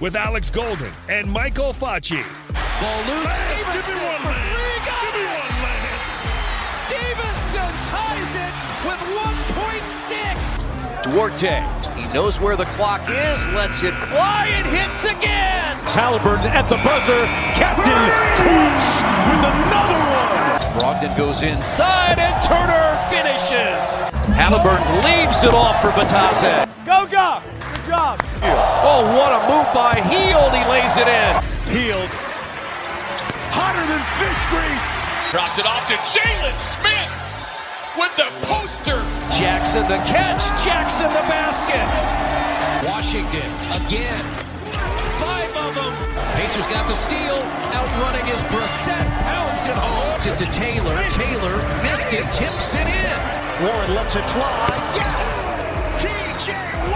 with Alex Golden and Michael Facci. Ball loose. Lance, give me Stephenson one, Lance. Give me one, Lance. Stephenson ties it with 1.6. Duarte, he knows where the clock is, lets it fly and hits again. Haliburton at the buzzer. Captain Cooch with another one. Brogdon goes inside and Turner finishes. Haliburton leaves it off for Bitadze. Go, go. Good job. Oh, what a move by Hield. He lays it in. Healed. Hotter than fish grease. Dropped it off to Jalen Smith with the poster. Jackson the catch. Jackson the basket. Washington again. Five of them. Pacers got the steal. Outrunning is Brissett. Pounds it home. It to Taylor. Taylor missed it. Tips it in. Warren lets it fly. Yes! TJ Warren is not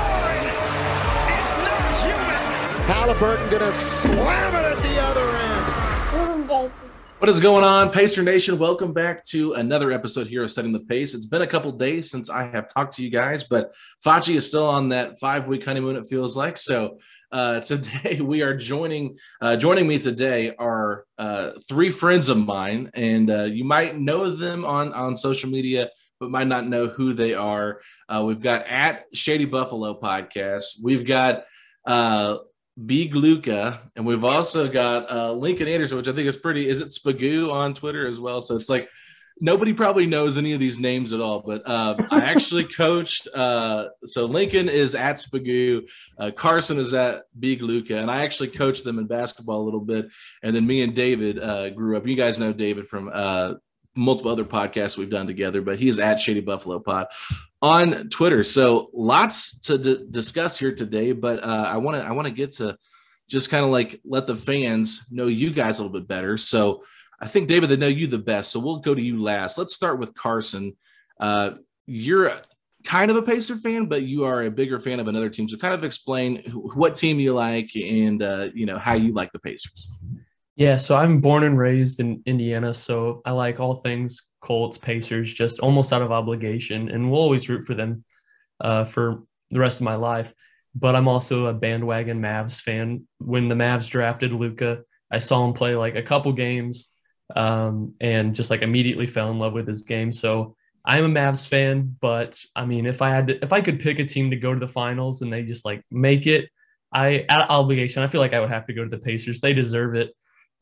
Haliburton gonna slam it at the other end. What is going on, Pacer Nation? Welcome back to another episode here of Setting the Pace. It's been a couple days since I have talked to you guys, but Facci is still on that five week honeymoon, it feels like. So uh, today we are joining uh, joining me today are uh, three friends of mine, and uh, you might know them on on social media, but might not know who they are. Uh, we've got at Shady Buffalo podcast. We've got uh, Big Luca, and we've also got uh, Lincoln Anderson, which I think is pretty. Is it Spagoo on Twitter as well? So it's like nobody probably knows any of these names at all. But uh, I actually coached. Uh, so Lincoln is at Spagoo, uh, Carson is at Big Luca, and I actually coached them in basketball a little bit. And then me and David uh, grew up. You guys know David from uh, multiple other podcasts we've done together, but he is at Shady Buffalo Pod on Twitter. So lots to d- discuss here today, but uh, I want to I want to get to just kind of like let the fans know you guys a little bit better. So I think David, they know you the best. So we'll go to you last. Let's start with Carson. Uh, you're kind of a Pacer fan, but you are a bigger fan of another team. So kind of explain wh- what team you like and uh, you know how you like the Pacers. Yeah, so I'm born and raised in Indiana, so I like all things Colts, Pacers, just almost out of obligation, and we'll always root for them uh, for the rest of my life. But I'm also a bandwagon Mavs fan. When the Mavs drafted Luka, I saw him play like a couple games, um, and just like immediately fell in love with his game. So I'm a Mavs fan, but I mean, if I had to, if I could pick a team to go to the finals and they just like make it, I out of obligation, I feel like I would have to go to the Pacers. They deserve it.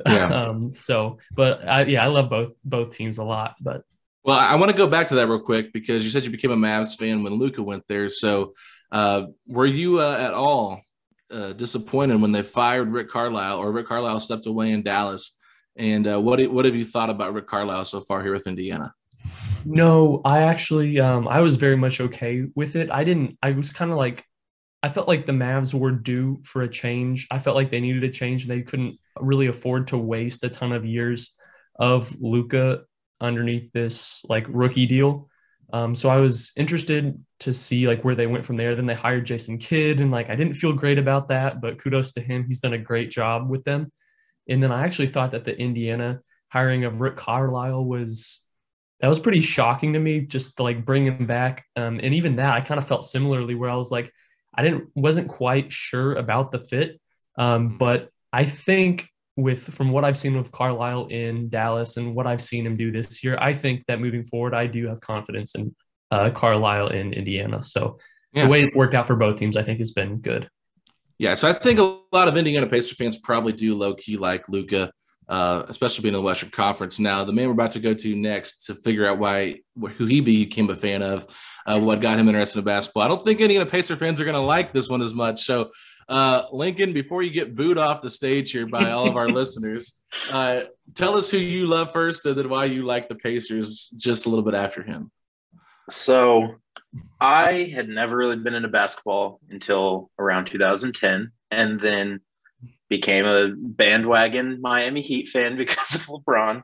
Yeah. um, so, but I, yeah, I love both both teams a lot. But Well, I want to go back to that real quick because you said you became a Mavs fan when Luka went there. So, uh, were you uh, at all uh, disappointed when they fired Rick Carlisle or Rick Carlisle stepped away in Dallas? And uh, what what have you thought about Rick Carlisle so far here with Indiana? no, I actually um, I was very much okay with it. I didn't. I was kind of like I felt like the Mavs were due for a change. I felt like they needed a change they couldn't really afford to waste a ton of years of Luka underneath this like rookie deal. Um, so I was interested to see like where they went from there. Then they hired Jason Kidd, and like I didn't feel great about that, but kudos to him. He's done a great job with them. And then I actually thought that the Indiana hiring of Rick Carlisle was that was pretty shocking to me just to like bring him back. Um, and even that, I kind of felt similarly where I was like, I didn't wasn't quite sure about the fit. Um, mm-hmm. but I think with from what I've seen with Carlisle in Dallas and what I've seen him do this year, I think that moving forward, I do have confidence in uh, Carlisle in Indiana. So yeah. the way it worked out for both teams, I think, has been good. Yeah, so I think a lot of Indiana Pacers fans probably do low key like Luka, uh, especially being in the Western Conference. Now, the man we're about to go to next to figure out why who he became a fan of, uh, what got him interested in basketball. I don't think any of the Pacer fans are going to like this one as much. So uh, Lincoln, before you get booed off the stage here by all of our listeners, uh, tell us who you love first and then why you like the Pacers just a little bit after him. So I had never really been into basketball until around 2010 and then became a bandwagon Miami Heat fan because of LeBron.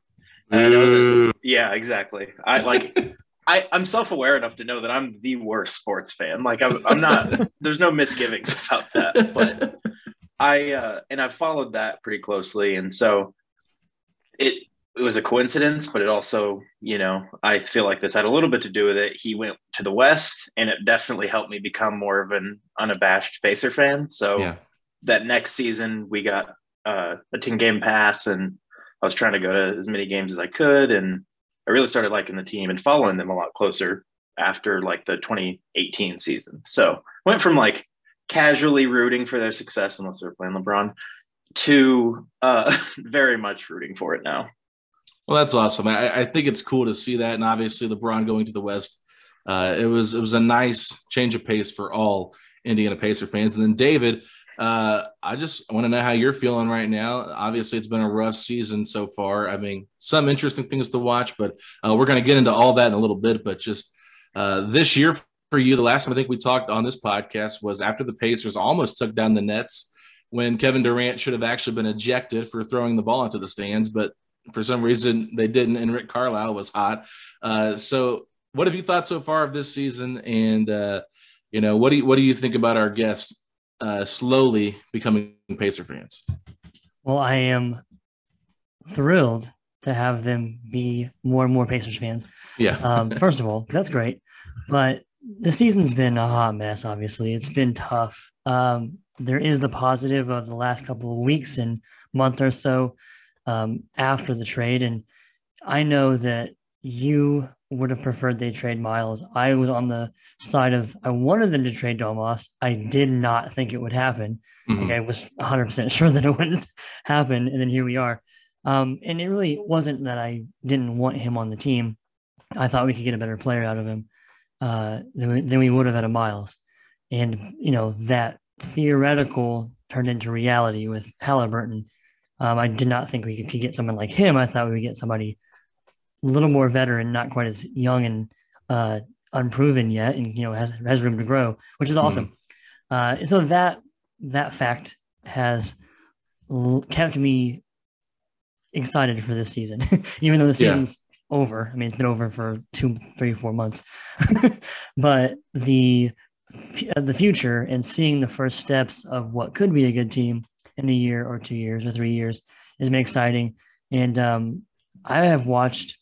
That, yeah, exactly. I like I, I'm self-aware enough to know that I'm the worst sports fan. Like I'm, I'm not. there's no misgivings about that. But I uh, and I've followed that pretty closely, and so it it was a coincidence, but it also, you know, I feel like this had a little bit to do with it. He went to the West, and it definitely helped me become more of an unabashed Pacer fan. So yeah. that next season, we got uh, a 10 game pass, and I was trying to go to as many games as I could, and I really started liking the team and following them a lot closer after like the 2018 season. So went from like casually rooting for their success unless they're playing LeBron to uh, very much rooting for it now. Well, that's awesome. I, I, think it's cool to see that, and obviously LeBron going to the West. Uh, it was it was a nice change of pace for all Indiana Pacer fans. And then David, uh, I just want to know how you're feeling right now. Obviously, it's been a rough season so far. I mean, some interesting things to watch, but uh, we're going to get into all that in a little bit. But just uh, this year for you, the last time I think we talked on this podcast was after the Pacers almost took down the Nets when Kevin Durant should have actually been ejected for throwing the ball into the stands, but for some reason they didn't. And Rick Carlisle was hot. Uh, so, what have you thought so far of this season? And uh, you know, what do you what do you think about our guests? Uh, slowly becoming Pacer fans? Well, I am thrilled to have them be more and more Pacers fans. Yeah. um, first of all, that's great. But the season's been a hot mess, obviously. It's been tough. Um, there is the positive of the last couple of weeks and month or so um, after the trade. And I know that you would have preferred they trade Miles. I was on the side of I wanted them to trade Domas. I did not think it would happen. Mm-hmm. Like I was 100% sure that it wouldn't happen. And then here we are. Um, and it really wasn't that I didn't want him on the team. I thought we could get a better player out of him uh, than, we, than we would have had a Miles. And, you know, that theoretical turned into reality with Haliburton. Um, I did not think we could, could get someone like him. I thought we would get somebody little more veteran, not quite as young and uh, unproven yet, and you know has has room to grow, which is awesome. Mm. Uh, and so that that fact has l- kept me excited for this season, even though the season's yeah. over. I mean, it's been over for two, three, four months, but the the future and seeing the first steps of what could be a good team in a year or two years or three years has been exciting. And um, I have watched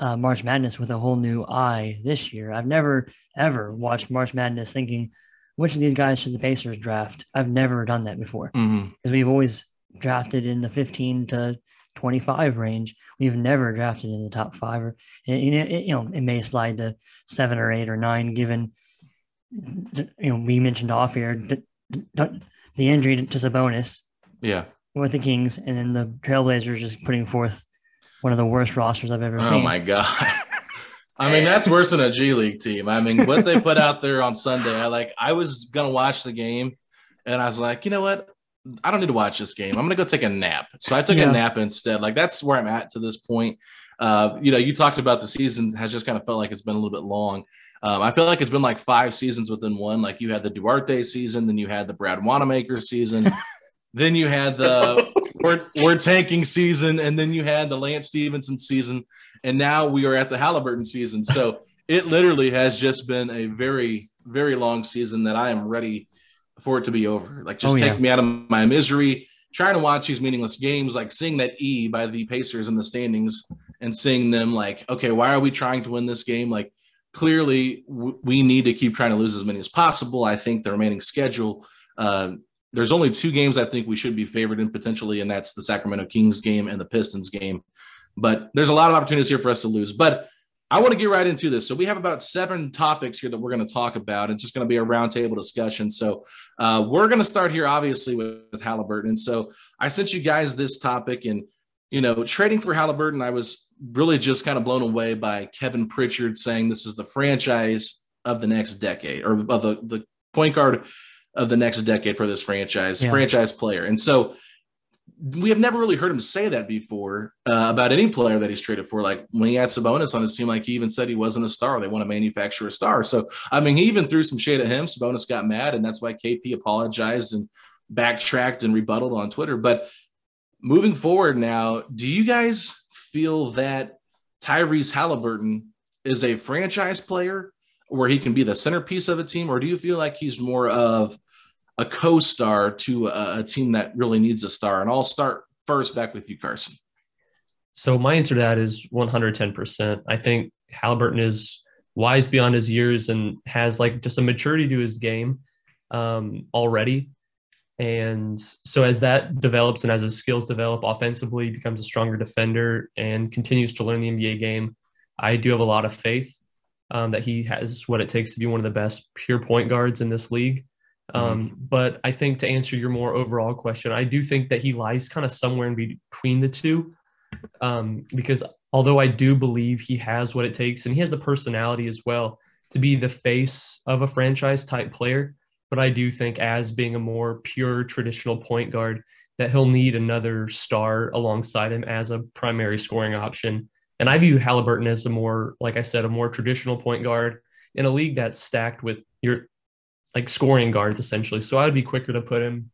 uh, March Madness with a whole new eye this year. I've never ever watched March Madness thinking, which of these guys should the Pacers draft? I've never done that before because mm-hmm. we've always drafted in the 15 to 25 range. We've never drafted in the top five, or you know, it, you know, it may slide to seven or eight or nine, given you know we mentioned off here the injury to Sabonis. Yeah, with the Kings, and then the Trailblazers just putting forth one of the worst rosters I've ever oh seen. Oh my god. I mean, that's worse than a G League team. I mean, what they put out there on Sunday, I like I was gonna watch the game and I was like, you know what? I don't need to watch this game. I'm gonna go take a nap. So I took yeah. a nap instead. Like that's where I'm at to this point. Uh, you know, you talked about the season has just kind of felt like it's been a little bit long. Um, I feel like it's been like five seasons within one. Like you had the Duarte season, then you had the Brad Wanamaker season, then you had the we're, we're tanking season, and then you had the Lance Stephenson season, and now we are at the Haliburton season. So it literally has just been a very, very long season that I am ready for it to be over. Like just oh, take yeah. me out of my misery. Trying to watch these meaningless games, like seeing that E by the Pacers in the standings and seeing them like, okay, why are we trying to win this game? Like, clearly, w- we need to keep trying to lose as many as possible. I think the remaining schedule, uh, there's only two games I think we should be favored in potentially, and that's the Sacramento Kings game and the Pistons game. But there's a lot of opportunities here for us to lose. But I want to get right into this. So we have about seven topics here that we're going to talk about. It's just going to be a roundtable discussion. So uh, we're going to start here, obviously, with, with Haliburton. So I sent you guys this topic, and you know, trading for Haliburton, I was really just kind of blown away by Kevin Pritchard saying this is the franchise of the next decade, or of the the point guard of the next decade for this franchise, yeah. franchise player. And so we have never really heard him say that before uh, about any player that he's traded for. Like when he had Sabonis on his team, like he even said he wasn't a star. They want to manufacture a star. So I mean, he even threw some shade at him. Sabonis got mad, and that's why KP apologized and backtracked and rebutted on Twitter. But moving forward now, do you guys feel that Tyrese Haliburton is a franchise player where he can be the centerpiece of a team, or do you feel like he's more of a co-star to a, a team that really needs a star. And I'll start first back with you, Carson. So my answer to that is 110%. I think Haliburton is wise beyond his years and has like just a maturity to his game um, already. And so as that develops and as his skills develop offensively, becomes a stronger defender and continues to learn the NBA game, I do have a lot of faith um, that he has what it takes to be one of the best pure point guards in this league. Um, mm-hmm. But I think to answer your more overall question, I do think that he lies kind of somewhere in between the two. Um, because although I do believe he has what it takes and he has the personality as well to be the face of a franchise type player, but I do think as being a more pure traditional point guard, that he'll need another star alongside him as a primary scoring option. And I view Haliburton as a more, like I said, a more traditional point guard in a league that's stacked with your like scoring guards essentially. So I would be quicker to put him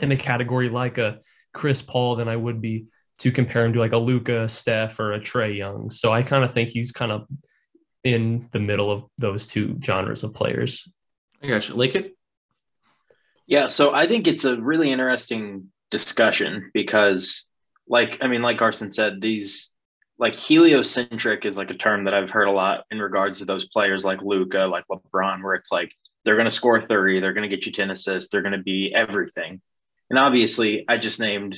in a category like a Chris Paul than I would be to compare him to like a Luka, Steph, or a Trae Young. So I kind of think he's kind of in the middle of those two genres of players. I got you. Lincoln? Yeah, so I think it's a really interesting discussion because like I mean, like Carson said, these like heliocentric is like a term that I've heard a lot in regards to those players like Luka, like LeBron, where it's like they're going to score 30. They're going to get you 10 assists. They're going to be everything. And obviously, I just named,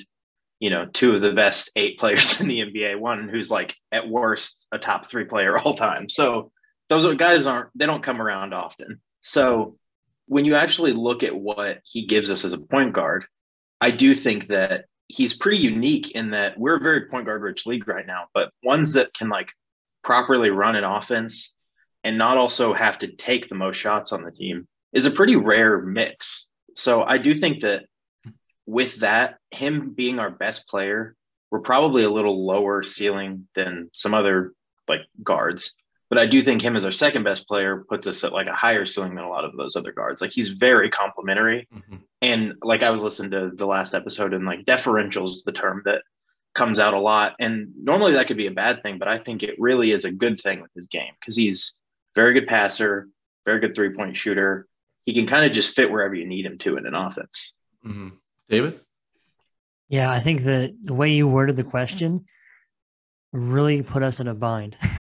you know, two of the best eight players in the NBA. One who's like at worst a top three player all time. So those guys aren't, they don't come around often. So when you actually look at what he gives us as a point guard, I do think that he's pretty unique in that we're a very point guard rich league right now, but ones that can like properly run an offense and not also have to take the most shots on the team is a pretty rare mix. So I do think that with that, him being our best player, we're probably a little lower ceiling than some other like guards. But I do think him as our second best player puts us at like a higher ceiling than a lot of those other guards. Like he's very complimentary. Mm-hmm. And like I was listening to the last episode and like deferential is the term that comes out a lot. And normally that could be a bad thing, but I think it really is a good thing with his game because he's very good passer, very good three point shooter. He can kind of just fit wherever you need him to in an offense. Mm-hmm. David? Yeah, I think that the way you worded the question really put us in a bind.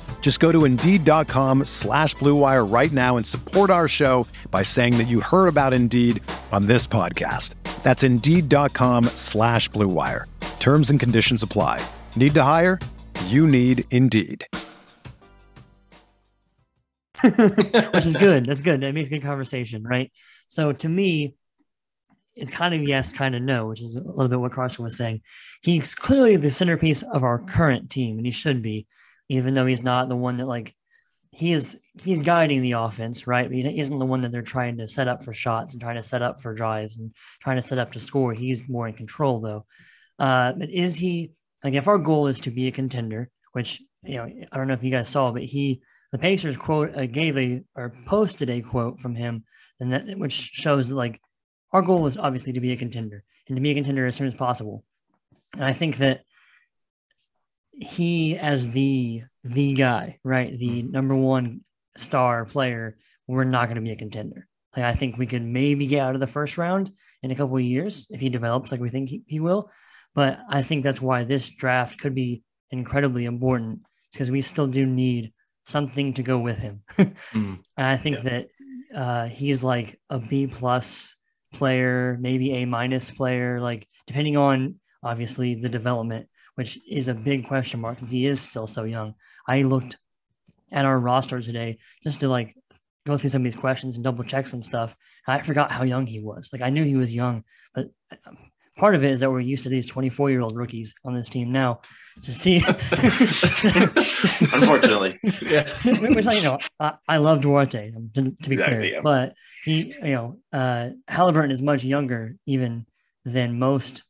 Just go to Indeed.com slash BlueWire right now and support our show by saying that you heard about Indeed on this podcast. That's Indeed.com slash BlueWire. Terms and conditions apply. Need to hire? You need Indeed. which is good. That's good. That makes good conversation, right? So to me, it's kind of yes, kind of no, which is a little bit what Carson was saying. He's clearly the centerpiece of our current team, and he should be, even though he's not the one that like he is he's guiding the offense, right? But he isn't the one that they're trying to set up for shots and trying to set up for drives and trying to set up to score. He's more in control though. Uh, but is he like if our goal is to be a contender, which you know I don't know if you guys saw, but he the Pacers quote uh, gave a or posted a quote from him, and that which shows that like our goal is obviously to be a contender and to be a contender as soon as possible. And I think that he as the the guy, right, the number one star player, we're not going to be a contender. Like I think we could maybe get out of the first round in a couple of years if he develops like we think he, he will. But I think that's why this draft could be incredibly important because we still do need something to go with him. mm. And I think yeah. that uh, he's like a B plus player, maybe A minus player, like depending on obviously the development, which is a big question mark because he is still so young. I looked at our roster today just to like go through some of these questions and double check some stuff. I forgot how young he was. Like I knew he was young, but um, part of it is that we're used to these 24 year old rookies on this team now to see unfortunately yeah which you know I, I love duarte to, to be exactly, clear yeah. but he you know uh haliburton is much younger even than most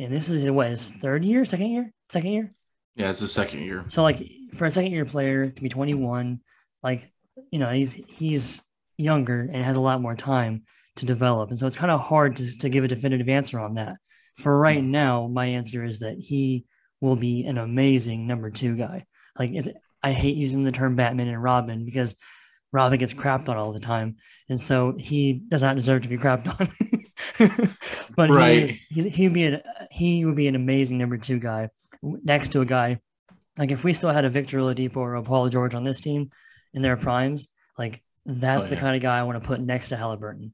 and this is what his third year second year second year yeah it's his second year so like for a second year player to be 21 like you know he's he's younger and has a lot more time to develop. And so it's kind of hard to, to give a definitive answer on that. For right hmm. now, my answer is that he will be an amazing number two guy. Like I hate using the term Batman and Robin because Robin gets crapped on all the time, and so he does not deserve to be crapped on. but right. he, is, he would be an he would be an amazing number two guy next to a guy like if we still had a Victor Oladipo or a Paul George on this team in their primes, like that's oh, yeah. the kind of guy I want to put next to Haliburton.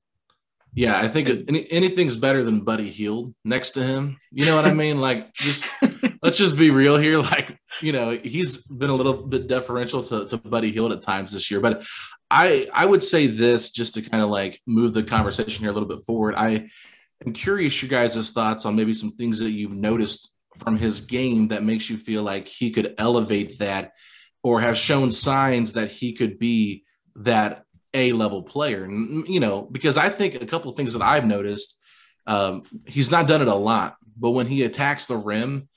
Yeah, I think any, anything's better than Buddy Hield next to him. You know what I mean? Like, just let's just be real here. Like, you know, he's been a little bit deferential to, to Buddy Hield at times this year, but I I would say this just to kind of like move the conversation here a little bit forward. I am curious your guys' thoughts on maybe some things that you've noticed from his game that makes you feel like he could elevate that or have shown signs that he could be that a level player. You know, because I think a couple of things that I've noticed, um, he's not done it a lot, but when he attacks the rim,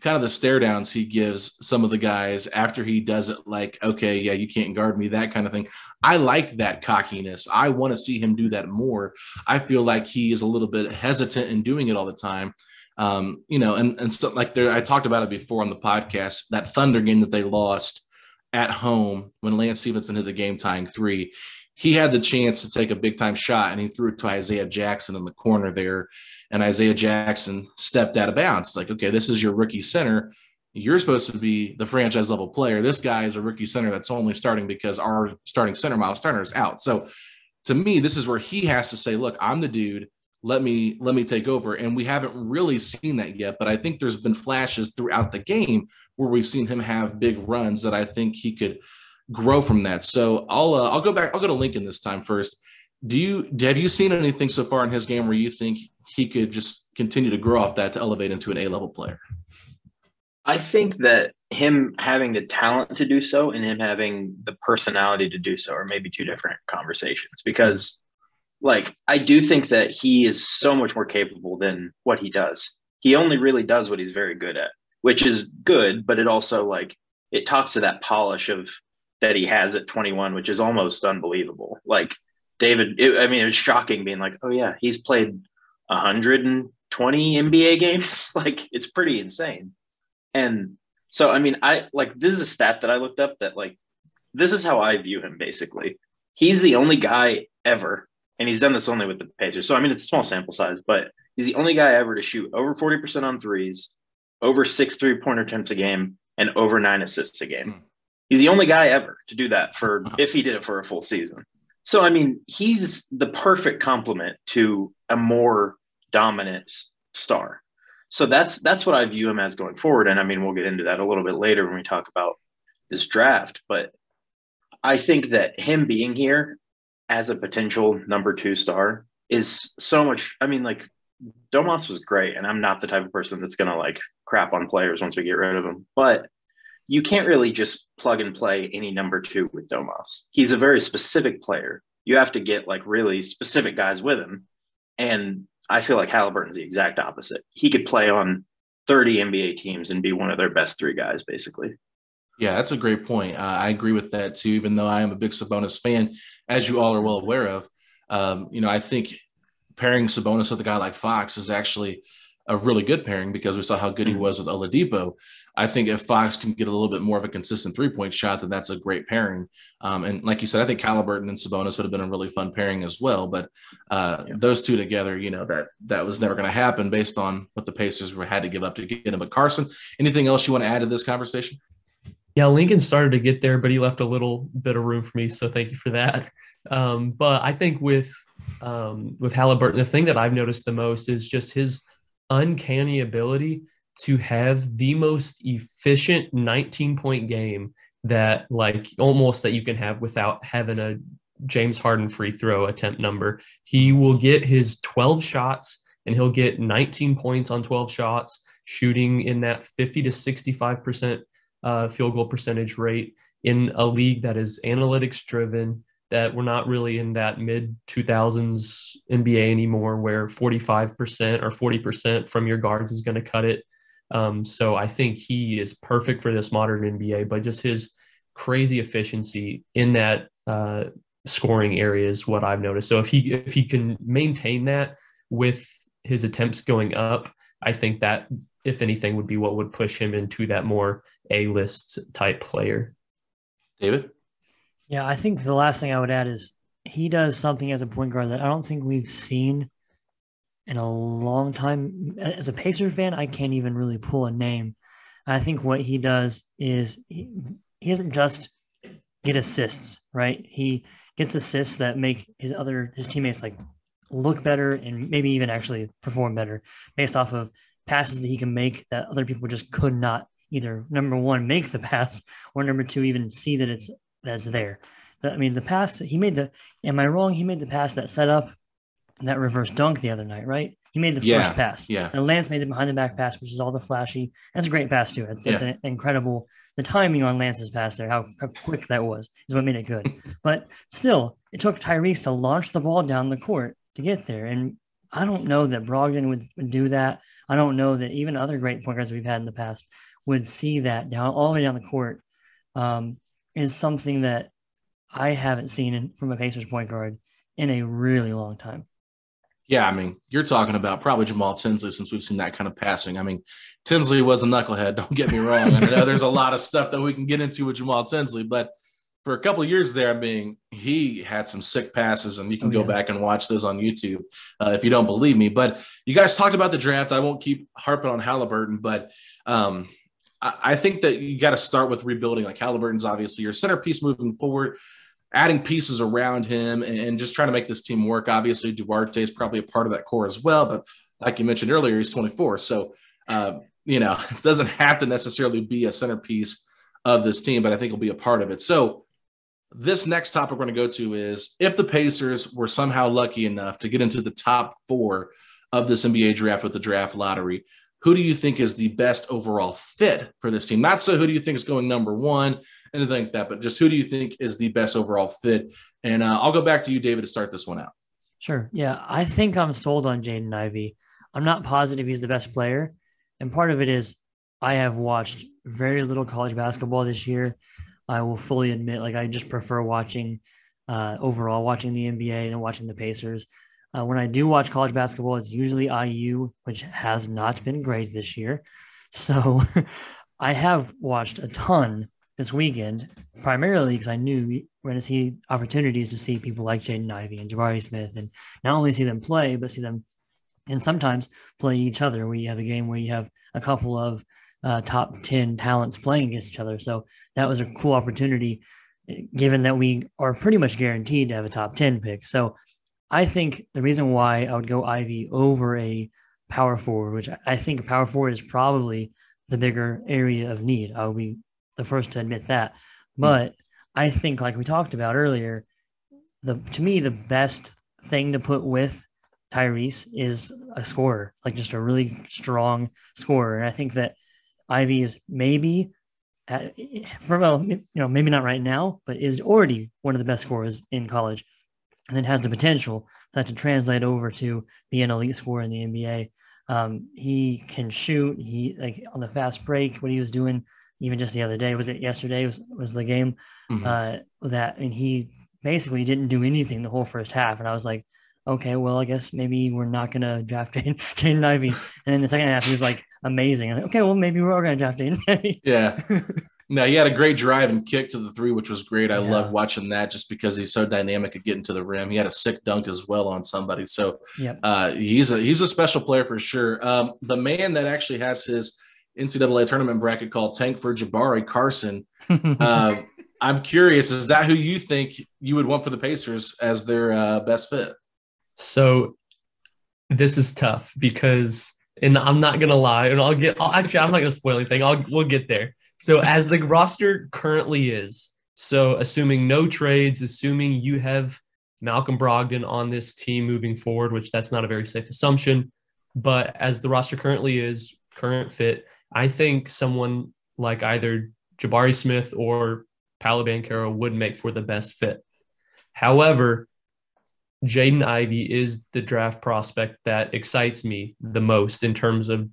kind of the stare downs he gives some of the guys after he does it, like, okay, yeah, you can't guard me, that kind of thing. I like that cockiness. I want to see him do that more. I feel like he is a little bit hesitant in doing it all the time. Um, you know, and and so like there, I talked about it before on the podcast. That Thunder game that they lost at home when Lance Stephenson hit the game tying three he had the chance to take a big time shot and he threw it to Isaiah Jackson in the corner there. And Isaiah Jackson stepped out of bounds. It's like, okay, this is your rookie center. You're supposed to be the franchise level player. This guy is a rookie center that's only starting because our starting center, Miles Turner, is out. So to me, this is where he has to say, look, I'm the dude. Let me let me take over. And we haven't really seen that yet, but I think there's been flashes throughout the game where we've seen him have big runs that I think he could – grow from that. So I'll uh, I'll go back. I'll go to Lincoln this time first. Do you have you seen anything so far in his game where you think he could just continue to grow off that to elevate into an A level player? I think that him having the talent to do so and him having the personality to do so are maybe two different conversations because like I do think that he is so much more capable than what he does. He only really does what he's very good at, which is good, but it also like it talks to that polish of that he has at 21, which is almost unbelievable. Like David, it, I mean, it was shocking being like, oh yeah, he's played 120 NBA games. like it's pretty insane. And so, I mean, I like this is a stat that I looked up that like this is how I view him basically. He's the only guy ever, and he's done this only with the Pacers. So I mean, it's a small sample size, but he's the only guy ever to shoot over 40% on threes, over six three pointer attempts a game, and over nine assists a game. Mm. He's the only guy ever to do that for if he did it for a full season. So I mean, he's the perfect complement to a more dominant star. So that's that's what I view him as going forward. And I mean, we'll get into that a little bit later when we talk about this draft. But I think that him being here as a potential number two star is so much. I mean, like Domas was great, and I'm not the type of person that's gonna like crap on players once we get rid of them. But you can't really just plug and play any number two with Domas. He's a very specific player. You have to get like really specific guys with him. And I feel like Haliburton's the exact opposite. He could play on 30 NBA teams and be one of their best three guys, basically. Yeah, that's a great point. Uh, I agree with that too. Even though I am a big Sabonis fan, as you all are well aware of, um, you know, I think pairing Sabonis with a guy like Fox is actually a really good pairing because we saw how good he mm-hmm. was with Oladipo. I think if Fox can get a little bit more of a consistent three point shot, then that's a great pairing. Um, and like you said, I think Haliburton and Sabonis would have been a really fun pairing as well. But uh, yeah. those two together, you know, that that was never going to happen based on what the Pacers had to give up to get him. But Carson, anything else you want to add to this conversation? Yeah, Lincoln started to get there, but he left a little bit of room for me. So thank you for that. Um, but I think with um, with Haliburton, the thing that I've noticed the most is just his uncanny ability to have the most efficient 19 point game that like almost that you can have without having a James Harden free throw attempt number. He will get his 12 shots and he'll get 19 points on 12 shots, shooting in that 50 to 65% uh, field goal percentage rate in a league that is analytics driven, that we're not really in that mid 2000s NBA anymore where 45% or 40% from your guards is going to cut it. Um, so I think he is perfect for this modern NBA, but just his crazy efficiency in that uh, scoring area is what I've noticed. So if he if he can maintain that with his attempts going up, I think that if anything would be what would push him into that more A list type player. David. Yeah, I think the last thing I would add is he does something as a point guard that I don't think we've seen in a long time. As a Pacer fan, I can't even really pull a name. I think what he does is he, he doesn't just get assists, right? He gets assists that make his other his teammates like look better and maybe even actually perform better based off of passes that he can make that other people just could not either number one make the pass or number two even see that it's that's there. The, I mean, the pass he made the. Am I wrong? He made the pass that set up that reverse dunk the other night, right? He made the yeah, first pass. Yeah. And Lance made the behind the back pass, which is all the flashy. That's a great pass too. It's, yeah. it's an incredible. The timing on Lance's pass there, how, how quick that was, is what made it good. but still, it took Tyrese to launch the ball down the court to get there. And I don't know that Brogdon would, would do that. I don't know that even other great point guards we've had in the past would see that down all the way down the court. Um, is something that I haven't seen in, from a Pacers point guard in a really long time. Yeah, I mean, you're talking about probably Jamal Tinsley since we've seen that kind of passing. I mean, Tinsley was a knucklehead. Don't get me wrong. I know there's a lot of stuff that we can get into with Jamal Tinsley, but for a couple of years there, I mean, he had some sick passes, and you can oh, go yeah. back and watch those on YouTube uh, if you don't believe me. But you guys talked about the draft. I won't keep harping on Haliburton, but um, I think that you got to start with rebuilding. Like Haliburton's obviously your centerpiece moving forward, adding pieces around him and, just trying to make this team work. Obviously, Duarte is probably a part of that core as well. But like you mentioned earlier, he's 24. So, uh, you know, it doesn't have to necessarily be a centerpiece of this team, but I think he'll be a part of it. So, this next topic we're going to go to is if the Pacers were somehow lucky enough to get into the top four of this NBA draft with the draft lottery, who do you think is the best overall fit for this team? Not so who do you think is going number one, anything like that, but just who do you think is the best overall fit? And uh, I'll go back to you, David, to start this one out. Sure. Yeah, I think I'm sold on Jaden Ivey. I'm not positive he's the best player. And part of it is I have watched very little college basketball this year. I will fully admit, like, I just prefer watching uh, overall, watching the NBA and watching the Pacers. Uh, when I do watch college basketball, it's usually IU, which has not been great this year. So I have watched a ton this weekend, primarily because I knew we are going to see opportunities to see people like Jaden Ivey and Jabari Smith, and not only see them play, but see them and sometimes play each other. Where you have a game where you have a couple of uh, top 10 talents playing against each other. So that was a cool opportunity, given that we are pretty much guaranteed to have a top 10 pick. So I think the reason why I would go Ivey over a power forward, which I think power forward is probably the bigger area of need. I'll be the first to admit that. Hmm. But I think, like we talked about earlier, the to me the best thing to put with Tyrese is a scorer, like just a really strong scorer. And I think that Ivey is maybe, at, for well, you know, maybe not right now, but is already one of the best scorers in college, and then has the potential for that to translate over to be an elite scorer in the NBA. Um, he can shoot. He like on the fast break, what he was doing even just the other day. Was it yesterday? Was was the game mm-hmm. uh, that? And he basically didn't do anything the whole first half. And I was like, okay, well, I guess maybe we're not gonna draft Jaden, Jaden Ivey. And then the second half, he was like amazing. Like, okay, well, maybe we're all gonna draft Ivey. Yeah. No, he had a great drive and kick to the three, which was great. I yeah. love watching that just because he's so dynamic at getting to the rim. He had a sick dunk as well on somebody. So yep. uh, he's a he's a special player for sure. Um, the man that actually has his NCAA tournament bracket called Tank for Jabari Carson. Uh, I'm curious, is that who you think you would want for the Pacers as their uh, best fit? So this is tough because, and I'm not gonna lie, and I'll get. I'll, actually, I'm not gonna spoil anything. I'll we'll get there. So as the roster currently is, so assuming no trades, assuming you have Malcolm Brogdon on this team moving forward, which that's not a very safe assumption, but as the roster currently is, current fit, I think someone like either Jabari Smith or Paolo Banchero would make for the best fit. However, Jaden Ivey is the draft prospect that excites me the most in terms of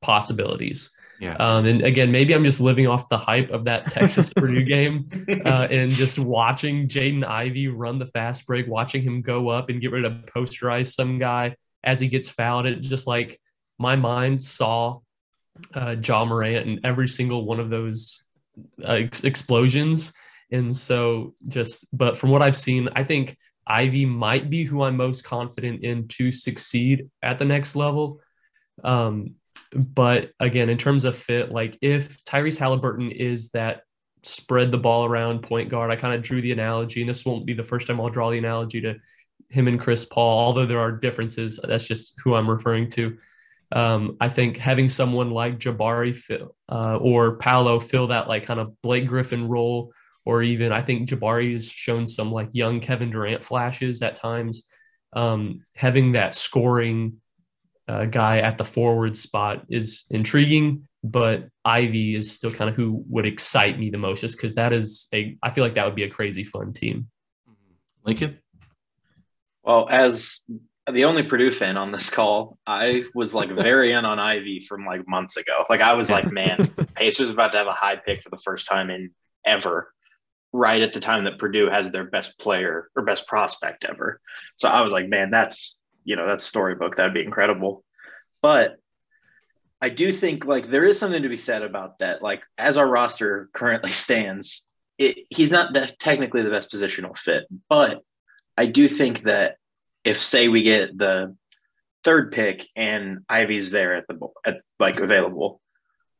possibilities. Yeah. Um, and again, maybe I'm just living off the hype of that Texas Purdue game uh, and just watching Jaden Ivey run the fast break, watching him go up and get ready to posterize some guy as he gets fouled. It just like my mind saw uh, Ja Morant in every single one of those uh, ex- explosions. And so just, but from what I've seen, I think Ivey might be who I'm most confident in to succeed at the next level. Um, but again, in terms of fit, like if Tyrese Haliburton is that spread the ball around point guard, I kind of drew the analogy, and this won't be the first time I'll draw the analogy to him and Chris Paul, although there are differences. That's just who I'm referring to. Um, I think having someone like Jabari fill, uh, or Paolo fill that like kind of Blake Griffin role, or even I think Jabari has shown some like young Kevin Durant flashes at times. Um, having that scoring uh, guy at the forward spot is intriguing, but Ivey is still kind of who would excite me the most, just because that is a I feel like that would be a crazy fun team. Lincoln. Well, as the only Purdue fan on this call, I was like very in on Ivey from like months ago. Like I was like, man, Pacers about to have a high pick for the first time in ever, right at the time that Purdue has their best player or best prospect ever. So I was like, man, that's you know that's storybook. That'd be incredible. But I do think like there is something to be said about that. Like as our roster currently stands, it, he's not technically the best positional fit, but I do think that if say we get the third pick and Ivey's there at the at like available,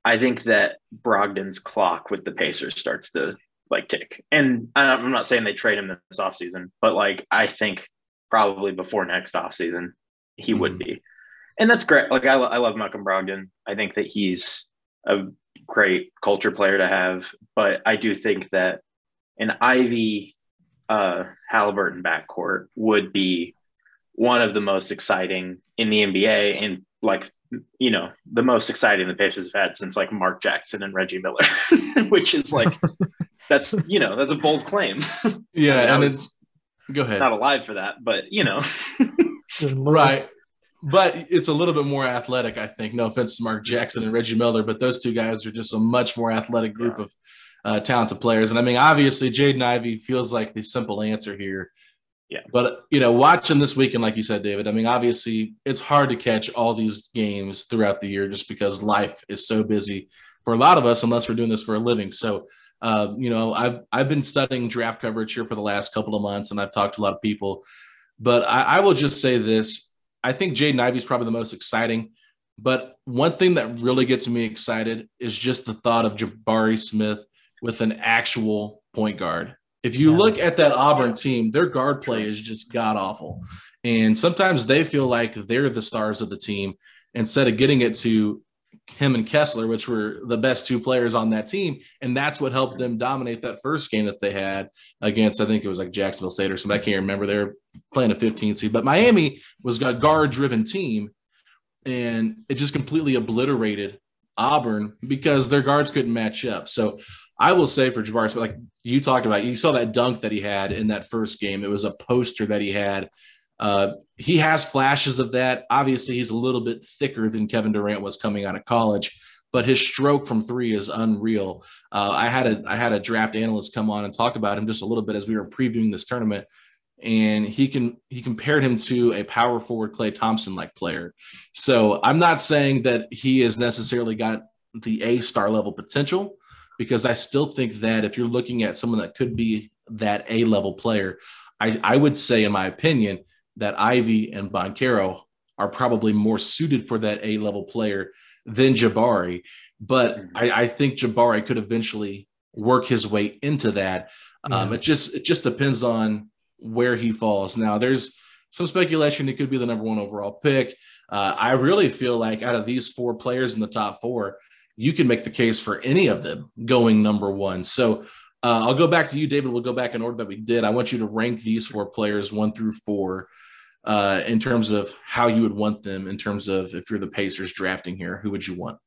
I think that Brogdon's clock with the Pacers starts to like tick. And I'm not saying they trade him this offseason, but like I think probably before next offseason he mm-hmm. would be. And that's great. Like I, I love Malcolm Brogdon. I think that he's a great culture player to have, but I do think that an Ivey uh, Haliburton backcourt would be one of the most exciting in the NBA and like you know the most exciting the Pacers have had since like Mark Jackson and Reggie Miller, which is like that's you know that's a bold claim. Yeah, and it's go ahead. Not alive for that, but you know, right. But it's a little bit more athletic, I think. No offense to Mark Jackson and Reggie Miller, but those two guys are just a much more athletic group yeah. of uh, talented players. And I mean, obviously, Jaden Ivey feels like the simple answer here. Yeah. But, you know, watching this weekend, like you said, David, I mean, obviously, it's hard to catch all these games throughout the year just because life is so busy for a lot of us, unless we're doing this for a living. So, uh, you know, I've, I've been studying draft coverage here for the last couple of months and I've talked to a lot of people. But I, I will just say this I think Jaden Ivey is probably the most exciting. But one thing that really gets me excited is just the thought of Jabari Smith with an actual point guard. If you yeah. look at that Auburn team, their guard play is just god awful. And sometimes they feel like they're the stars of the team instead of getting it to him and Kessler, which were the best two players on that team. And that's what helped them dominate that first game that they had against, I think it was like Jacksonville State or something. I can't remember. They were playing a 15 seed, but Miami was a guard driven team. And it just completely obliterated Auburn because their guards couldn't match up. So I will say for Jabari like you talked about, you saw that dunk that he had in that first game. It was a poster that he had. Uh, he has flashes of that. Obviously, he's a little bit thicker than Kevin Durant was coming out of college, but his stroke from three is unreal. Uh, I had a I had a draft analyst come on and talk about him just a little bit as we were previewing this tournament, and he can he compared him to a power forward Klay Thompson like player. So I'm not saying that he has necessarily got the A star level potential because I still think that if you're looking at someone that could be that A level player, I, I would say, in my opinion, that Ivey and Banchero are probably more suited for that A level player than Jabari. But mm-hmm. I, I, think Jabari could eventually work his way into that. Um, it just it just depends on where he falls. Now, there's some speculation it could be the number one overall pick. Uh, I really feel like out of these four players in the top four, you can make the case for any of them going number one. So uh, I'll go back to you, David. We'll go back in order that we did. I want you to rank these four players one through four uh, in terms of how you would want them, in terms of if you're the Pacers drafting here, who would you want?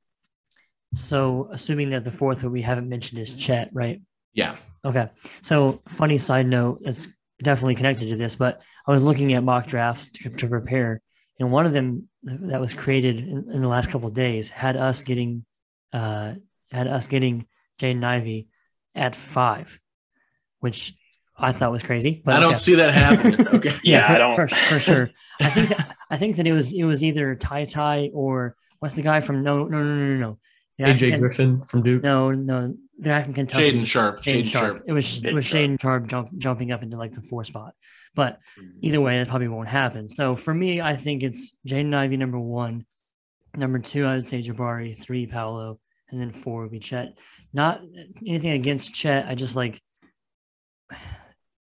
So, assuming that the fourth that we haven't mentioned is Chet, right? Yeah. Okay. So, funny side note, it's definitely connected to this, but I was looking at mock drafts to, to prepare, and one of them that was created in, in the last couple of days had us getting, uh, had us getting Jaden Ivey at five, which I thought was crazy. But I don't okay. see that happening. Okay. yeah, for, I don't for, for sure. I think that, I think that it was it was either Ty Ty or what's the guy from no no no no no no. AJ Griffin from Duke. No, no, the guy from Kentucky. Shaedon Sharpe. Shaedon, Sharp. Sharpe. It was it was Shaedon Sharpe jump, jumping up into like the four spot. But either way, that probably won't happen. So for me, I think it's Jaden Ivey number one. Number two, I would say Jabari. Three, Paolo, and then four would be Chet. Not anything against Chet. I just like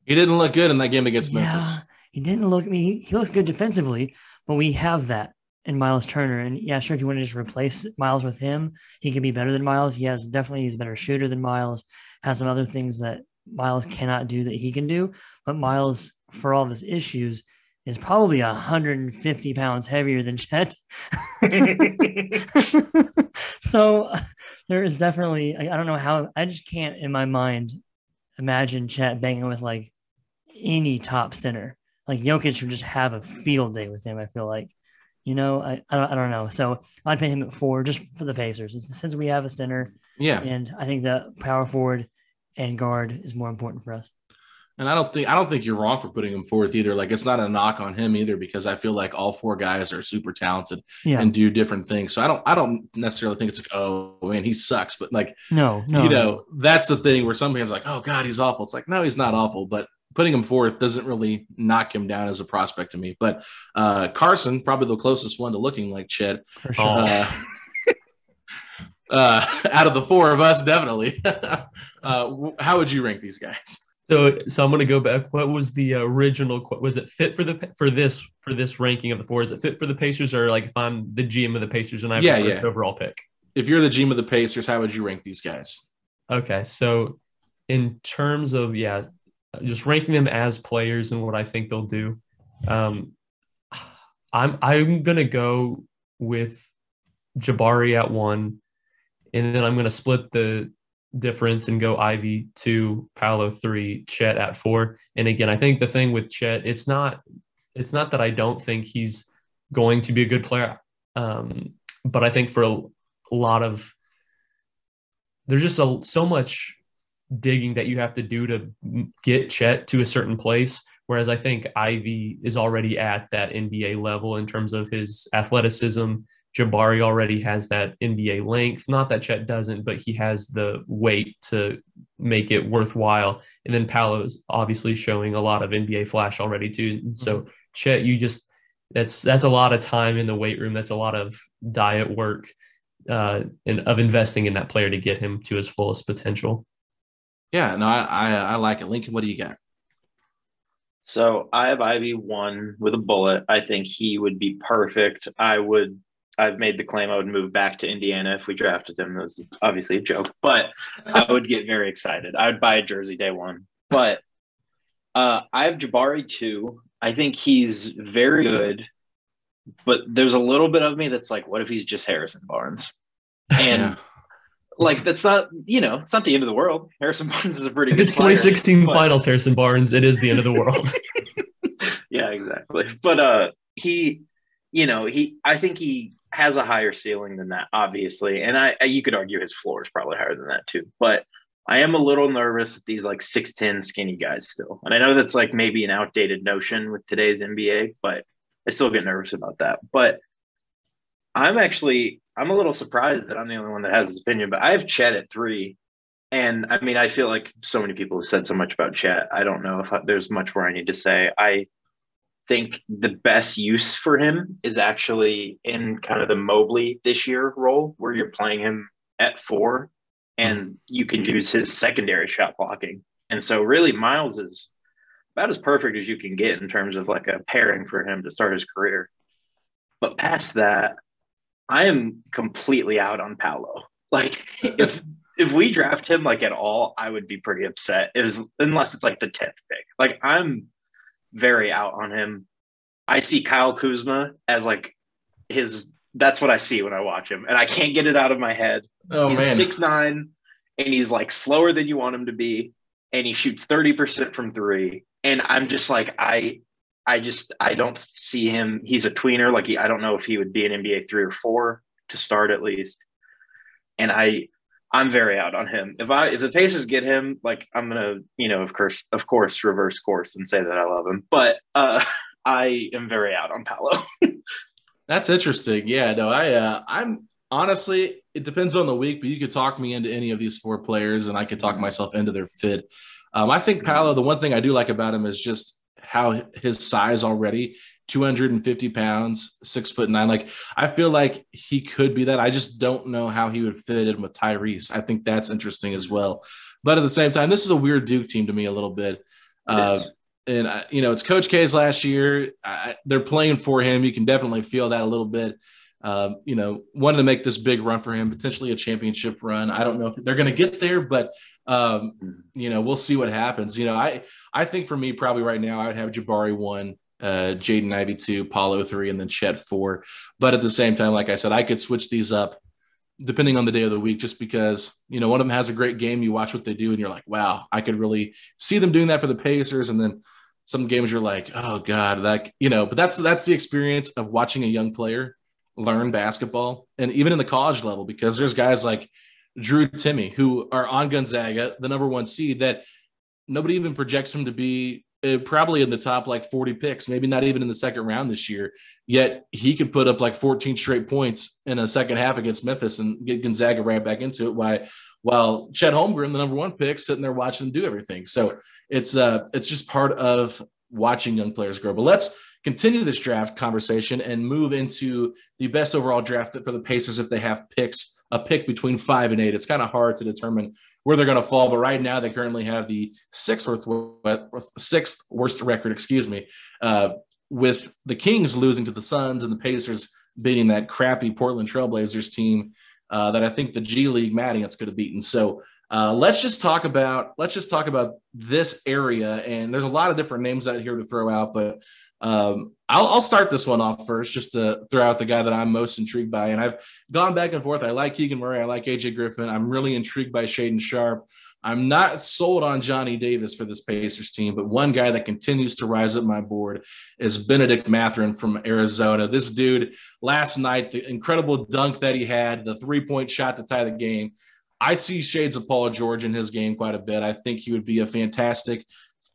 he didn't look good in that game against yeah, Memphis. He didn't look. I mean, he, he looks good defensively, but we have that in Miles Turner. And yeah, sure, if you want to just replace Miles with him, he can be better than Miles. He has definitely he's a better shooter than Miles. Has some other things that Miles cannot do that he can do. But Miles, for all of his issues, is probably 150 pounds heavier than Chet. so there is definitely I, I don't know how I just can't in my mind imagine Chet banging with like any top center. Like Jokic would just have a field day with him. I feel like, you know, I I don't, I don't know. So I'd pay him at four just for the Pacers. Since we have a center, yeah, and I think the power forward and guard is more important for us. And I don't think I don't think you're wrong for putting him fourth either. Like it's not a knock on him either because I feel like all four guys are super talented yeah. and do different things. So I don't I don't necessarily think it's like oh man he sucks, but like no no you know that's the thing where some fans like oh god he's awful. It's like no he's not awful, but putting him fourth doesn't really knock him down as a prospect to me. But uh, Carson probably the closest one to looking like Chet. For sure. Uh, uh, out of the four of us, definitely. uh, how would you rank these guys? So, so I'm going to go back. What was the original? Was it fit for the for this for this ranking of the four? Is it fit for the Pacers, or like if I'm the GM of the Pacers and I have yeah, yeah. overall pick? If you're the GM of the Pacers, how would you rank these guys? Okay, so in terms of yeah, just ranking them as players and what I think they'll do, um, I'm I'm gonna go with Jabari at one, and then I'm gonna split the difference and go Ivey two, Paolo three, Chet at four. And again, I think the thing with Chet, it's not it's not that I don't think he's going to be a good player, um, but I think for a, a lot of there's just a, so much digging that you have to do to get Chet to a certain place. Whereas I think Ivey is already at that NBA level in terms of his athleticism, Jabari already has that NBA length. Not that Chet doesn't, but he has the weight to make it worthwhile. And then Paolo's obviously showing a lot of NBA flash already too. And so mm-hmm. Chet, you just that's that's a lot of time in the weight room. That's a lot of diet work uh, and of investing in that player to get him to his fullest potential. Yeah, no, I, I, I like it. Lincoln, what do you got? So I have Ivey one with a bullet. I think he would be perfect. I would I've made the claim I would move back to Indiana if we drafted him. That was obviously a joke, but I would get very excited. I would buy a jersey day one. But uh, I have Jabari too. I think he's very good, but there's a little bit of me that's like, what if he's just Harrison Barnes? And yeah. Like that's not, you know, it's not the end of the world. Harrison Barnes is a pretty. If it's 2016 but... finals, Harrison Barnes, it is the end of the world. yeah, exactly. But uh, he, you know, he. I think he has a higher ceiling than that, obviously, and I, you could argue his floor is probably higher than that too. But I am a little nervous at these like 6'10 skinny guys still. And I know that's like maybe an outdated notion with today's NBA, but I still get nervous about that. But I'm actually I'm a little surprised that I'm the only one that has this opinion, but I have Chet at three. And I mean, I feel like so many people have said so much about Chet. I don't know if I, there's much more I need to say. I think the best use for him is actually in kind of the Mobley this year role where you're playing him at four and you can use his secondary shot blocking. And so, really, Miles is about as perfect as you can get in terms of like a pairing for him to start his career. But past that, I am completely out on Paolo. Like, if if we draft him like at all, I would be pretty upset. It was unless it's like the tenth pick. Like, I'm very out on him. I see Kyle Kuzma as like his that's what I see when I watch him, and I can't get it out of my head. Oh he's man, six nine, and he's like slower than you want him to be, and he shoots thirty percent from three. And I'm just like I, I just I don't see him. He's a tweener. Like he, I don't know if he would be an NBA three or four to start at least. And I, I'm very out on him. If I if the Pacers get him, like I'm gonna, you know, of course, of course, reverse course and say that I love him. But uh, I am very out on Paolo. That's interesting. Yeah, no, I uh, I'm honestly it depends on the week, but you could talk me into any of these four players, and I could talk myself into their fit. Um, I think Paolo. The one thing I do like about him is just how his size already 250 pounds, six foot nine. Like I feel like he could be that. I just don't know how he would fit in with Tyrese. I think that's interesting as well. But at the same time, this is a weird Duke team to me a little bit. Uh, and I, you know it's Coach K's last year. I, they're playing for him. You can definitely feel that a little bit. Um, you know, wanted to make this big run for him, potentially a championship run. I don't know if they're going to get there, but um, you know, we'll see what happens. You know, I I think for me, probably right now, I would have Jabari one, uh, Jaden Ivey two, Paolo three, and then Chet four. But at the same time, like I said, I could switch these up depending on the day of the week, just because you know one of them has a great game. You watch what they do, and you're like, wow, I could really see them doing that for the Pacers, and then some games you're like, oh god, like you know. But that's that's the experience of watching a young player learn basketball, and even in the college level, because there's guys like Drew Timme who are on Gonzaga, the number one seed, that nobody even projects him to be uh, probably in the top like 40 picks, maybe not even in the second round this year. Yet he could put up like 14 straight points in a second half against Memphis and get Gonzaga right back into it. Why, while Chet Holmgren, the number one pick, sitting there watching him do everything. So it's uh it's just part of watching young players grow. But let's continue this draft conversation and move into the best overall draft for the Pacers if they have picks, a pick between five and eight. It's kind of hard to determine where they're going to fall. But right now, they currently have the sixth worst, sixth worst record, excuse me, uh, with the Kings losing to the Suns and the Pacers beating that crappy Portland Trailblazers team uh, that I think the G League Mad could have beaten. So uh, let's just talk about let's just talk about this area. And there's a lot of different names out here to throw out, but um, I'll, I'll, start this one off first, just to throw out the guy that I'm most intrigued by. And I've gone back and forth. I like Keegan Murray. I like AJ Griffin. I'm really intrigued by Shaedon Sharpe. I'm not sold on Johnny Davis for this Pacers team, but one guy that continues to rise up my board is Benedict Mathurin from Arizona. This dude, last night, the incredible dunk that he had, the three point shot to tie the game. I see shades of Paul George in his game quite a bit. I think he would be a fantastic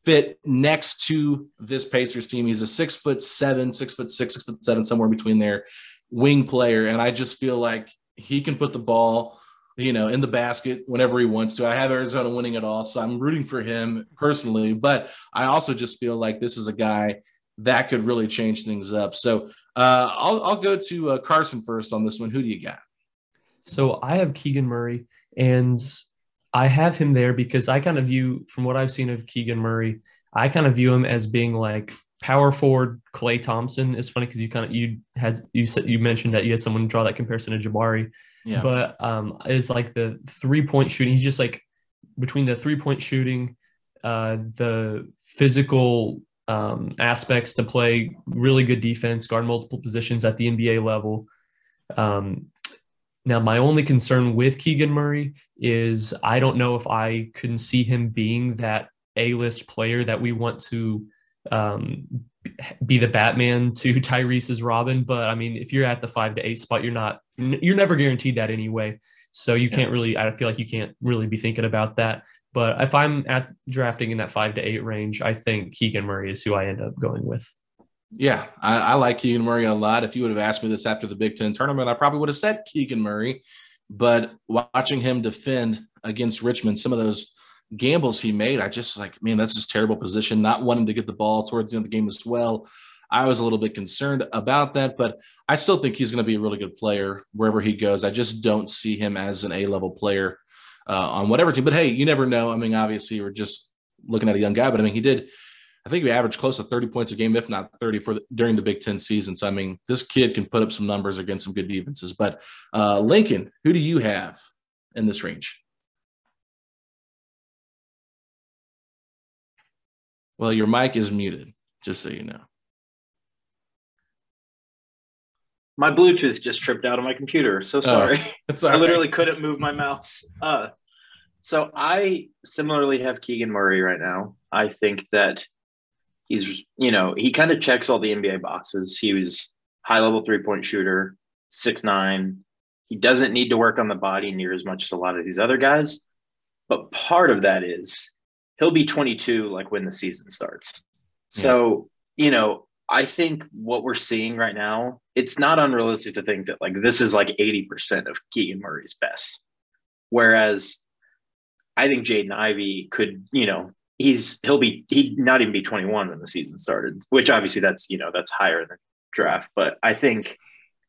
fit next to this Pacers team. He's a six foot seven, six foot six, six foot seven, somewhere between there, wing player. And I just feel like he can put the ball, you know, in the basket whenever he wants to. I have Arizona winning it all, so I'm rooting for him personally. But I also just feel like this is a guy that could really change things up. So uh, I'll, I'll go to uh, Carson first on this one. Who do you got? So I have Keegan Murray, and I have him there because I kind of view, from what I've seen of Keegan Murray, I kind of view him as being like power forward Klay Thompson is funny because you kind of you had you said you mentioned that you had someone draw that comparison to Jabari, Yeah. but um, is like the three point shooting. He's just like between the three point shooting, uh, the physical um, aspects to play really good defense, guard multiple positions at the NBA level. Um, now, my only concern with Keegan Murray is I don't know if I can see him being that A list player that we want to um, be the Batman to Tyrese's Robin. But I mean, if you're at the five to eight spot, you're not, you're never guaranteed that anyway. So you can't really, I feel like you can't really be thinking about that. But if I'm at drafting in that five to eight range, I think Keegan Murray is who I end up going with. Yeah, I, I like Keegan Murray a lot. If you would have asked me this after the Big Ten tournament, I probably would have said Keegan Murray. But watching him defend against Richmond, some of those gambles he made, I just like, man, that's just terrible position. Not wanting to get the ball towards the end of the game as well. I was a little bit concerned about that, but I still think he's going to be a really good player wherever he goes. I just don't see him as an A level player uh, on whatever team. But hey, you never know. I mean, obviously, we're just looking at a young guy, but I mean, he did. I think he averaged close to 30 points a game, if not 30 for the, during the Big Ten season. So I mean, this kid can put up some numbers against some good defenses. But uh, Lincoln, who do you have in this range? Well, your mic is muted, just so you know. My Bluetooth just tripped out of my computer. So sorry. Oh, I all literally couldn't move my mouse. Uh, so I similarly have Keegan Murray right now. I think that he's, you know, he kind of checks all the NBA boxes. He was high level three point shooter, six nine. He doesn't need to work on the body near as much as a lot of these other guys. But part of that is he'll be 22 like when the season starts. So, you know, I think what we're seeing right now, it's not unrealistic to think that like this is like 80% of Keegan Murray's best. Whereas I think Jaden Ivey could, you know, he's he'll be he'd not even be 21 when the season started, which obviously that's you know that's higher than draft. But I think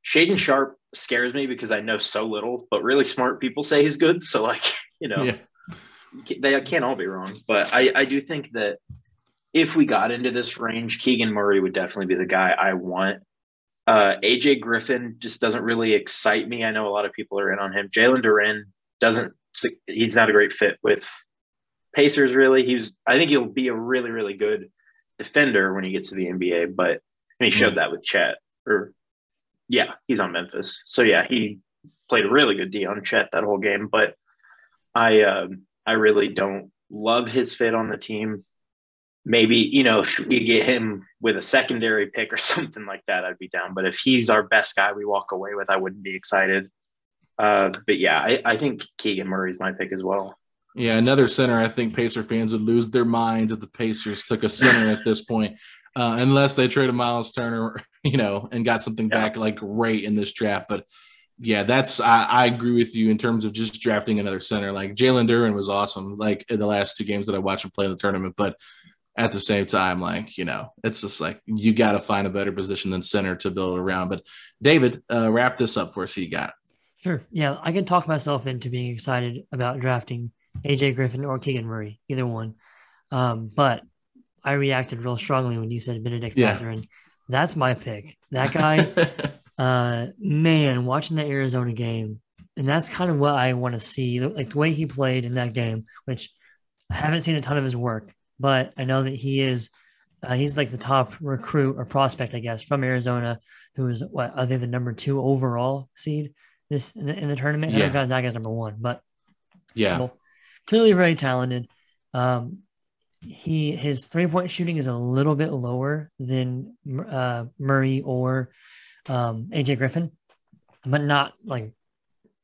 Shaedon Sharpe scares me because I know so little, but really smart people say he's good. So like, you know, Yeah. they can't all be wrong. But I, I do think that if we got into this range, Keegan Murray would definitely be the guy I want. Uh, AJ Griffin just doesn't really excite me. I know a lot of people are in on him. Jalen Duran doesn't. He's not a great fit with Pacers. Really, he's. I think he'll be a really, really good defender when he gets to the NBA. But and he showed that with Chet. Or yeah, he's on Memphis. So yeah, he played a really good D on Chet that whole game. But I, um, I really don't love his fit on the team maybe you know if we get him with a secondary pick or something like that i'd be down but if he's our best guy we walk away with i wouldn't be excited uh, but yeah I, I think keegan murray's my pick as well Yeah, another center. I think Pacer fans would lose their minds if the Pacers took a center at this point, uh, unless they traded Miles Turner, you know, and got something back like great in this draft. But yeah, that's I, I agree with you in terms of just drafting another center. Like Jalen Duren was awesome, like in the last two games that I watched him play in the tournament. But at the same time, like you know, it's just like you got to find a better position than center to build around. But David, uh, wrap this up for us. He got? Sure. Yeah, I can talk myself into being excited about drafting AJ Griffin or Keegan Murray, either one. Um, but I reacted real strongly when you said Benedict Yeah. Mathurin. That's my pick. That guy, uh, man, watching the Arizona game, and that's kind of what I want to see. Like the way he played in that game, which I haven't seen a ton of his work, but I know that he is. Uh, he's like the top recruit or prospect, I guess, from Arizona, who is what are they the number two overall seed this in the, in the tournament? I Yeah. know Gonzaga's number one, but Yeah. Clearly very talented. Um, he his three point shooting is a little bit lower than uh, Murray or um, AJ Griffin, but not like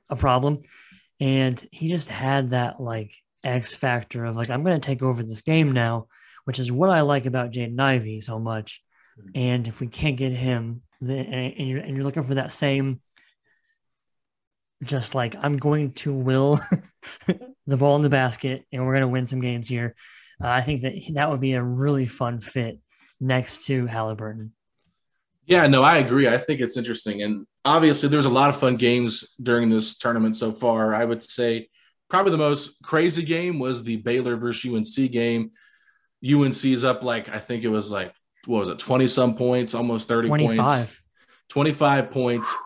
a problem. And he just had that like X factor of like I'm going to take over this game now, which is what I like about Jaden Ivey so much. And if we can't get him, then and and you're, and you're looking for that same, just like I'm going to will the ball in the basket and we're going to win some games here. Uh, I think that that would be a really fun fit next to Haliburton. Yeah, no, I agree. I think it's interesting. And obviously, there's a lot of fun games during this tournament so far. I would say probably the most crazy game was the Baylor versus UNC game. UNC's up like, I think it was like what was it, 20 some points, almost 30 25. points, 25 points.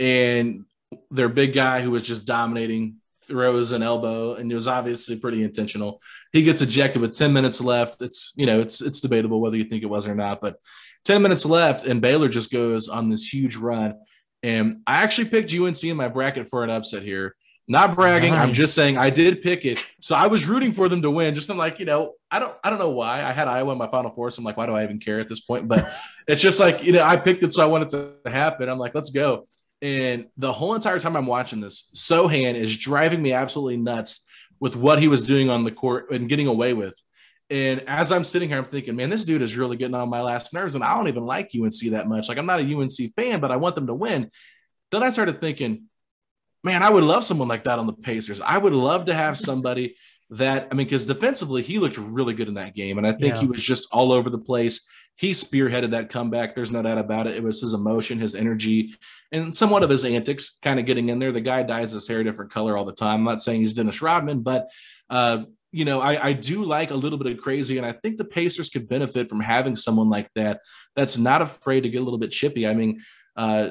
And their big guy who was just dominating throws an elbow and it was obviously pretty intentional. He gets ejected with 10 minutes left. It's, you know, it's, it's debatable whether you think it was or not, but 10 minutes left and Baylor just goes on this huge run. And I actually picked UNC in my bracket for an upset here. Not bragging, nice. I'm just saying I did pick it. So I was rooting for them to win. Just I'm like, you know, I don't I don't know why. I had Iowa in my final four. So I'm like, why do I even care at this point? But it's just like, you know, I picked it, so I wanted to happen. I'm like, let's go. And the whole entire time I'm watching this, Sochan is driving me absolutely nuts with what he was doing on the court and getting away with. And as I'm sitting here, I'm thinking, man, this dude is really getting on my last nerves. And I don't even like UNC that much. Like, I'm not a UNC fan, but I want them to win. Then I started thinking, man, I would love someone like that on the Pacers. I would love to have somebody that, I mean, because defensively, he looked really good in that game. And I think yeah. he was just all over the place. He spearheaded that comeback. There's no doubt about it. It was his emotion, his energy, and somewhat of his antics kind of getting in there. The guy dyes his hair a different color all the time. I'm not saying he's Dennis Rodman, but, uh, you know, I, I do like a little bit of crazy, and I think the Pacers could benefit from having someone like that that's not afraid to get a little bit chippy. I mean, uh,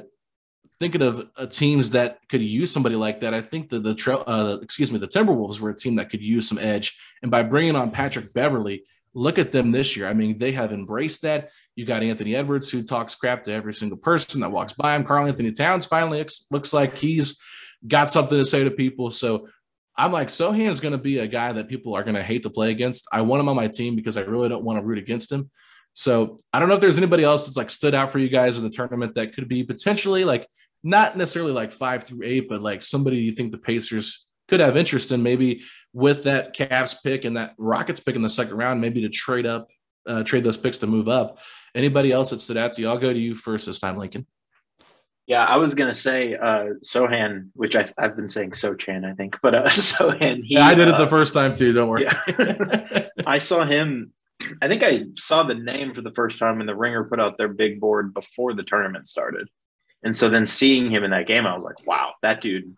thinking of uh, teams that could use somebody like that, I think that the uh, excuse me, the Timberwolves were a team that could use some edge. And by bringing on Patrick Beverley, look at them this year. I mean, they have embraced that. You got Anthony Edwards who talks crap to every single person that walks by him. Karl-Anthony Towns finally looks like he's got something to say to people. So I'm like, Sochan is going to be a guy that people are going to hate to play against. I want him on my team because I really don't want to root against him. So I don't know if there's anybody else that's like stood out for you guys in the tournament that could be potentially like not necessarily like five through eight, but like somebody you think the Pacers could have interest in, maybe with that Cavs pick and that Rockets pick in the second round, maybe to trade up, uh, trade those picks to move up. Anybody else that stood out to you? I'll go to you first this time, Lincoln. Yeah, I was gonna say uh, Sochan, which I, have been saying Sochan, I think, but uh, Sochan. He, yeah, I did it the uh, first time too. Don't worry. Yeah. I saw him. I think I saw the name for the first time when the Ringer put out their big board before the tournament started. And so then seeing him in that game, I was like, wow, that dude.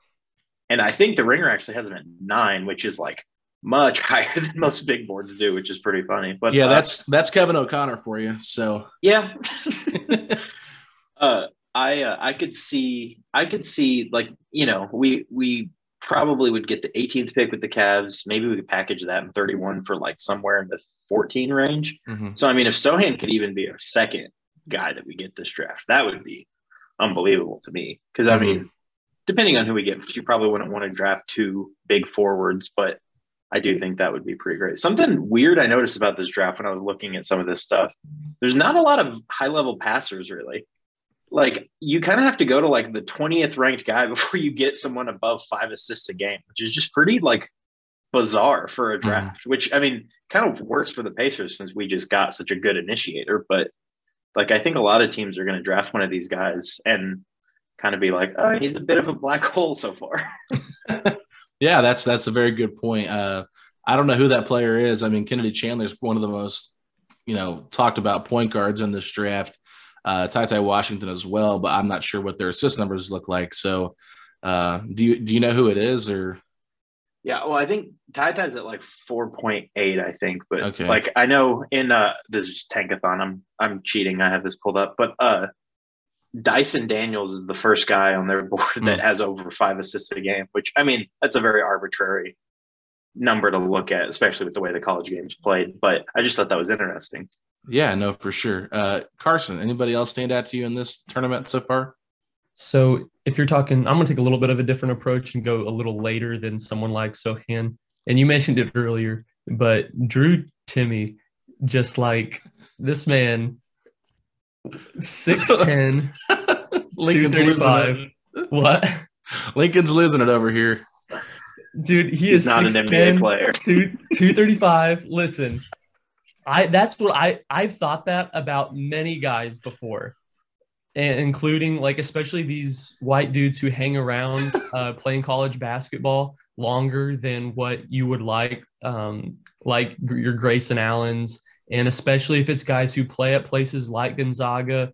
And I think the ringer actually has him at nine, which is like much higher than most big boards do, which is pretty funny. But yeah, uh, that's that's Kevin O'Connor for you. So yeah. uh, I uh, I could see I could see like you know we we probably would get the 18th pick with the Cavs. Maybe we could package that in 31 for like somewhere in the 14 range. Mm-hmm. So I mean, if Sochan could even be our second guy that we get this draft, that would be unbelievable to me. Because I mean, mm-hmm. Depending on who we get, you probably wouldn't want to draft two big forwards, but I do think that would be pretty great. Something weird I noticed about this draft when I was looking at some of this stuff. There's not a lot of high level passers really. Like you kind of have to go to like the 20th ranked guy before you get someone above five assists a game, which is just pretty like bizarre for a draft, mm-hmm. which I mean kind of works for the Pacers since we just got such a good initiator, but like I think a lot of teams are going to draft one of these guys and kind of be like, oh, he's a bit of a black hole so far. yeah, that's that's a very good point. Uh, I don't know who that player is. I mean, Kennedy Chandler is one of the most you know talked about point guards in this draft. Uh, Ty Ty Washington as well, but I'm not sure what their assist numbers look like. So, uh, do you do you know who it is or? Yeah, well, I think Ty Ty's at like four point eight, I think. But okay. like I know in uh this is Tankathon. I'm I'm cheating. I have this pulled up, but uh Dyson Daniels is the first guy on their board mm. that has over five assists a game, which I mean that's a very arbitrary number to look at, especially with the way the college games played. But I just thought that was interesting. Yeah, no, for sure. Uh, Carson, anybody else stand out to you in this tournament so far? So if you're talking, I'm going to take a little bit of a different approach and go a little later than someone like Sochan. And you mentioned it earlier, but Drew Timme, just like this man, 6'10, Lincoln's losing it. What? Lincoln's losing it over here. Dude, he He's is not 6'10, an NBA player. 2, 235. Listen, I that's what I I've thought that about many guys before and including like especially these white dudes who hang around uh, playing college basketball longer than what you would like, um, like your Grayson Allens, and especially if it's guys who play at places like Gonzaga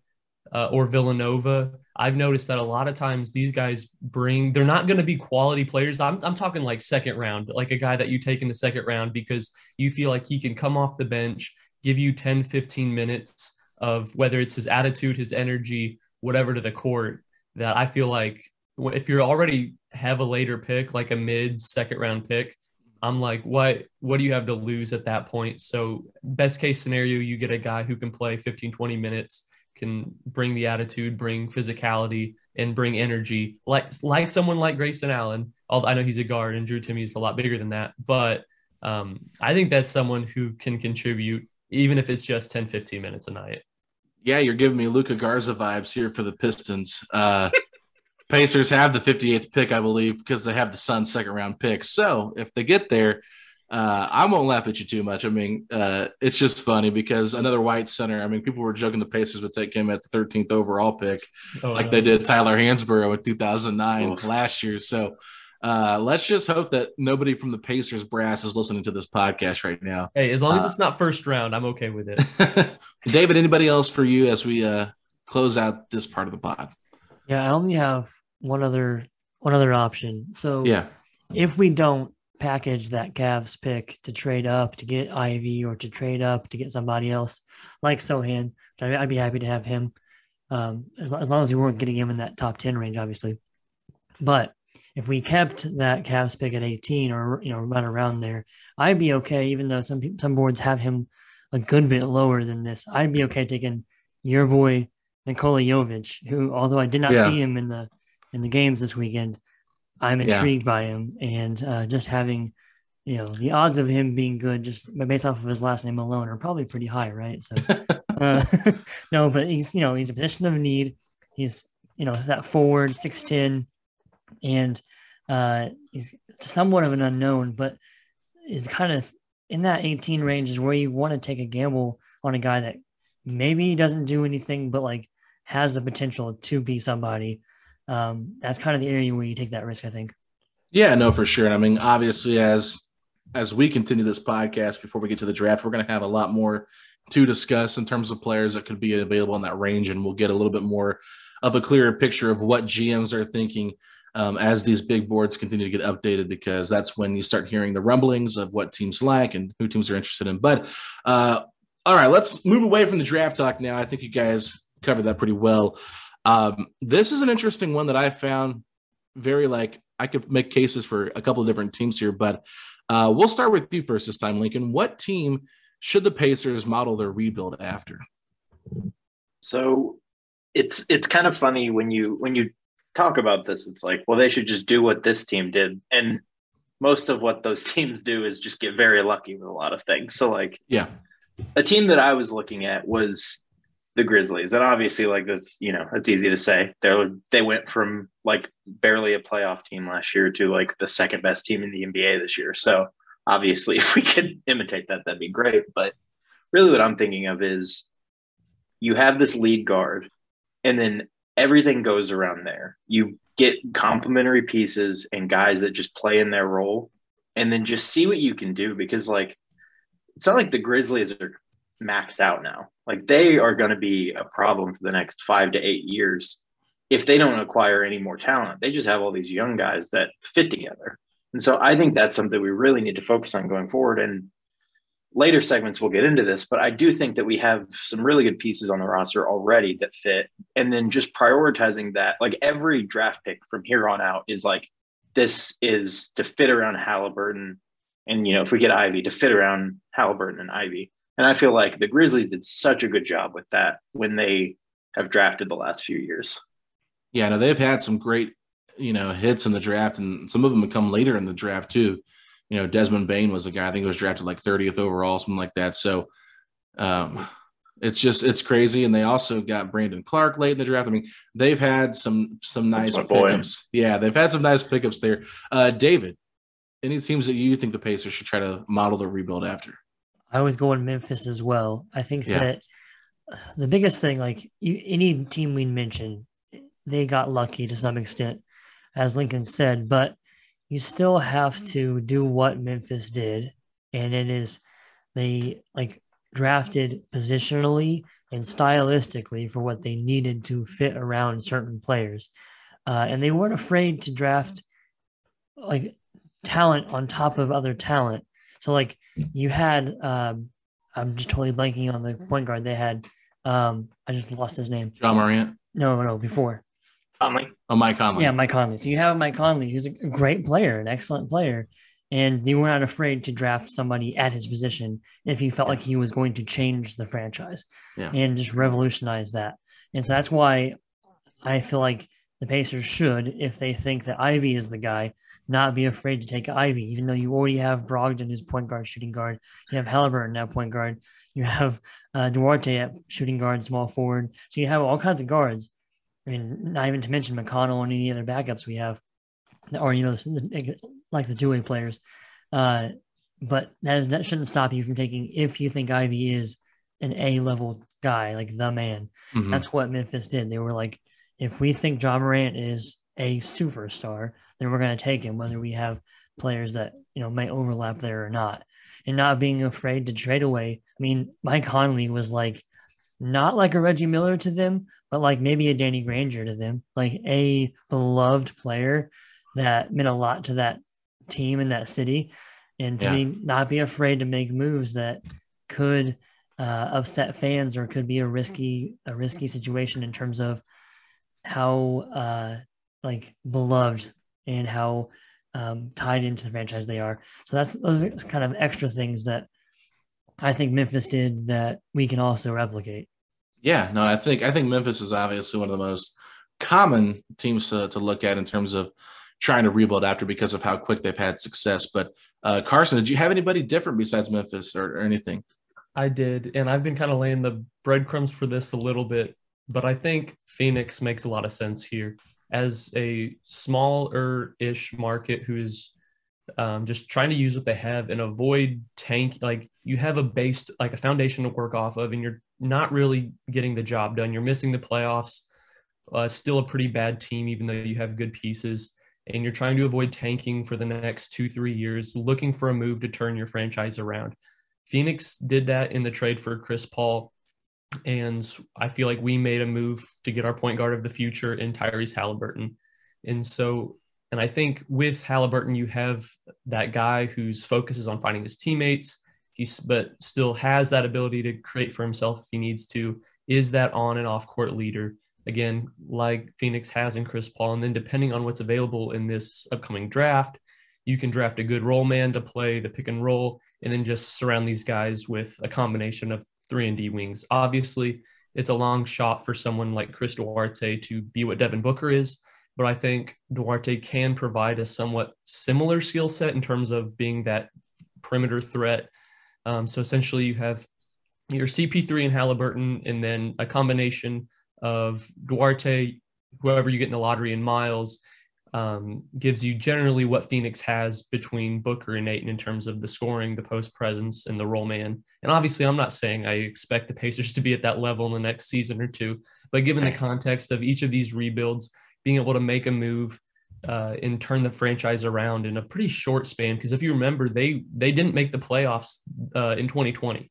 uh, or Villanova. I've noticed that a lot of times these guys bring, they're not going to be quality players. I'm, I'm talking like second round, like a guy that you take in the second round because you feel like he can come off the bench, give you 10, 15 minutes of whether it's his attitude, his energy, whatever to the court, that I feel like if you're already have a later pick, like a mid second round pick, I'm like, what what do you have to lose at that point? So best case scenario, you get a guy who can play 15, 20 minutes, can bring the attitude, bring physicality, and bring energy, like like someone like Grayson Allen. Although I know he's a guard and Drew Timme is a lot bigger than that, but um, I think that's someone who can contribute, even if it's just 10, 15 minutes a night. Yeah, you're giving me Luka Garza vibes here for the Pistons. Uh, Pacers have the 58th pick, I believe, because they have the Suns' second round pick. So if they get there, uh, I won't laugh at you too much. I mean, uh, it's just funny because another white center. I mean, people were joking the Pacers would take him at the 13th overall pick, oh, like no. they did Tyler Hansbrough in 2009 oh. last year. So uh, let's just hope that nobody from the Pacers brass is listening to this podcast right now. Hey, as long as uh, it's not first round, I'm okay with it. David, anybody else for you as we uh, close out this part of the pod? Yeah, I only have one other one other option. So yeah, if we don't package that Cavs pick to trade up to get Ivey or to trade up to get somebody else like Sochan, I'd be happy to have him. Um, as, as long as we weren't getting him in that top 10 range, obviously. But if we kept that Cavs pick at 18 or, you know, run around there, I'd be okay, even though some some boards have him a good bit lower than this. I'd be okay taking your boy Nikola Jovic, who, although I did not yeah. see him in the in the games this weekend, I'm intrigued yeah. by him, and uh, just having, you know, the odds of him being good just based off of his last name alone are probably pretty high, right? So, uh, no, but he's you know he's a position of need. He's you know that forward six ten, and uh, he's somewhat of an unknown, but is kind of in that 18 range is where you want to take a gamble on a guy that maybe doesn't do anything, but like has the potential to be somebody. Um, that's kind of the area where you take that risk, I think. Yeah, no, for sure. I mean, obviously, as as we continue this podcast before we get to the draft, we're going to have a lot more to discuss in terms of players that could be available in that range, and we'll get a little bit more of a clearer picture of what GMs are thinking um, as these big boards continue to get updated, because that's when you start hearing the rumblings of what teams like and who teams are interested in. But uh, all right, let's move away from the draft talk now. I think you guys covered that pretty well. Um, this is an interesting one that I found very like I could make cases for a couple of different teams here, but uh, we'll start with you first this time, Lincoln. What team should the Pacers model their rebuild after? So it's it's kind of funny when you when you talk about this. It's like, well, they should just do what this team did, and most of what those teams do is just get very lucky with a lot of things. So like, yeah, a team that I was looking at was the Grizzlies, and obviously, like that's you know, it's easy to say. They're they went from like barely a playoff team last year to like the second best team in the NBA this year. So obviously, if we could imitate that, that'd be great. But really, what I'm thinking of is you have this lead guard, and then everything goes around there. You get complementary pieces and guys that just play in their role, and then just see what you can do because like it's not like the Grizzlies are maxed out now. Like they are going to be a problem for the next five to eight years if they don't acquire any more talent. They just have all these young guys that fit together. And so I think that's something we really need to focus on going forward. And later segments we'll get into this, but I do think that we have some really good pieces on the roster already that fit. And then just prioritizing that, like every draft pick from here on out is like, this is to fit around Haliburton and you know if we get Ivey to fit around Haliburton and Ivey. And I feel like the Grizzlies did such a good job with that when they have drafted the last few years. Yeah, no, they've had some great, you know, hits in the draft, and some of them have come later in the draft too. You know, Desmond Bane was a guy I think he was drafted like 30th overall, something like that. So, um, it's just it's crazy. And they also got Brandon Clarke late in the draft. I mean, they've had some some nice pickups. Yeah, they've had some nice pickups there. Uh, David, any teams that you think the Pacers should try to model the rebuild after? I was going Memphis as well. I think yeah. that the biggest thing, like you, any team we mentioned, they got lucky to some extent, as Lincoln said, but you still have to do what Memphis did, and it is they like drafted positionally and stylistically for what they needed to fit around certain players, uh, and they weren't afraid to draft like talent on top of other talent. So like you had, um, I'm just totally blanking on the point guard. They had Um, I just lost his name. Ja Morant. No, no, before. Conley. Oh, Mike Conley. Yeah, Mike Conley. So you have Mike Conley, who's a great player, an excellent player, and they were not afraid to draft somebody at his position if he felt like he was going to change the franchise Yeah. and just revolutionize that. And so that's why I feel like the Pacers should, if they think that Ivey is the guy, not be afraid to take Ivey, even though you already have Brogdon as point guard, shooting guard. You have Haliburton now point guard. You have uh, Duarte at shooting guard, small forward. So you have all kinds of guards. I mean, not even to mention McConnell and any other backups we have, or you know, like the two-way players. Uh, but that is that shouldn't stop you from taking if you think Ivey is an A-level guy, like the man. Mhm. That's what Memphis did. They were like, if we think Ja Morant is a superstar, then we're going to take him, whether we have players that you know may overlap there or not, and not being afraid to trade away. I mean, Mike Conley was like not like a Reggie Miller to them, but like maybe a Danny Granger to them, like a beloved player that meant a lot to that team in that city, and to Yeah. me, not be afraid to make moves that could uh, upset fans or could be a risky a risky situation in terms of how uh, like beloved and how um, tied into the franchise they are. So that's those are kind of extra things that I think Memphis did that we can also replicate. Yeah, no, I think I think Memphis is obviously one of the most common teams to, to look at in terms of trying to rebuild after because of how quick they've had success. But uh, Carson, did you have anybody different besides Memphis or, or anything? I did, and I've been kind of laying the breadcrumbs for this a little bit, but I think Phoenix makes a lot of sense here as a smaller-ish market who is um, just trying to use what they have and avoid tank. Like you have a base, like a foundation to work off of, and you're not really getting the job done. You're missing the playoffs. Uh, still a pretty bad team, even though you have good pieces. And you're trying to avoid tanking for the next two, three years, looking for a move to turn your franchise around. Phoenix did that in the trade for Chris Paul. And I feel like we made a move to get our point guard of the future in Tyrese Haliburton. And so, and I think with Haliburton, you have that guy whose focus is on finding his teammates. He's, but still has that ability to create for himself if he needs to. Is that on and off court leader? Again, like Phoenix has in Chris Paul. And then depending on what's available in this upcoming draft, you can draft a good role man to play the pick and roll, and then just surround these guys with a combination of three and D wings. Obviously, it's a long shot for someone like Chris Duarte to be what Devin Booker is, but I think Duarte can provide a somewhat similar skill set in terms of being that perimeter threat. Um, so essentially, you have your CP3 and Haliburton, and then a combination of Duarte, whoever you get in the lottery, and Miles um, gives you generally what Phoenix has between Booker and Ayton in terms of the scoring, the post presence, and the roll man. And obviously, I'm not saying I expect the Pacers to be at that level in the next season or two, but given the context of each of these rebuilds, being able to make a move uh, and turn the franchise around in a pretty short span. Because if you remember, they they didn't make the playoffs uh, in 2020.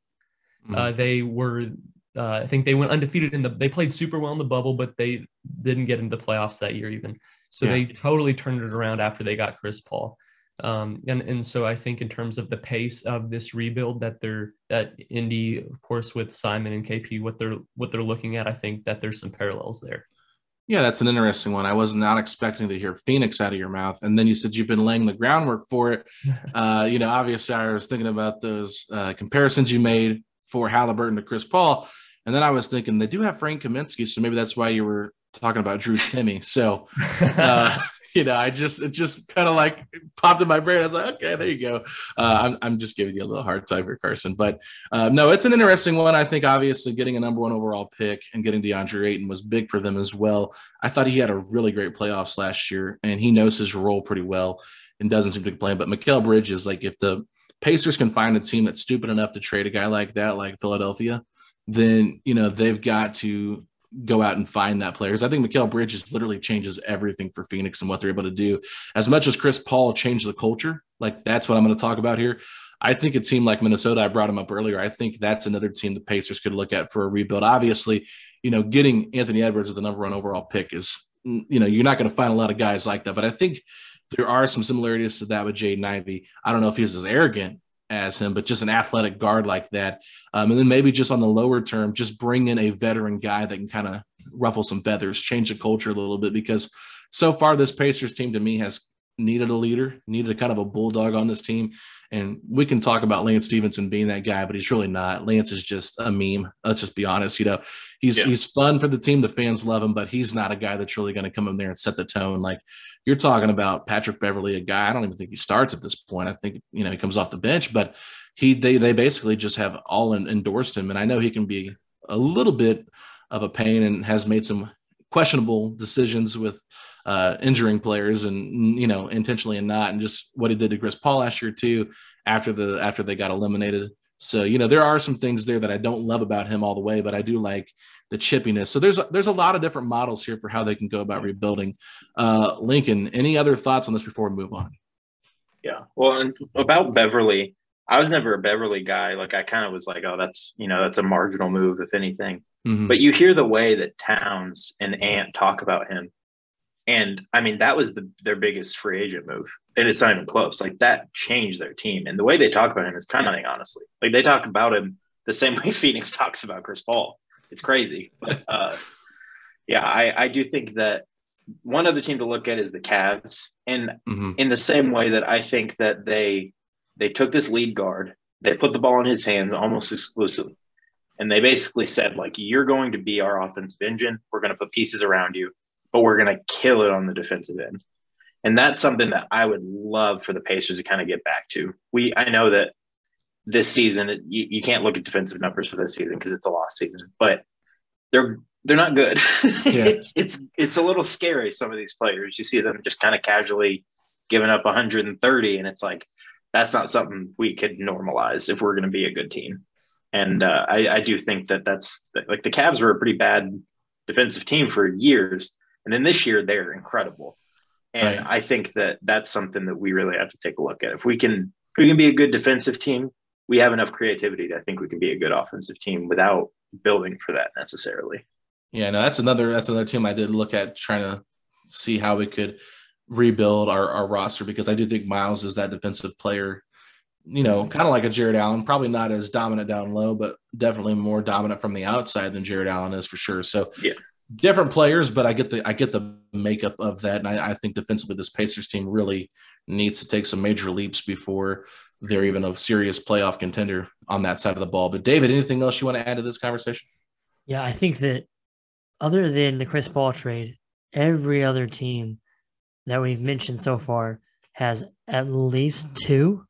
Mhm. Uh, they were, uh, I think they went undefeated in the. They played super well in the bubble, but they didn't get into the playoffs that year even. So Yeah. they totally turned it around after they got Chris Paul. Um, and and so I think in terms of the pace of this rebuild that they're that Indy, of course, with Simon and KP, what they're what they're looking at, I think that there's some parallels there. Yeah, that's an interesting one. I was not expecting to hear Phoenix out of your mouth, and then you said you've been laying the groundwork for it. Uh, you know, obviously, I was thinking about those uh, comparisons you made for Haliburton to Chris Paul, and then I was thinking they do have Frank Kaminsky, so maybe that's why you were talking about Drew Timme. So, uh, you know, I just it just kind of like popped in my brain. I was like, okay, there you go. Uh, I'm I'm just giving you a little hard time here, Carson, but uh, no, it's an interesting one. I think obviously getting a number one overall pick and getting DeAndre Ayton was big for them as well. I thought he had a really great playoffs last year, and he knows his role pretty well and doesn't seem to complain. But Mikal Bridges, is like if the Pacers can find a team that's stupid enough to trade a guy like that, like Philadelphia, then you know they've got to go out and find that player. 'Cause I think Mikal Bridges literally changes everything for Phoenix and what they're able to do. As much as Chris Paul changed the culture, like that's what I'm going to talk about here. I think a team like Minnesota, I brought him up earlier. I think that's another team the Pacers could look at for a rebuild. Obviously, you know, getting Anthony Edwards with the number one overall pick is, you know, you're not going to find a lot of guys like that. But I think there are some similarities to that with Jaden Ivey. I don't know if he's as arrogant as him, but just an athletic guard like that. Um, and then maybe just on the lower term, just bring in a veteran guy that can kind of ruffle some feathers, change the culture a little bit. Because so far, this Pacers team to me has needed a leader, needed a kind of a bulldog on this team. And we can talk about Lance Stephenson being that guy, but he's really not. Lance is just a meme. Let's just be honest. You know, he's yeah. he's fun for the team. The fans love him, but he's not a guy that's really going to come in there and set the tone. Like you're talking about Patrick Beverley, a guy. I don't even think he starts at this point. I think you know he comes off the bench, but he they they basically just have all endorsed him. And I know he can be a little bit of a pain and has made some questionable decisions with uh, injuring players and you know intentionally and not, and just what he did to Chris Paul last year too after the after they got eliminated. So you know there are some things there that I don't love about him all the way, but I do like the chippiness. So there's there's a lot of different models here for how they can go about rebuilding. Uh, Lincoln, any other thoughts on this before we move on? Yeah, well, about Beverley, I was never a Beverley guy. Like I kind of was like, oh, that's you know that's a marginal move if anything. Mm-hmm. But you hear the way that Towns and Ant talk about him, and I mean, that was the, their biggest free agent move. And it's not even close. Like that changed their team. And the way they talk about him is kind of like, honestly. Like they talk about him the same way Phoenix talks about Chris Paul. It's crazy. But uh, yeah, I, I do think that one other team to look at is the Cavs. And mm-hmm. in the same way that I think that they they took this lead guard, they put the ball in his hands almost exclusively. And they basically said, like, you're going to be our offensive engine. We're going to put pieces around you but we're going to kill it on the defensive end. And that's something that I would love for the Pacers to kind of get back to. We, I know that this season, you, you can't look at defensive numbers for this season because it's a lost season, but they're they're not good. Yeah. it's it's it's a little scary. Some of these players, you see them just kind of casually giving up 130, and it's like that's not something we could normalize if we're going to be a good team. And uh, I, I do think that that's like the Cavs were a pretty bad defensive team for years, and then this year, they're incredible. And right. I think that that's something that we really have to take a look at. If we can, if we can be a good defensive team, we have enough creativity that I think we can be a good offensive team without building for that necessarily. Yeah, no, that's another that's another team I did look at trying to see how we could rebuild our, our roster because I do think Miles is that defensive player, you know, kind of like a Jarrett Allen, probably not as dominant down low, but definitely more dominant from the outside than Jarrett Allen is for sure. So yeah, different players, but I get the I get the makeup of that, and I, I, think defensively this Pacers team really needs to take some major leaps before they're even a serious playoff contender on that side of the ball. But David, anything else you want to add to this conversation? Yeah, I think that other than the Chris Paul trade, every other team that we've mentioned so far has at least two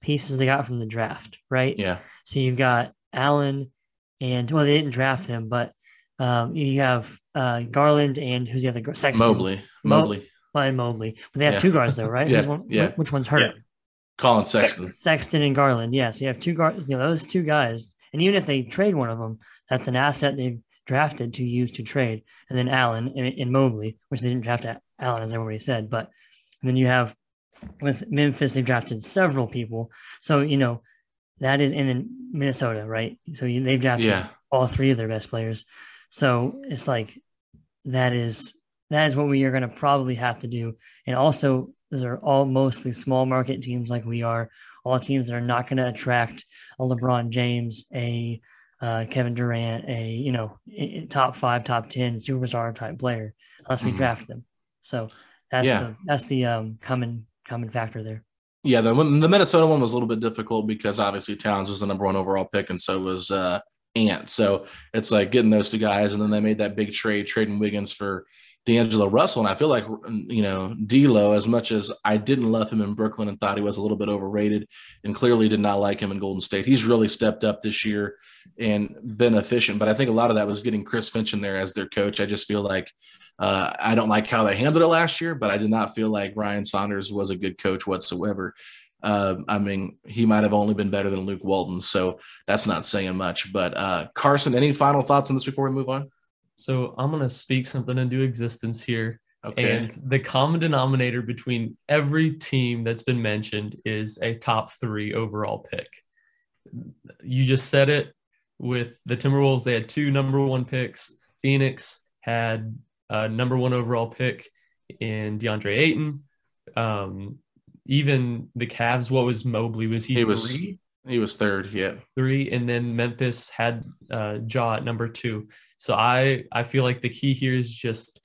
pieces they got from the draft, right? Yeah. So you've got Allen and well, they didn't draft him, but um, you have uh, Garland and who's the other Sexton? Mobley. Mobley. Mo- and Mobley. But they have yeah. two guards though, right? yeah. One, yeah. Which one's hurt? Yeah. Collin Sexton. Sexton and Garland. Yeah. So you have two guards. You know those two guys. And even if they trade one of them, that's an asset they've drafted to use to trade. And then Allen and, and Mobley, which they didn't draft Allen, as I already said. But then you have with Memphis, they've drafted several people. So you know that is in Minnesota, right? So you, they've drafted yeah. all three of their best players. So it's like that is that is what we are going to probably have to do. And also, those are all mostly small market teams like we are, all teams that are not going to attract a LeBron James, a uh, Kevin Durant, a you know top five, top ten superstar type player unless we mm-hmm. draft them. So that's yeah. the that's the um, common common factor there. Yeah, the the Minnesota one was a little bit difficult because obviously Towns was the number one overall pick, and so was uh, Ant. So it's like getting those two guys, and then they made that big trade, trading Wiggins for D'Angelo Russell. And I feel like, you know, D'Lo, as much as I didn't love him in Brooklyn and thought he was a little bit overrated and clearly did not like him in Golden State, he's really stepped up this year and been efficient. But I think a lot of that was getting Chris Finch in there as their coach. I just feel like uh, I don't like how they handled it last year, but I did not feel like Ryan Saunders was a good coach whatsoever. Uh, I mean, he might have only been better than Luke Walton, so that's not saying much. But uh, Carson, any final thoughts on this before we move on? So I'm going to speak something into existence here. Okay. And the common denominator between every team that's been mentioned is a top three overall pick. You just said it with the Timberwolves. They had two number one picks. Phoenix had a number one overall pick in DeAndre Ayton. Um, even the Cavs, what was Mobley? Was he, He was- three? He was third. Yeah. Three, and then Memphis had uh, Ja at number two. So I I feel like the key here is just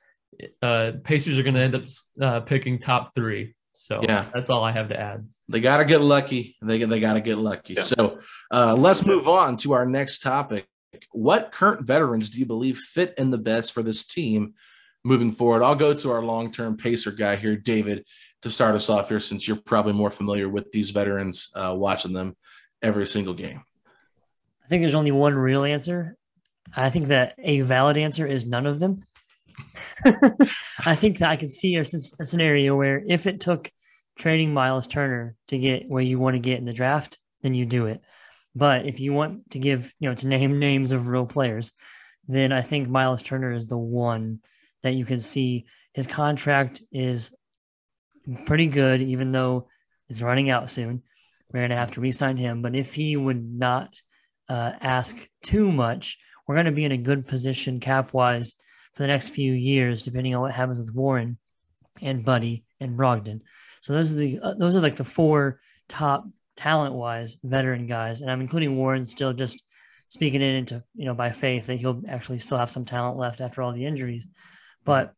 uh, Pacers are going to end up uh, picking top three. So Yeah. that's all I have to add. They got to get lucky. They, they got to get lucky. Yeah. So uh, let's move on to our next topic. What current veterans do you believe fit in the best for this team moving forward? I'll go to our long term pacer guy here, David, to start us off here, since you're probably more familiar with these veterans, uh, watching them every single game. I think there's only one real answer. I think that a valid answer is none of them. I think that I can see a scenario where if it took trading Miles Turner to get where you want to get in the draft, then you do it. But if you want to give, you know, to name names of real players, then I think Miles Turner is the one that you can see. His contract is pretty good, even though it's running out soon. We're going to have to re-sign him. But if he would not uh, ask too much, we're going to be in a good position cap-wise for the next few years, depending on what happens with Warren and Buddy and Brogdon. So those are the uh, those are like the four top talent-wise veteran guys, and I'm including Warren still just speaking it into you know by faith that he'll actually still have some talent left after all the injuries. But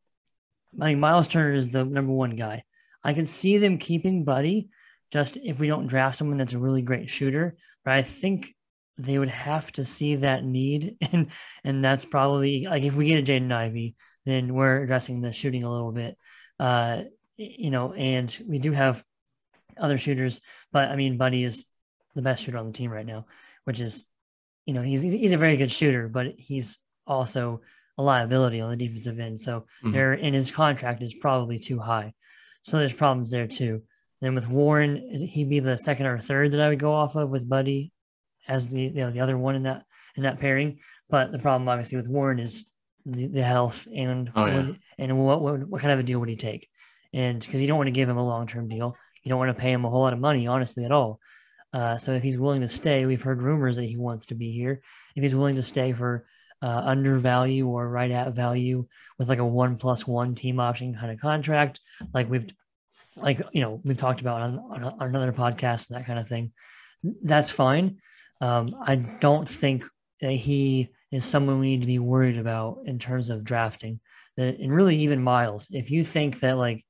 I think Miles Turner is the number one guy. I can see them keeping Buddy just if we don't draft someone that's a really great shooter. But I think they would have to see that need, and and that's probably like if we get a Jaden Ivey, then we're addressing the shooting a little bit. Uh, you know, and we do have other shooters, but I mean, Buddy is the best shooter on the team right now, which is, you know, he's he's a very good shooter, but he's also a liability on the defensive end. So Mhm. there, and his contract is probably too high. So there's problems there too. Then with Warren, he'd be the second or third that I would go off of with Buddy as the you know, the other one in that in that pairing. But the problem obviously with Warren is the, the health and Oh, yeah. what, and what, what what kind of a deal would he take? And because you don't want to give him a long term deal, you don't want to pay him a whole lot of money, honestly, at all. Uh, so if he's willing to stay, we've heard rumors that he wants to be here. If he's willing to stay for uh, under value or right at value with like a one plus one team option kind of contract, like we've like you know we've talked about on, on, another podcast and that kind of thing, that's fine. Um, I don't think that he is someone we need to be worried about in terms of drafting. That and really even Miles, if you think that like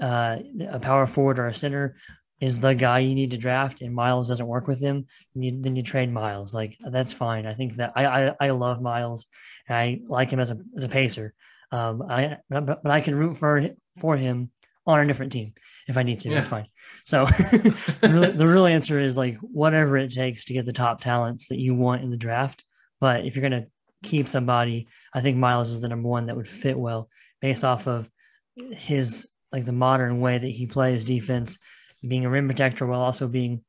uh, a power forward or a center is the guy you need to draft and Miles doesn't work with him, then you, then you trade Miles. Like that's fine. I think that I I, I love Miles. And I like him as a as a pacer. Um, I but, but I can root for for him on a different team if I need to. That's fine. So the, real, the real answer is like whatever it takes to get the top talents that you want in the draft. But if you're gonna keep somebody, I think Miles is the number one that would fit well based off of his like the modern way that he plays defense, being a rim protector while also being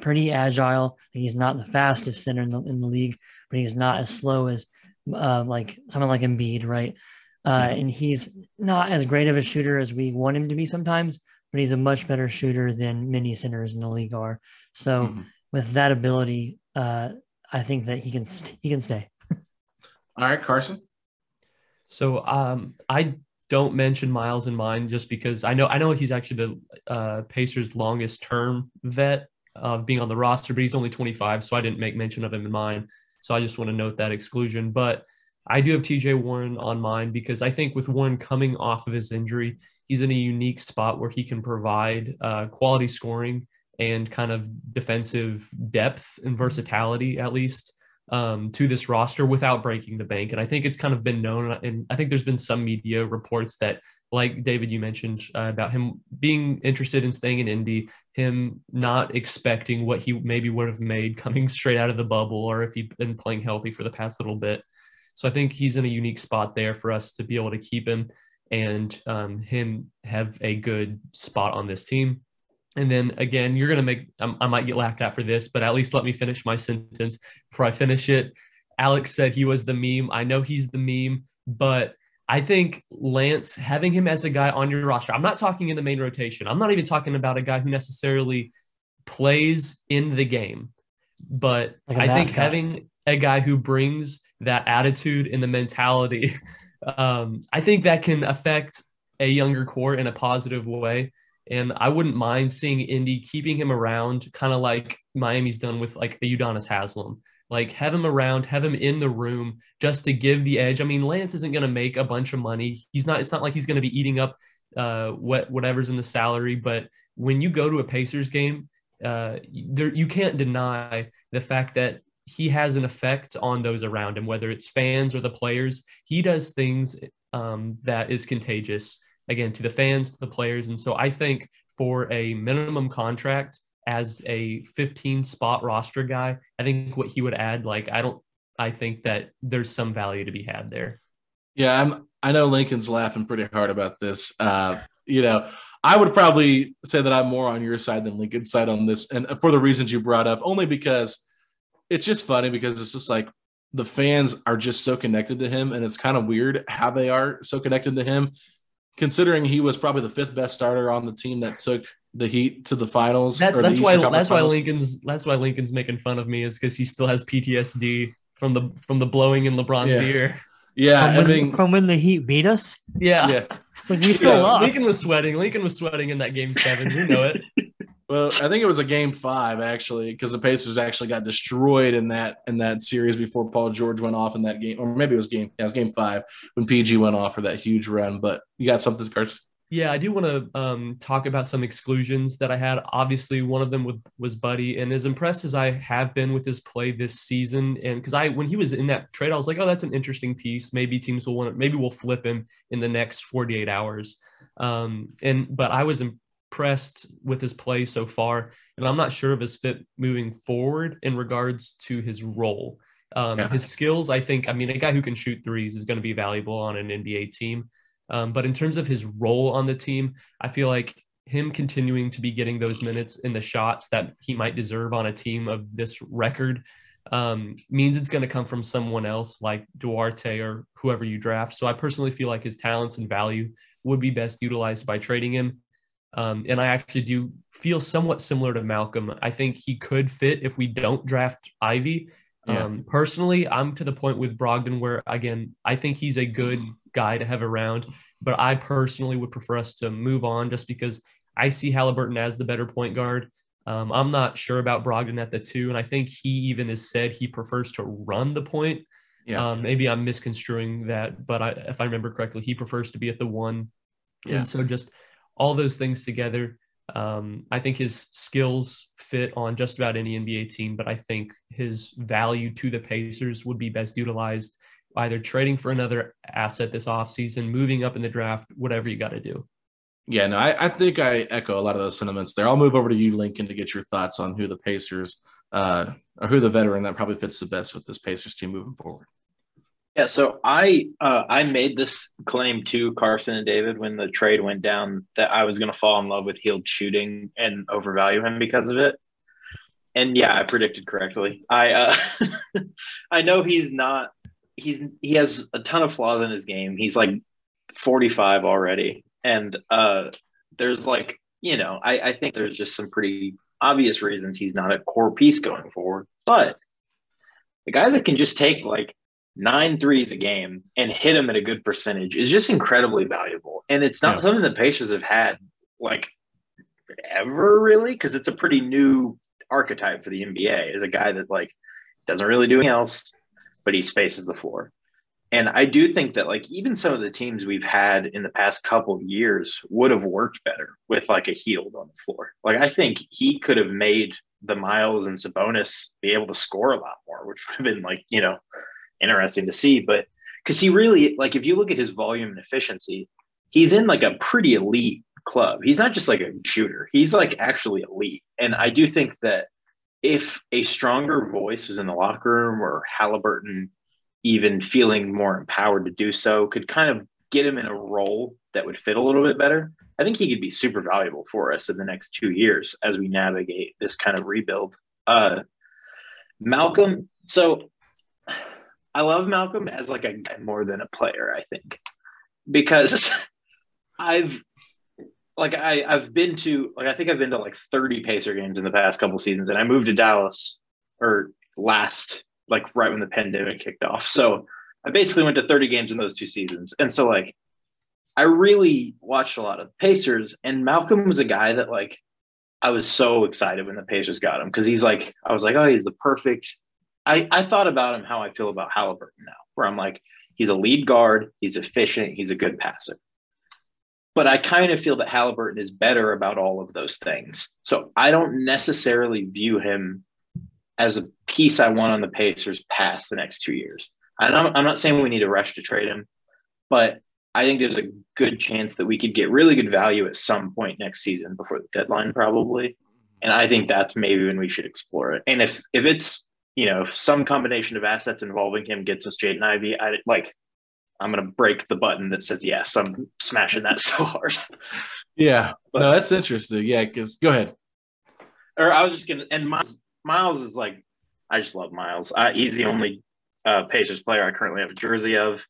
pretty agile. He's not the fastest center in the, in the league, but he's not as slow as uh, like someone like Embiid, right? Uh, and he's not as great of a shooter as we want him to be sometimes, but he's a much better shooter than many centers in the league are. So Mhm. with that ability, uh, I think that he can st- he can stay. All right, Carson. So um, I don't mention Miles in mine just because I know I know he's actually the uh, Pacers' longest term vet of being on the roster, but he's only 25, so I didn't make mention of him in mine. So I just want to note that exclusion. But I do have TJ Warren on mine because I think with Warren coming off of his injury, he's in a unique spot where he can provide uh, quality scoring and kind of defensive depth and versatility, at least um, to this roster without breaking the bank. And I think it's kind of been known, and I think there's been some media reports that, like David, you mentioned uh, about him being interested in staying in Indy, him not expecting what he maybe would have made coming straight out of the bubble, or if he'd been playing healthy for the past little bit. So I think he's in a unique spot there for us to be able to keep him and um, him have a good spot on this team. And then again, you're going to make, um, I might get laughed at for this, but at least let me finish my sentence before I finish it. Alex said he was the meme. I know he's the meme, but I think Lance, having him as a guy on your roster, I'm not talking in the main rotation. I'm not even talking about a guy who necessarily plays in the game, but Like I think having a guy who brings that attitude and the mentality, um, I think that can affect a younger core in a positive way. And I wouldn't mind seeing Indy keeping him around, kind of like Miami's done with like a Udonis Haslem. Like have him around, have him in the room just to give the edge. I mean, Lance isn't going to make a bunch of money. He's not. It's not like he's going to be eating up uh, what whatever's in the salary. But when you go to a Pacers game, uh, there you can't deny the fact that he has an effect on those around him, whether it's fans or the players. He does things um, that is contagious again to the fans, to the players, and so I think for a minimum contract as a 15 spot roster guy, I think what he would add, like, I don't, I think that there's some value to be had there. Yeah, I'm, I know Lincoln's laughing pretty hard about this. Uh, you know, I would probably say that I'm more on your side than Lincoln's side on this, and for the reasons you brought up, only because it's just funny because it's just like the fans are just so connected to him, and it's kind of weird how they are so connected to him, considering he was probably the fifth best starter on the team that took the Heat to the finals. That, that's why that's finals. why Lincoln's that's why Lincoln's making fun of me is because he still has PTSD from the from the blowing in LeBron's yeah. ear. Yeah, from when, from when the Heat beat us. Yeah, yeah. Like we still yeah. lost. Lincoln was sweating. Lincoln was sweating in that game seven. You know it. Well, I think it was a game five actually, because the Pacers actually got destroyed in that in that series before Paul George went off in that game, or maybe it was game. Yeah, it was game five when PG went off for that huge run. But you got something, Carson? Yeah, I do want to um, talk about some exclusions that I had. Obviously, one of them was, was Buddy, and as impressed as I have been with his play this season, and because I when he was in that trade, I was like, oh, that's an interesting piece. Maybe teams will want maybe we'll flip him in the next 48 hours. Um, and but I was impressed with his play so far, and I'm not sure of his fit moving forward in regards to his role. Um, yeah. His skills, I think, I mean, a guy who can shoot threes is going to be valuable on an NBA team. Um, but in terms of his role on the team, I feel like him continuing to be getting those minutes in the shots that he might deserve on a team of this record um, means it's going to come from someone else like Duarte or whoever you draft. So I personally feel like his talents and value would be best utilized by trading him. Um, and I actually do feel somewhat similar to Malcolm. I think he could fit if we don't draft Ivey. Yeah. Um, personally, I'm to the point with Brogdon where, again, I think he's a good guy to have around. But I personally would prefer us to move on just because I see Haliburton as the better point guard. Um, I'm not sure about Brogdon at the two, and I think he even has said he prefers to run the point. Yeah. Um, maybe I'm misconstruing that, but I, if I remember correctly, he prefers to be at the one. Yeah. And so just all those things together, um, I think his skills fit on just about any NBA team, but I think his value to the Pacers would be best utilized either trading for another asset this offseason, moving up in the draft, whatever you got to do. Yeah, no, I, I, think I echo a lot of those sentiments there. I'll move over to you, Lincoln, to get your thoughts on who the Pacers uh, or who the veteran that probably fits the best with this Pacers team moving forward. Yeah, so I uh, I made this claim to Carson and David when the trade went down that I was going to fall in love with Hield shooting and overvalue him because of it. And yeah, I predicted correctly. I uh, I know he's not he's he has a ton of flaws in his game. He's like 45 already. And uh there's like, you know, I, I think there's just some pretty obvious reasons he's not a core piece going forward. But the guy that can just take like nine threes a game and hit them at a good percentage is just incredibly valuable. And it's not yeah. something the Pacers have had like ever really, because it's a pretty new archetype for the NBA is a guy that like doesn't really do anything else, but he spaces the floor. And I do think that like even some of the teams we've had in the past couple of years would have worked better with like a Hield on the floor. Like I think he could have made the Miles and Sabonis be able to score a lot more, which would have been like, you know, interesting to see. But because he really like if you look at his volume and efficiency, he's in like a pretty elite club. He's not just like a shooter. He's like actually elite. And I do think that if a stronger voice was in the locker room or Haliburton even feeling more empowered to do so could kind of get him in a role that would fit a little bit better, I think he could be super valuable for us in the next two years as we navigate this kind of rebuild. Uh, Malcolm, so I love Malcolm as like a guy more than a player, I think, because I've like I I've been to like I think I've been to like 30 Pacer games in the past couple seasons, and I moved to Dallas or last like right when the pandemic kicked off. So I basically went to 30 games in those two seasons, and so like I really watched a lot of Pacers, and Malcolm was a guy that like I was so excited when the Pacers got him because he's like I was like, oh, he's the perfect. I I thought about him how I feel about Haliburton now, where I'm like, he's a lead guard, he's efficient, he's a good passer. But I kind of feel that Haliburton is better about all of those things. So I don't necessarily view him as a piece I want on the Pacers past the next two years. I'm, I'm not saying we need to rush to trade him, but I think there's a good chance that we could get really good value at some point next season before the deadline, probably. And I think that's maybe when we should explore it. And if if it's you know if some combination of assets involving him gets us Jaden Ivey, I like I'm gonna break the button that says yes. I'm smashing that so hard. Yeah, but, no, that's interesting. Yeah, because go ahead. Or I was just gonna and Miles, Miles is like I just love Miles. Uh, he's the only uh, Pacers player I currently have a jersey of.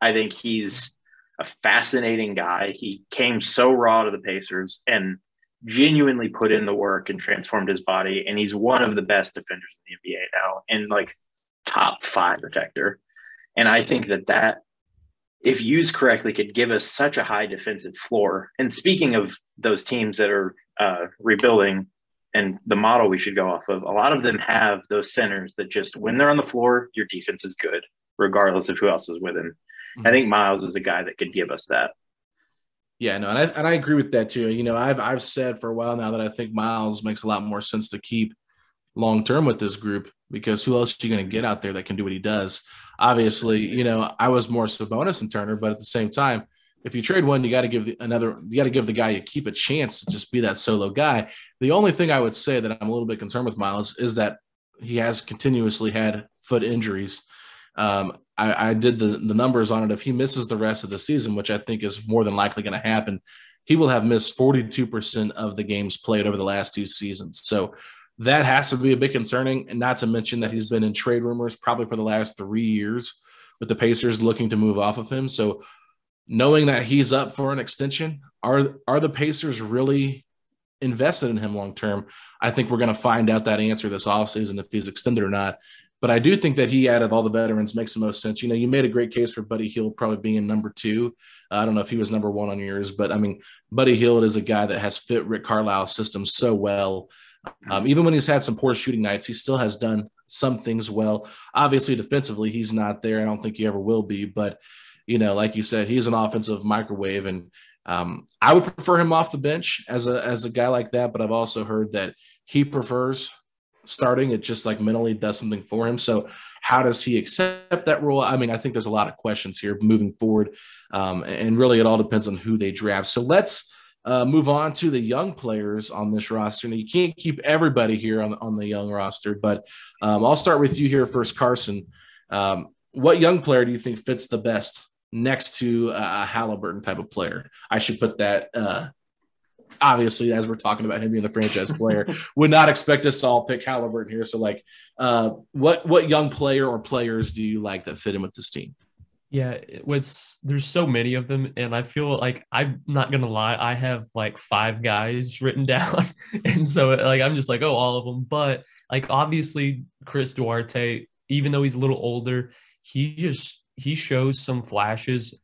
I think he's a fascinating guy. He came so raw to the Pacers and genuinely put in the work and transformed his body. And he's one of the best defenders in the NBA now and like top five protector. And I think that that, if used correctly, could give us such a high defensive floor. And speaking of those teams that are uh, rebuilding and the model we should go off of, a lot of them have those centers that just, when they're on the floor, your defense is good, regardless of who else is with him. Mm-hmm. I think Miles is a guy that could give us that. Yeah, no, and I, and I agree with that too. You know, I've I've said for a while now that I think Miles makes a lot more sense to keep long term with this group because who else are you going to get out there that can do what he does? Obviously, you know, I was more Sabonis and Turner, but at the same time, if you trade one, you got to give the, another. You got to give the guy you keep a chance to just be that solo guy. The only thing I would say that I'm a little bit concerned with Miles is that he has continuously had foot injuries. Um, I, I did the, the numbers on it. If he misses the rest of the season, which I think is more than likely going to happen, he will have missed 42% of the games played over the last two seasons. So that has to be a bit concerning. And not to mention that he's been in trade rumors probably for the last three years with the Pacers looking to move off of him. So knowing that he's up for an extension, are are the Pacers really invested in him long term? I think we're going to find out that answer this offseason if he's extended or not. But I do think that he, of all the veterans, makes the most sense. You know, you made a great case for Buddy Hield probably being number two. Uh, I don't know if he was number one on yours, but I mean, Buddy Hield is a guy that has fit Rick Carlisle's system so well. Um, even when he's had some poor shooting nights, he still has done some things well. Obviously, defensively, he's not there. I don't think he ever will be. But, you know, like you said, he's an offensive microwave. And um, I would prefer him off the bench as a, as a guy like that. But I've also heard that he prefers starting. It just like mentally does something for him. So how does he accept that role? I mean, I think there's a lot of questions here moving forward, um, and really it all depends on who they draft. So let's uh, move on to the young players on this roster. Now you can't keep everybody here on on the young roster, but um, I'll start with you here first, Carson. Um, what young player do you think fits the best next to a Haliburton type of player? I should put that uh, obviously, as we're talking about him being the franchise player, would not expect us to all pick Haliburton here. So, like, uh, what what young player or players do you like that fit in with this team? Yeah, it's there's so many of them, and I feel like I'm not gonna lie, I have like five guys written down, and so like I'm just like, oh, all of them. But like obviously, Chris Duarte, even though he's a little older, he just he shows some flashes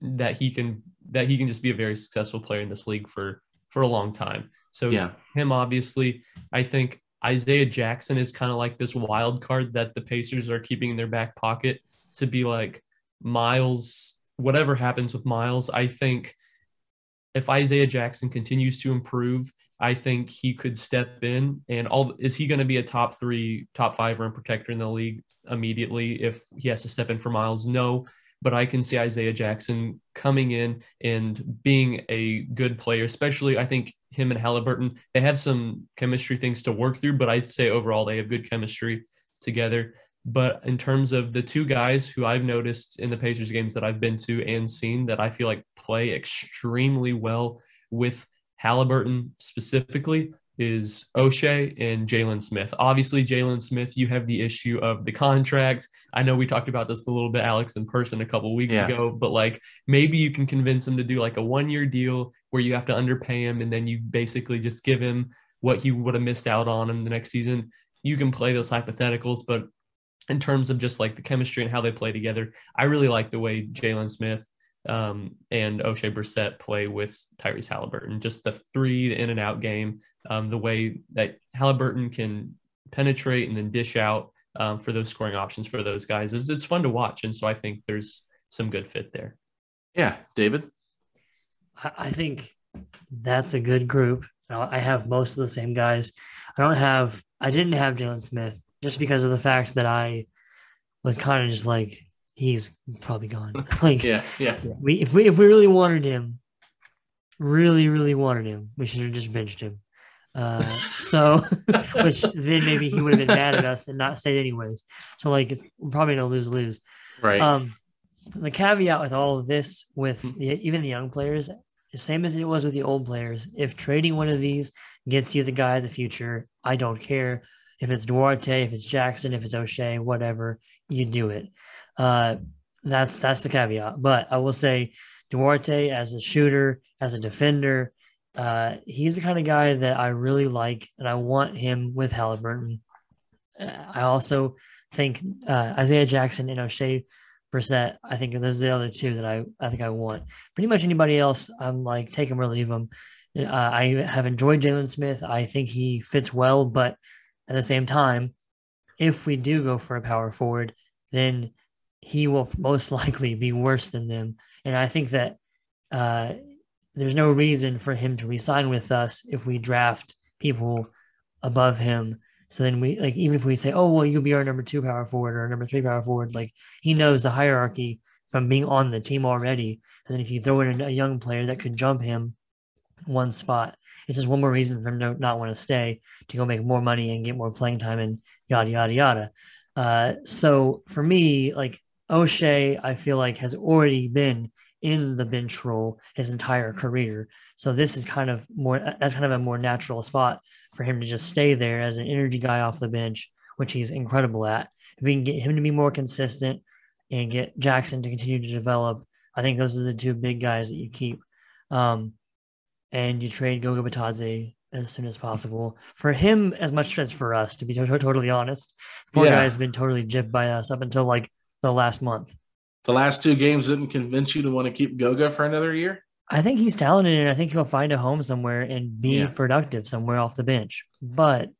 that he can that he can just be a very successful player in this league for for a long time. So yeah, him obviously, I think Isaiah Jackson is kind of like this wild card that the Pacers are keeping in their back pocket to be like Miles. Whatever happens with Miles, I think if Isaiah Jackson continues to improve, I think he could step in and all is he going to be a top three, top five rim protector in the league immediately if he has to step in for Miles? No but I can see Isaiah Jackson coming in and being a good player, especially I think him and Haliburton, they have some chemistry things to work through, but I'd say overall they have good chemistry together. But in terms of the two guys who I've noticed in the Pacers games that I've been to and seen that I feel like play extremely well with Haliburton specifically, is Oshae and Jalen Smith. Obviously, Jalen Smith, you have the issue of the contract. I know we talked about this a little bit, Alex, in person a couple weeks yeah. ago, but like maybe you can convince him to do like a one year deal where you have to underpay him and then you basically just give him what he would have missed out on in the next season. You can play those hypotheticals, but in terms of just like the chemistry and how they play together, I really like the way Jalen Smith um, and Oshae Brissett play with Tyrese Haliburton. Just the three, the in and out game, um, the way that Haliburton can penetrate and then dish out um, for those scoring options for those guys is it's fun to watch. And so I think there's some good fit there. Yeah, David. I think that's a good group. I have most of the same guys. I don't have. I didn't have Jalen Smith just because of the fact that I was kind of just like he's probably gone. like yeah, yeah. We if we if we really wanted him, really really wanted him, we should have just benched him. Uh, so, which then maybe he would have been mad at us and not stayed anyways. So like we're probably gonna lose lose. Right. Um, the caveat with all of this, with the, even the young players, the same as it was with the old players. If trading one of these gets you the guy of the future, I don't care if it's Duarte, if it's Jackson, if it's Oshae, whatever, you do it. Uh, that's that's the caveat. But I will say Duarte as a shooter, as a defender, uh, he's the kind of guy that I really like, and I want him with Haliburton. Uh, I also think uh, Isaiah Jackson and Oshae Brissett. I think those are the other two that I, I think I want. Pretty much anybody else, I'm like take him or leave him. Uh, I have enjoyed Jalen Smith. I think he fits well, but at the same time, if we do go for a power forward, then he will most likely be worse than them. And I think that uh, there's no reason for him to resign with us if we draft people above him. So then we like even if we say, oh well, you'll be our number two power forward or number three power forward, like he knows the hierarchy from being on the team already. And then if you throw in a young player that could jump him one spot, it's just one more reason for him to not want to stay to go make more money and get more playing time and yada yada yada. Uh, so for me, like Oshae, I feel like has already been in the bench role his entire career. So this is kind of more that's kind of a more natural spot for him to just stay there as an energy guy off the bench, which he's incredible at. If we can get him to be more consistent and get Jackson to continue to develop, I think those are the two big guys that you keep. Um, and you trade Goga Bitadze as soon as possible for him as much as for us, to be to- totally honest. Poor yeah. guy has been totally gypped by us up until like the last month. The last two games didn't convince you to want to keep Goga for another year? I think he's talented and I think he'll find a home somewhere and be yeah. productive somewhere off the bench, but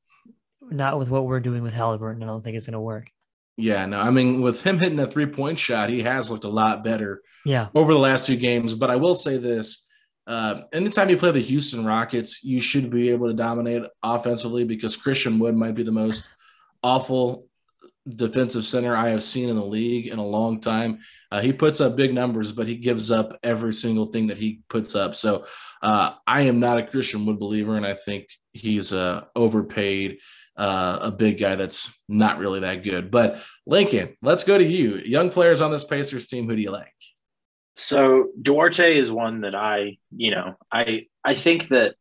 not with what we're doing with Haliburton. I don't think it's going to work. Yeah, no, I mean, with him hitting a three point shot, he has looked a lot better yeah. over the last two games. But I will say this uh, anytime you play the Houston Rockets, you should be able to dominate offensively because Christian Wood might be the most awful defensive center I have seen in the league in a long time. Uh, he puts up big numbers, but he gives up every single thing that he puts up. So uh, I am not a Christian Wood believer, and I think he's uh, overpaid. Uh, a big guy that's not really that good. But Lincoln, let's go to you. Young players on this Pacers team, who do you like? So Duarte is one that I, you know, I I think that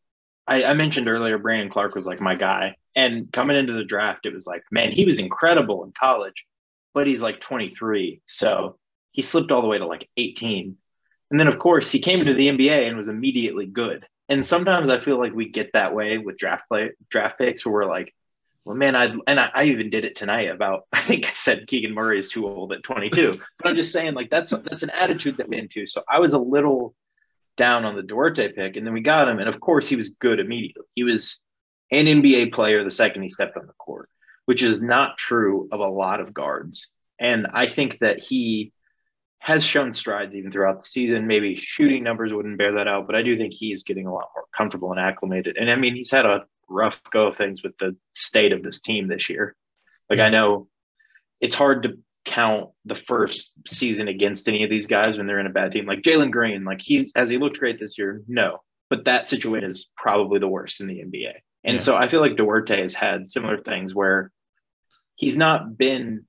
I, I, mentioned earlier Brandon Clarke was like my guy. And coming into the draft, it was like, man, he was incredible in college, but he's like 23. So he slipped all the way to like 18. And then of course he came into the NBA and was immediately good. And sometimes I feel like we get that way with draft play draft picks where we're like, well, man, I and I, I, even did it tonight about I think I said Keegan Murray is too old at 22, but I'm just saying like that's that's an attitude that went into. So I was a little down on the Duarte pick, and then we got him, and of course he was good immediately. He was an NBA player the second he stepped on the court, which is not true of a lot of guards. And I think that he has shown strides even throughout the season. Maybe shooting numbers wouldn't bear that out, but I do think he's getting a lot more comfortable and acclimated. And I mean, he's had a rough go of things with the state of this team this year. Like I know it's hard to count the first season against any of these guys when they're in a bad team. Like Jalen Green, like he has he looked great this year? No. But that situation is probably the worst in the NBA. And yeah. so I feel like Duarte has had similar things where he's not been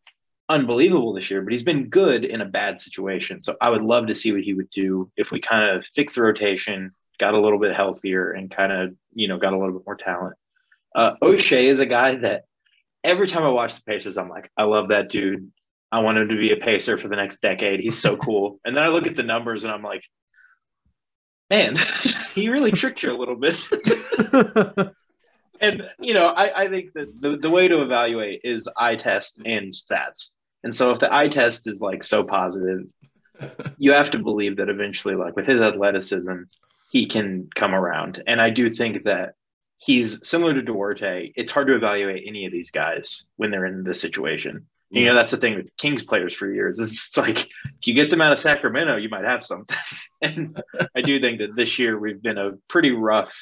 unbelievable this year, but he's been good in a bad situation. So I would love to see what he would do if we kind of fix the rotation, got a little bit healthier, and kind of you know got a little bit more talent. Uh, Oshae is a guy that every time I watch the Pacers, I'm like, I love that dude. I want him to be a Pacer for the next decade. He's so cool. and then I look at the numbers and I'm like, man, he really tricked you a little bit. and you know, I, I think that the, the way to evaluate is eye test and stats. And so if the eye test is like so positive, you have to believe that eventually, like with his athleticism, he can come around. And I do think that he's similar to Duarte. It's hard to evaluate any of these guys when they're in this situation. Yeah. You know, that's the thing with Kings players for years. It's like if you get them out of Sacramento, you might have something. and I do think that this year we've been a pretty rough,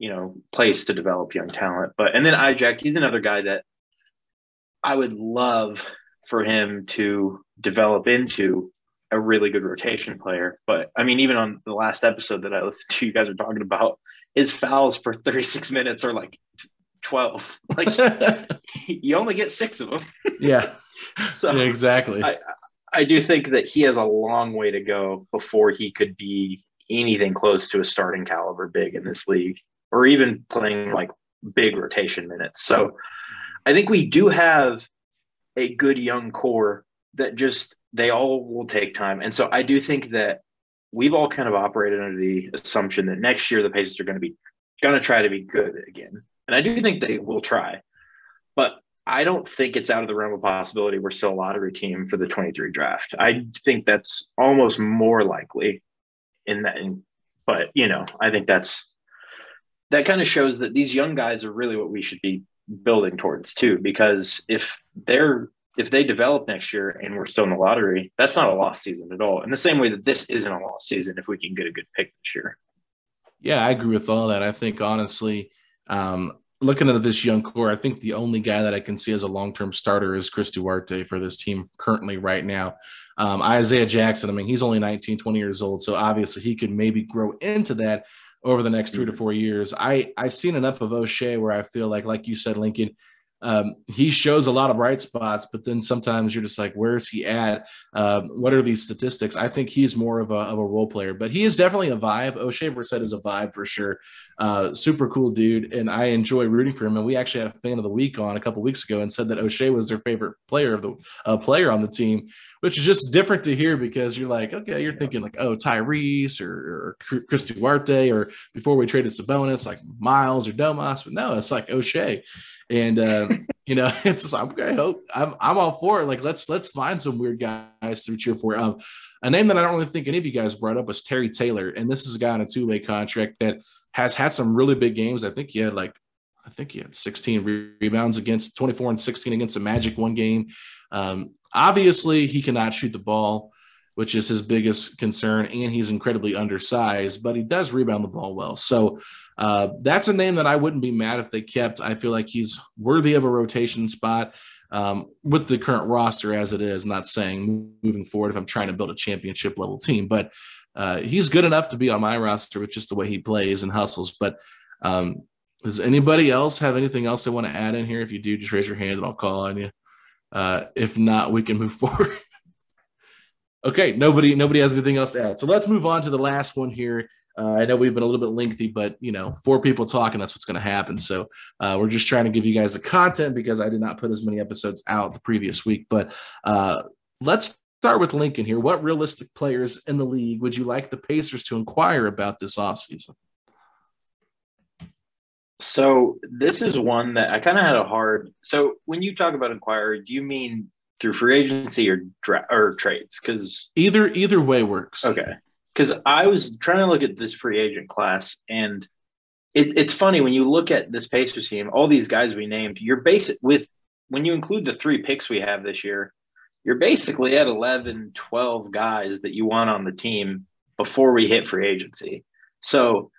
you know, place to develop young talent. But and then Ijack, he's another guy that I would love for him to develop into a really good rotation player. But I mean, even on the last episode that I listened to, you guys are talking about his fouls for 36 minutes are like 12. Like you only get six of them. yeah. So yeah, exactly. I, I do think that he has a long way to go before he could be anything close to a starting caliber big in this league or even playing like big rotation minutes. So I think we do have a good young core that just they all will take time. And so I do think that we've all kind of operated under the assumption that next year the Pacers are going to be going to try to be good again. And I do think they will try. But I don't think it's out of the realm of possibility we're still a lottery team for the 23 draft. I think that's almost more likely in that in, but you know, I think that's that kind of shows that these young guys are really what we should be building towards too because if they're if they develop next year and we're still in the lottery, that's not a lost season at all. In the same way that this isn't a lost season if we can get a good pick this year. Yeah, I agree with all that. I think honestly, um, looking at this young core, I think the only guy that I can see as a long term starter is Chris Duarte for this team currently right now. Um, Isaiah Jackson, I mean, he's only 19, 20 years old. So obviously he could maybe grow into that over the next three to four years. I, I've seen enough of Oshae where I feel like, like you said, Lincoln, um, he shows a lot of bright spots, but then sometimes you're just like, where is he at? Um, what are these statistics? I think he's more of a, of a role player, but he is definitely a vibe. Oshae Brissett is a vibe for sure. Uh, super cool dude, and I enjoy rooting for him. And we actually had a fan of the week on a couple weeks ago and said that Oshae was their favorite player of the uh, player on the team, which is just different to hear because you're like, okay, you're thinking like, oh, Tyrese or, or Chris Duarte, or before we traded Sabonis, like Miles or Domas, but no, it's like Oshae. And uh, you know, it's just I'm okay. Hope I'm I'm all for it. Like let's let's find some weird guys to cheer for. Um, a name that I don't really think any of you guys brought up was Terry Taylor, and this is a guy on a two way contract that has had some really big games. I think he had like I think he had 16 rebounds against 24 and 16 against the Magic one game. Um, obviously, he cannot shoot the ball, which is his biggest concern, and he's incredibly undersized, but he does rebound the ball well. So uh, that's a name that I wouldn't be mad if they kept. I feel like he's worthy of a rotation spot um, with the current roster as it is. Not saying moving forward if I'm trying to build a championship level team, but uh, he's good enough to be on my roster with just the way he plays and hustles. But um, does anybody else have anything else they want to add in here? If you do, just raise your hand and I'll call on you. Uh, if not, we can move forward. okay, nobody nobody has anything else to add. So let's move on to the last one here. Uh, I know we've been a little bit lengthy, but you know, four people talking, that's what's going to happen. So uh, we're just trying to give you guys the content because I did not put as many episodes out the previous week. But uh, let's start with Lincoln here. What realistic players in the league would you like the Pacers to inquire about this offseason? So this is one that I kind of had a hard. So when you talk about inquire, do you mean through free agency or dra- or trades? Because either either way works. Okay because I was trying to look at this free agent class, and it, it's funny when you look at this Pacers team, all these guys we named, you're basic with when you include the three picks we have this year, you're basically at 11, 12 guys that you want on the team before we hit free agency. So,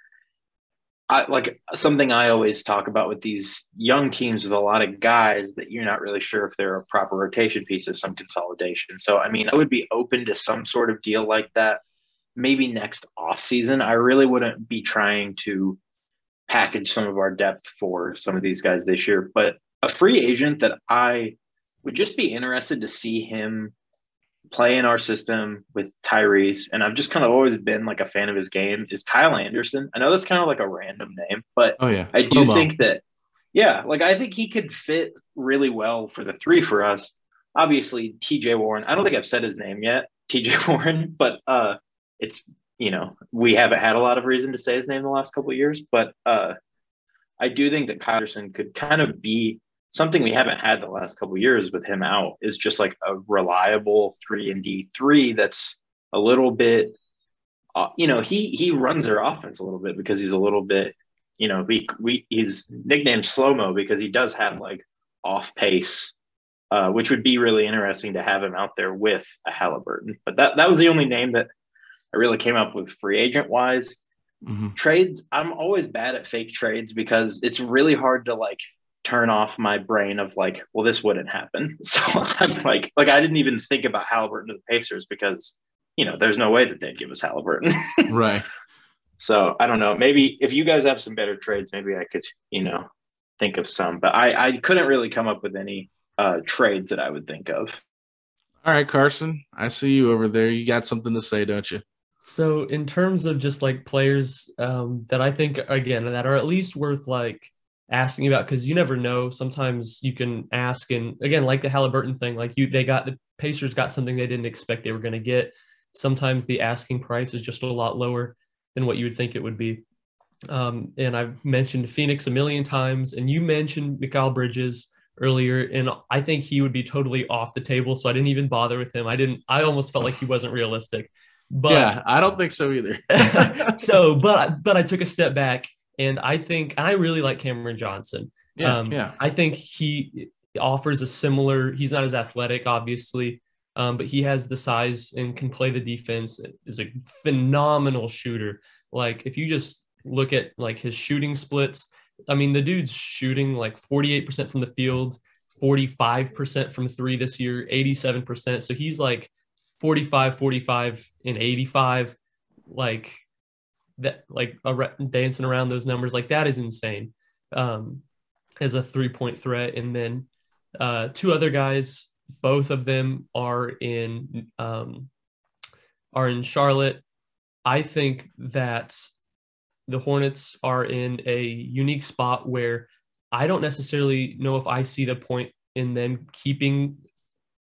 I like something I always talk about with these young teams with a lot of guys that you're not really sure if they're a proper rotation piece of some consolidation. So, I mean, I would be open to some sort of deal like that maybe next off season, I really wouldn't be trying to package some of our depth for some of these guys this year. But a free agent that I would just be interested to see him play in our system with Tyrese, and I've just kind of always been like a fan of his game, is Kyle Anderson. I know that's kind of like a random name, but oh yeah, I do think that yeah, like I think he could fit really well for the three for us. Obviously, TJ Warren. I don't think I've said his name yet, TJ Warren, but uh it's you know we haven't had a lot of reason to say his name the last couple of years, but uh, I do think that Kyle Anderson could kind of be something we haven't had the last couple of years with him out is just like a reliable three and D three that's a little bit. Uh, you know, he he runs their offense a little bit because he's a little bit. You know, we we he's nicknamed slow mo because he does have like off pace, uh, which would be really interesting to have him out there with a Haliburton. But that that was the only name that I really came up with free agent wise. Mm-hmm. Trades, I'm always bad at fake trades because it's really hard to like turn off my brain of like, well, this wouldn't happen. So I'm like, like I didn't even think about Haliburton to the Pacers because you know there's no way that they'd give us Haliburton. right. So I don't know. Maybe if you guys have some better trades, maybe I could, you know, think of some. But I I couldn't really come up with any uh, trades that I would think of. All right, Carson, I see you over there. You got something to say, don't you? So, in terms of just like players um, that I think again that are at least worth like asking about because you never know. Sometimes you can ask, and again, like the Haliburton thing, like you, they got the Pacers got something they didn't expect they were going to get. Sometimes the asking price is just a lot lower than what you would think it would be. Um, and I've mentioned Phoenix a million times, and you mentioned Mikal Bridges earlier, and I think he would be totally off the table. So I didn't even bother with him. I didn't. I almost felt like he wasn't realistic. But yeah, I don't think so either. so, but but I took a step back and I think and I really like Cameron Johnson. Yeah, um, yeah. I think he offers a similar. He's not as athletic, obviously, um, but he has the size and can play the defense. Is a phenomenal shooter. Like if you just look at like his shooting splits, I mean the dude's shooting like 48% from the field, 45% from three this year, 87%. So he's like 45, 45, and 85. Like that like dancing around those numbers like that is insane um, as a three point threat. And then uh, two other guys, both of them are in um, are in Charlotte. I think that the Hornets are in a unique spot where I don't necessarily know if I see the point in them keeping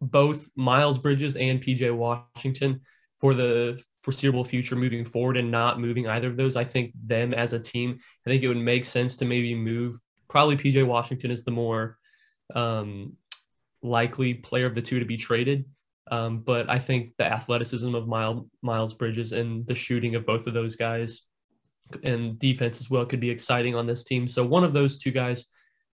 both Miles Bridges and PJ Washington for the foreseeable future moving forward and not moving either of those. I think them as a team, I think it would make sense to maybe move. Probably PJ Washington is the more um, likely player of the two to be traded. Um, but I think the athleticism of Miles, Miles Bridges and the shooting of both of those guys and defense as well could be exciting on this team. So one of those two guys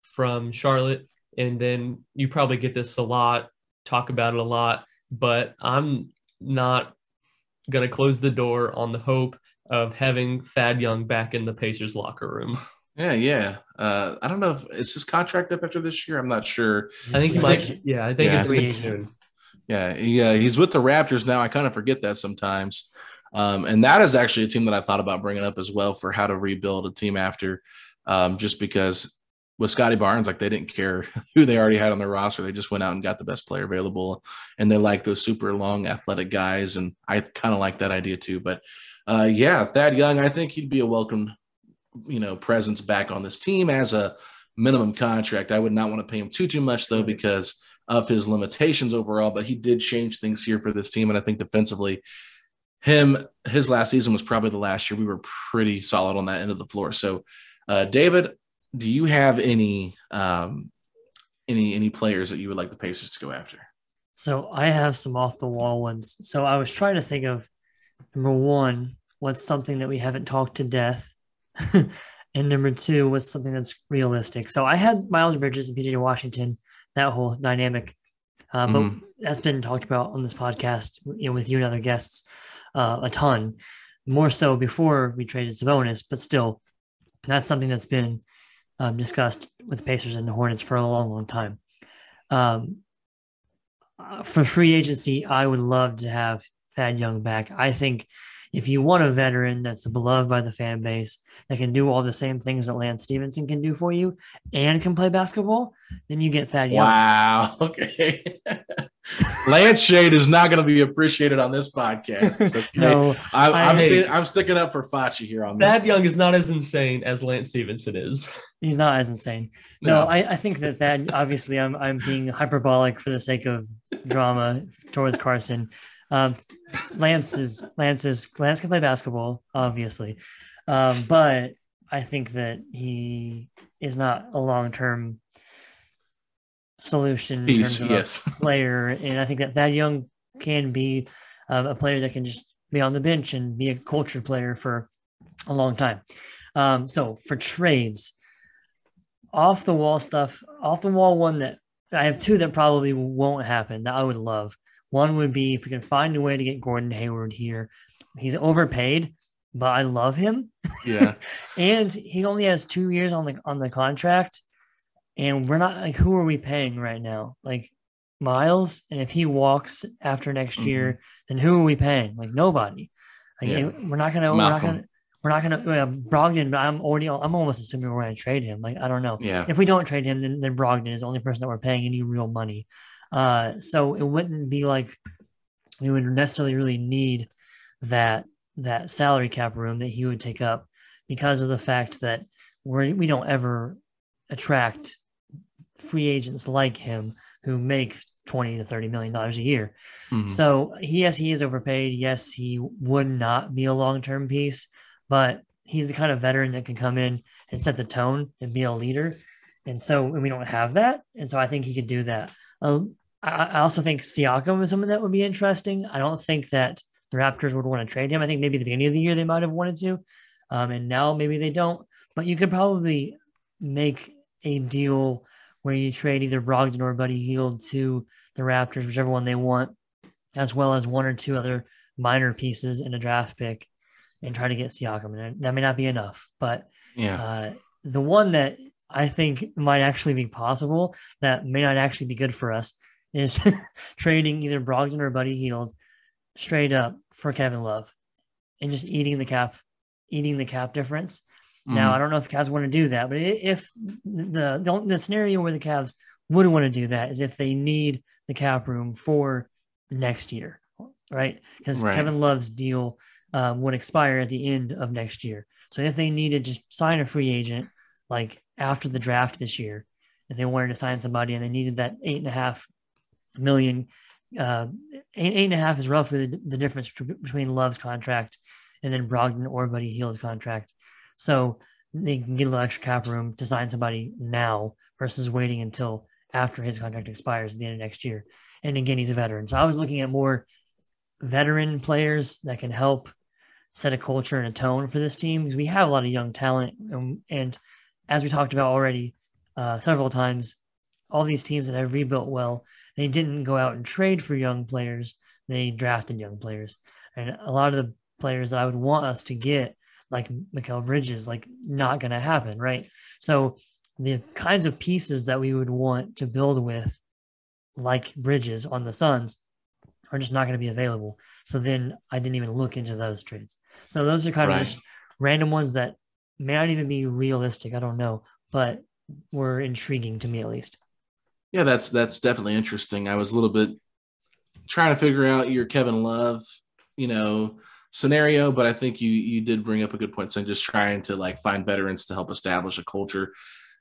from Charlotte, and then you probably get this a lot, talk about it a lot, but I'm not going to close the door on the hope of having Thad Young back in the Pacers locker room. Yeah, yeah. Uh, I don't know if it's his contract up after this year. I'm not sure. I think he I might. Think, yeah, I think yeah, it's soon. Yeah, yeah. He's with the Raptors now. I kind of forget that sometimes. Um, and that is actually a team that I thought about bringing up as well for how to rebuild a team after, um, just because with Scottie Barnes, like they didn't care who they already had on their roster. They just went out and got the best player available. And they like those super long athletic guys. And I kind of like that idea too. But uh, yeah, Thad Young, I think he'd be a welcome, you know, presence back on this team as a minimum contract. I would not want to pay him too, too much though, because of his limitations overall. But he did change things here for this team. And I think defensively, him, his last season was probably the last year we were pretty solid on that end of the floor. So, uh, David, do you have any um, any any players that you would like the Pacers to go after? So I have some off the wall ones. So I was trying to think of number one, what's something that we haven't talked to death, and number two, what's something that's realistic. So I had Miles Bridges and PJ Washington, that whole dynamic, uh, but mm-hmm. that's been talked about on this podcast, you know, with you and other guests uh, a ton, more so before we traded Sabonis, but still, that's something that's been um, discussed with the Pacers and the Hornets for a long, long time. Um, uh, for free agency, I would love to have Thad Young back. I think if you want a veteran that's beloved by the fan base that can do all the same things that Lance Stephenson can do for you and can play basketball, then you get Thad Young. Wow. Okay. Lance Shade is not going to be appreciated on this podcast. Okay? no, I, am sti- I'm sticking up for Facci here on Thad this. Young is not as insane as Lance Stephenson is. He's not as insane. No, no I, I, think that that Obviously, I'm I'm being hyperbolic for the sake of drama towards Carson. Um, Lance is Lance is Lance can play basketball, obviously, um, but I think that he is not a long term solution in terms of yes. player, and I think that Thad Young can be uh, a player that can just be on the bench and be a culture player for a long time. Um, so for trades, off the wall stuff, off the wall one that I have two that probably won't happen that I would love. One would be if we can find a way to get Gordon Hayward here. He's overpaid, but I love him. Yeah. and he only has two years on the on the contract. And we're not like who are we paying right now? Like Miles, and if he walks after next mm-hmm. year, then who are we paying? Like nobody. Like yeah. we're not gonna. Malcolm. We're not gonna. We're not gonna. Uh, Brogdon. I'm already. I'm almost assuming we're gonna trade him. Like I don't know. Yeah. If we don't trade him, then then Brogdon is the only person that we're paying any real money. Uh, so it wouldn't be like we would necessarily really need that that salary cap room that he would take up because of the fact that we're we don't ever attract free agents like him who make 20 to 30 million dollars a year. Mm-hmm. So yes, he is overpaid. Yes, he would not be a long-term piece, but he's the kind of veteran that can come in and set the tone and be a leader. And so and we don't have that. And so I think he could do that. Uh, I, I also think Siakam is someone that would be interesting. I don't think that the Raptors would want to trade him. I think maybe the beginning of the year they might have wanted to. Um, and now maybe they don't. But you could probably make a deal where you trade either Brogdon or Buddy Hield to the Raptors, whichever one they want, as well as one or two other minor pieces in a draft pick and try to get Siakam. And that may not be enough, but yeah, uh, the one that I think might actually be possible that may not actually be good for us is trading either Brogdon or Buddy Hield straight up for Kevin Love and just eating the cap, eating the cap difference Mm-hmm. Now, I don't know if the Cavs want to do that, but if the, the, the scenario where the Cavs would want to do that is if they need the cap room for next year, right? Because right. Kevin Love's deal um, would expire at the end of next year. So if they needed to sign a free agent like after the draft this year, if they wanted to sign somebody and they needed that eight and a half million, uh, eight, eight and a half is roughly the, the difference between Love's contract and then Brogdon or Buddy Hield's contract. So they can get a little extra cap room to sign somebody now versus waiting until after his contract expires at the end of next year. And again, he's a veteran. So I was looking at more veteran players that can help set a culture and a tone for this team because we have a lot of young talent. And, and as we talked about already uh, several times, all these teams that have rebuilt well, they didn't go out and trade for young players. They drafted young players. And a lot of the players that I would want us to get like Mikal Bridges, like not going to happen, right? So the kinds of pieces that we would want to build with, like Bridges on the Suns, are just not going to be available. So then I didn't even look into those trades. So those are kind right. of just random ones that may not even be realistic. I don't know, but were intriguing to me at least. Yeah, that's that's definitely interesting. I was a little bit trying to figure out your Kevin Love, you know, scenario, but I think you you did bring up a good point. So I'm just trying to like find veterans to help establish a culture,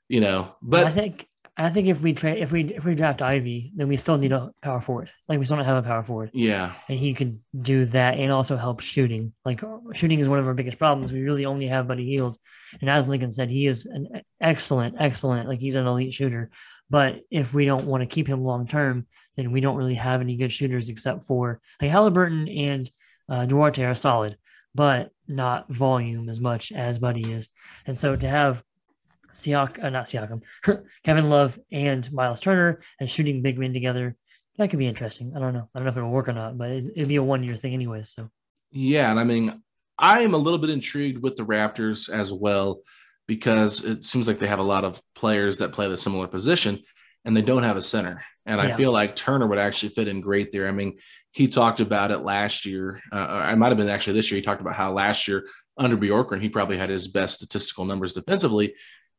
you know. But I think I think if we trade if we if we draft Ivey, then we still need a power forward. Like we still don't have a power forward. Yeah, and he could do that and also help shooting. Like shooting is one of our biggest problems. We really only have Buddy Hield, and as Lincoln said, he is an excellent, excellent. Like he's an elite shooter. But if we don't want to keep him long term, then we don't really have any good shooters except for like Haliburton and uh, Duarte are solid, but not volume as much as Buddy is. And so to have Siak, uh, not Siakam, Kevin Love and Miles Turner and shooting big men together, that could be interesting. I don't know. I don't know if it'll work or not, but it, it'd be a one year thing anyway. So, yeah. And I mean, I am a little bit intrigued with the Raptors as well because it seems like they have a lot of players that play the similar position and they don't have a center. And yeah. I feel like Turner would actually fit in great there. I mean, he talked about it last year. Uh, I might have been actually this year. He talked about how last year under Bjorkgren, he probably had his best statistical numbers defensively.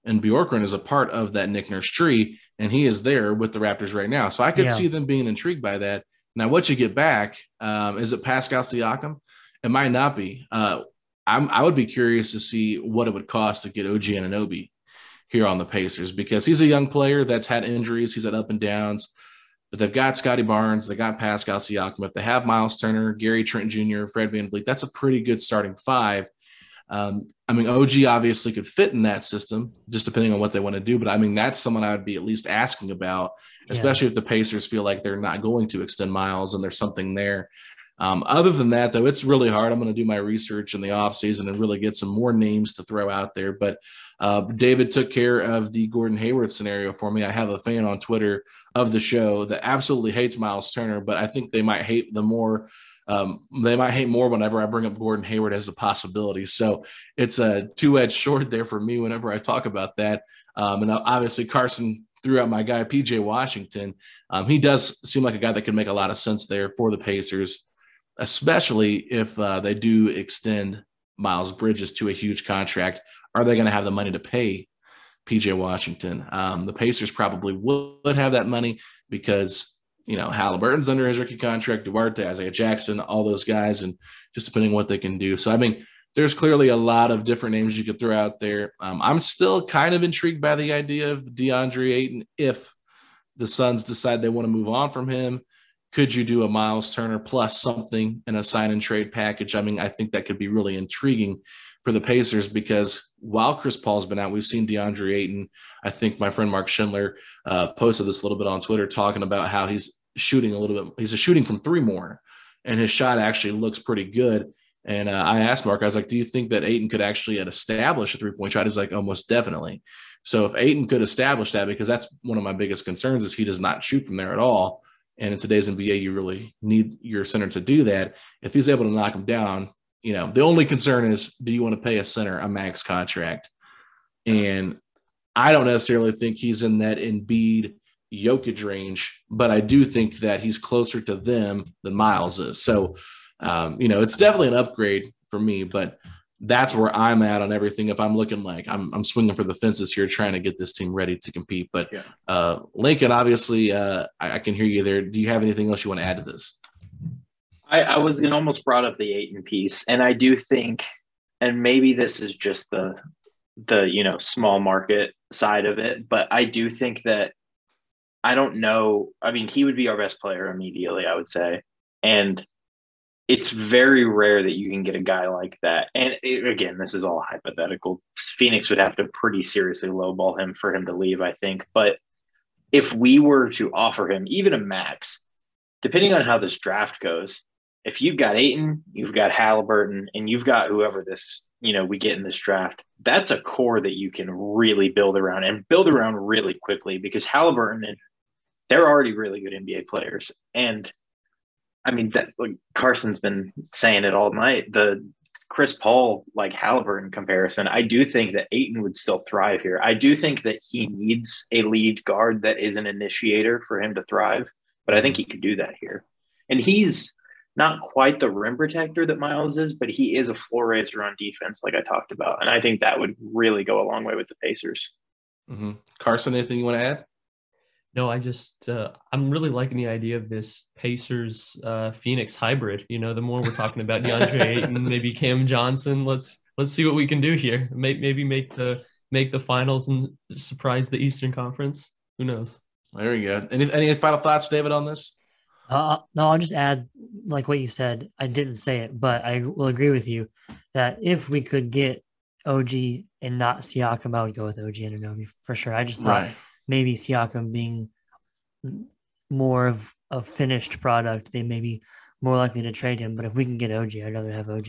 And Bjorkgren is a part of that Nick Nurse tree, and he is there with the Raptors right now. So I could yeah. see them being intrigued by that. Now, what you get back um, is it Pascal Siakam? It might not be. Uh, i would be curious to see what it would cost to get OG and Anunoby here on the Pacers because he's a young player that's had injuries, he's had up and downs. But they've got Scottie Barnes, they got Pascal Siakam. If they have Miles Turner, Gary Trent Jr., Fred Van VanVleet, that's a pretty good starting five. Um, I mean, OG obviously could fit in that system, just depending on what they want to do. But I mean, that's someone I would be at least asking about, especially yeah. if the Pacers feel like they're not going to extend Miles and there's something there. Um, other than that, though, it's really hard. I'm going to do my research in the offseason and really get some more names to throw out there. But uh, David took care of the Gordon Hayward scenario for me. I have a fan on Twitter of the show that absolutely hates Miles Turner, but I think they might hate the more. Um, they might hate more whenever I bring up Gordon Hayward as a possibility. So it's a two edged sword there for me whenever I talk about that. Um, and obviously, Carson threw out my guy, PJ Washington. Um, he does seem like a guy that could make a lot of sense there for the Pacers especially if uh, they do extend Miles Bridges to a huge contract. Are they going to have the money to pay PJ Washington? Um, the Pacers probably would have that money because you know Haliburton's under his rookie contract, Duarte, Isaiah Jackson, all those guys, and just depending what they can do. So I mean, there's clearly a lot of different names you could throw out there. Um, I'm still kind of intrigued by the idea of DeAndre Ayton if the Suns decide they want to move on from him could you do a Miles Turner plus something in a sign and trade package? I mean, I think that could be really intriguing for the Pacers because while Chris Paul's been out, we've seen DeAndre Ayton. I think my friend Mark Schindler uh, posted this a little bit on Twitter talking about how he's shooting a little bit. He's a shooting from three more, and his shot actually looks pretty good. And uh, I asked Mark, I was like, "Do you think that Ayton could actually establish a three point shot?" He's like, "Almost definitely." So if Ayton could establish that, because that's one of my biggest concerns is he does not shoot from there at all. And in today's NBA, you really need your center to do that. If he's able to knock him down, you know, the only concern is do you want to pay a center a max contract? And I don't necessarily think he's in that Embiid Jokic range, but I do think that he's closer to them than Miles is. So, um, you know, it's definitely an upgrade for me, but that's where I'm at on everything. If I'm looking like I'm, I'm swinging for the fences here, trying to get this team ready to compete. But yeah. uh, Lincoln, obviously, uh, I, I, can hear you there. Do you have anything else you want to add to this? I, I was going almost brought up the Ayton piece, and I do think, and maybe this is just the the you know small market side of it, but I do think that I don't know. I mean, he would be our best player immediately, I would say, and it's very rare that you can get a guy like that. And it, again, this is all hypothetical. Phoenix would have to pretty seriously lowball him for him to leave, I think. But if we were to offer him even a max, depending on how this draft goes, if you've got Ayton, you've got Haliburton, and you've got whoever this, you know, we get in this draft, that's a core that you can really build around and build around really quickly because Haliburton and they're already really good NBA players. And I mean, that like Carson's been saying it all night. The Chris Paul like Haliburton comparison, I do think that Ayton would still thrive here. I do think that he needs a lead guard that is an initiator for him to thrive, but I think he could do that here. And he's not quite the rim protector that Miles is, but he is a floor raiser on defense, like I talked about. And I think that would really go a long way with the Pacers. Mm-hmm. Carson, anything you want to add? No, I just uh, I'm really liking the idea of this Pacers uh, Phoenix hybrid. You know, the more we're talking about DeAndre Ayton, maybe Cam Johnson. Let's let's see what we can do here. Maybe maybe make the make the finals and surprise the Eastern Conference. Who knows? There you go. Any any final thoughts, David, on this? Uh, no, I'll just add like what you said. I didn't say it, but I will agree with you that if we could get OG and not Siakam, I would go with OG and Anunoby for sure. I just thought. Right maybe Siakam being more of a finished product, they may be more likely to trade him. But if we can get OG, I'd rather have OG.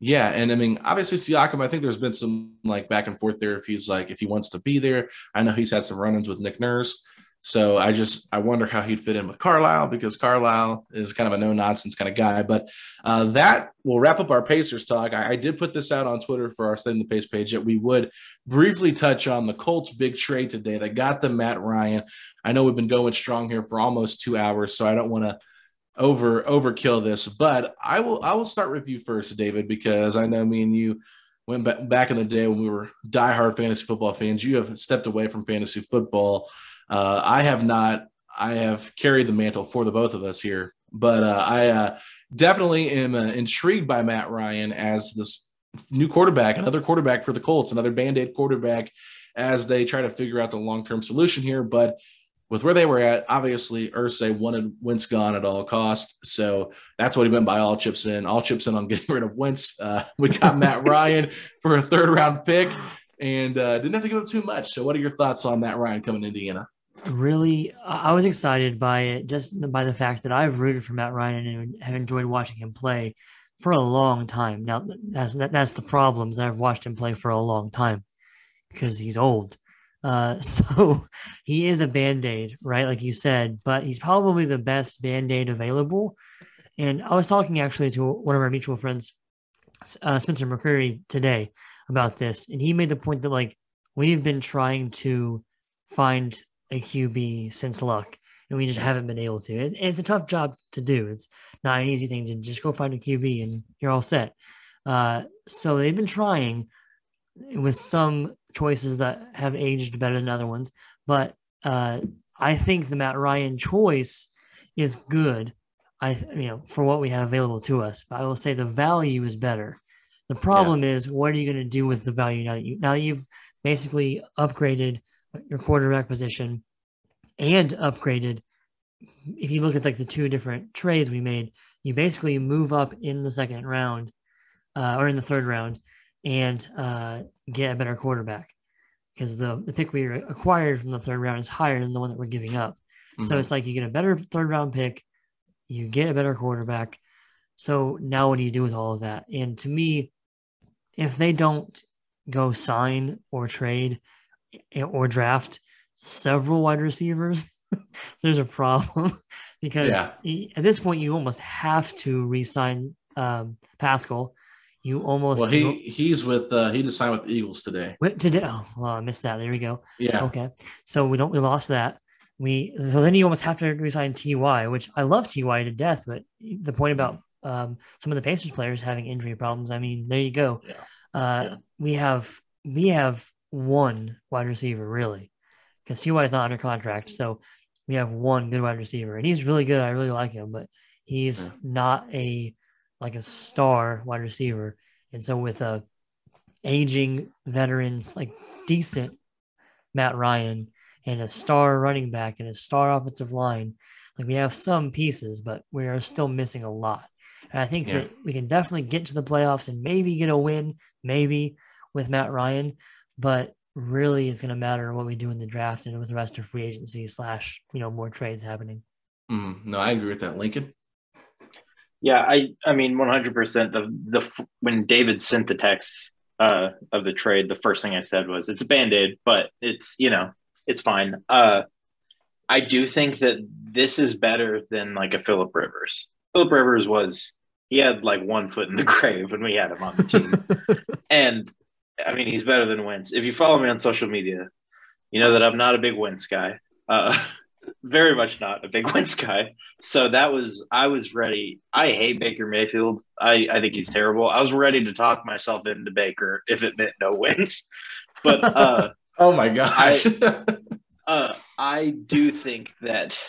Yeah, and I mean, obviously Siakam. I think there's been some like back and forth there. If he's like, if he wants to be there, I know he's had some run-ins with Nick Nurse. So I just I wonder how he'd fit in with Carlisle because Carlisle is kind of a no nonsense kind of guy. But uh, that will wrap up our Pacers talk. I, I, did put this out on Twitter for our Setting the Pace page that we would briefly touch on the Colts' big trade today. They got the Matt Ryan. I know we've been going strong here for almost two hours, so I don't want to over overkill this. But I will I will start with you first, David, because I know me and you went back, back in the day when we were diehard fantasy football fans. You have stepped away from fantasy football. Uh, I have not. I have carried the mantle for the both of us here, but uh, I uh, definitely am uh, intrigued by Matt Ryan as this new quarterback, another quarterback for the Colts, another band aid quarterback as they try to figure out the long term solution here. But with where they were at, obviously Irsay wanted Wentz gone at all costs. So that's what he meant by all chips in. All chips in on getting rid of Wentz. Uh, we got Matt Ryan for a third round pick and uh, didn't have to give up too much. So what are your thoughts on Matt Ryan coming to Indiana? Really, I was excited by it just by the fact that I've rooted for Matt Ryan and have enjoyed watching him play for a long time. Now, that's that, that's the problems. I've watched him play for a long time because he's old. Uh, so he is a band aid, right? Like you said, but he's probably the best band aid available. And I was talking actually to one of our mutual friends, uh, Spencer McCreary, today about this, and he made the point that like we've been trying to find a QB since Luck, and we just haven't been able to. It's, it's, a tough job to do. It's not an easy thing to just go find a QB and you're all set. Uh, so they've been trying with some choices that have aged better than other ones, but uh, I think the Matt Ryan choice is good. I you know for what we have available to us, but I will say the value is better. The problem yeah. is, what are you going to do with the value now that you now that you've basically upgraded your quarterback position and upgraded. If you look at like the two different trades we made, you basically move up in the second round uh, or in the third round and uh, get a better quarterback because the, the pick we acquired from the third round is higher than the one that we're giving up. Mm-hmm. So it's like you get a better third round pick, you get a better quarterback. So now what do you do with all of that? And to me, if they don't go sign or trade or draft several wide receivers, there's a problem because yeah. at this point you almost have to re-sign um, Pascal. You almost well he he's with uh, he just signed with the Eagles today. today, oh well, I missed that. There we go. Yeah. Okay, so we don't we lost that. We so then you almost have to resign Ty, which I love Ty to death. But the point about um, some of the Pacers players having injury problems, I mean, there you go. Yeah. Uh, yeah. We have we have one wide receiver really, because Ty is not under contract, so we have one good wide receiver, and he's really good. I really like him, but he's yeah. not a like a star wide receiver. And so with a aging veterans like decent Matt Ryan and a star running back and a star offensive line, like we have some pieces, but we are still missing a lot. And I think yeah. that we can definitely get to the playoffs and maybe get a win, maybe with Matt Ryan, but really it's going to matter what we do in the draft and with the rest of free agency slash you know more trades happening. Mm, no, I agree with that, Lincoln. Yeah, I I mean 100%. The the when David sent the text uh, of the trade, the first thing I said was it's a band aid, but it's you know it's fine. Uh, I do think that this is better than like a Philip Rivers. Philip Rivers was he had like one foot in the grave when we had him on the team, and I mean, he's better than Wentz. If you follow me on social media, you know that I'm not a big Wentz guy. Uh, very much not a big Wentz guy. So that was I was ready. I hate Baker Mayfield. I, I think he's terrible. I was ready to talk myself into Baker if it meant no Wentz. But uh, oh my gosh, I, uh, I do think that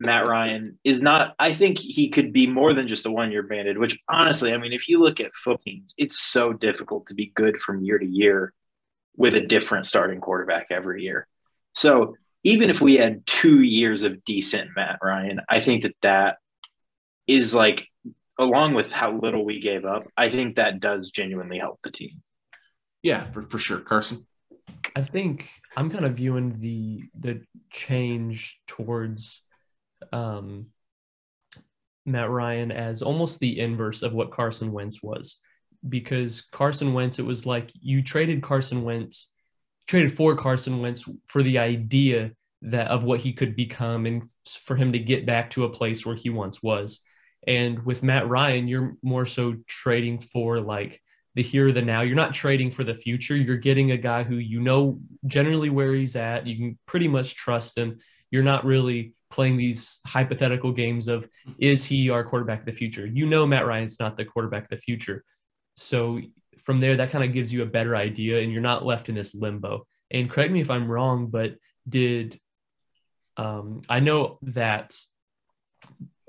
Matt Ryan is not, I think he could be more than just a one year bandit, which honestly, I mean, if you look at football teams, it's so difficult to be good from year to year with a different starting quarterback every year. So even if we had two years of decent Matt Ryan, I think that that is like, along with how little we gave up, I think that does genuinely help the team. Yeah, for, for sure. Carson? I think I'm kind of viewing the the change towards um, Matt Ryan as almost the inverse of what Carson Wentz was. Because Carson Wentz, it was like you traded Carson Wentz, traded for Carson Wentz for the idea that of what he could become and for him to get back to a place where he once was. And with Matt Ryan, you're more so trading for like the here, the now. You're not trading for the future. You're getting a guy who you know generally where he's at. You can pretty much trust him. You're not really playing these hypothetical games of is he our quarterback of the future? You know Matt Ryan's not the quarterback of the future. So from there that kind of gives you a better idea and you're not left in this limbo. And correct me if I'm wrong, but did um, I know that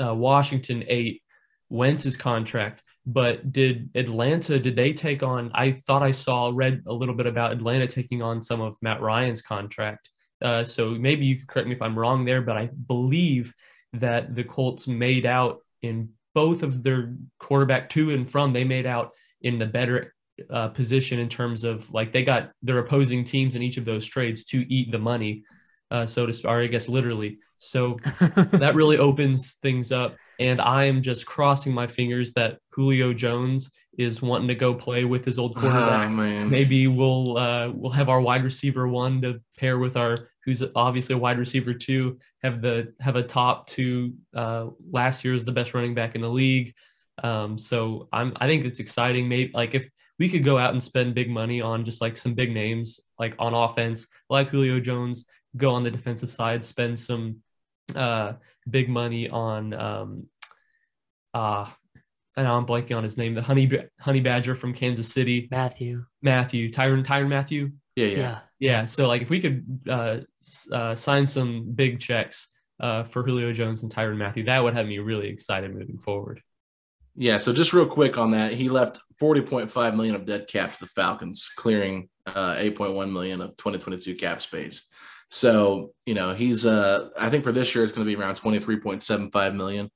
uh, Washington ate Wentz's contract, but did Atlanta did they take on? I thought I saw read a little bit about Atlanta taking on some of Matt Ryan's contract. Uh, so maybe you could correct me if I'm wrong there, but I believe that the Colts made out in both of their quarterback to and from, they made out in the better uh, position in terms of like they got their opposing teams in each of those trades to eat the money. Uh, so to speak, or I guess literally. So that really opens things up. And I'm just crossing my fingers that Julio Jones is wanting to go play with his old quarterback. Oh. Maybe we'll uh, we'll have our wide receiver one to pair with our who's obviously a wide receiver two. Have the have a top two. Uh, last year is the best running back in the league. Um, so I'm I think it's exciting. Maybe like if we could go out and spend big money on just like some big names like on offense, like Julio Jones, go on the defensive side, spend some uh, big money on um, uh, and I'm blanking on his name, the honey honey badger from Kansas City, Mathieu. Mathieu Tyrann Tyrann Mathieu. Yeah, yeah, Yeah. Yeah. So like if we could uh, uh, sign some big checks uh, for Julio Jones and Tyrann Mathieu, that would have me really excited moving forward. Yeah, so just real quick on that, he left 40.5 million of dead cap to the Falcons, clearing uh, 8.1 million of 2022 cap space. So, you know, he's uh I think for this year it's going to be around 23.75 million.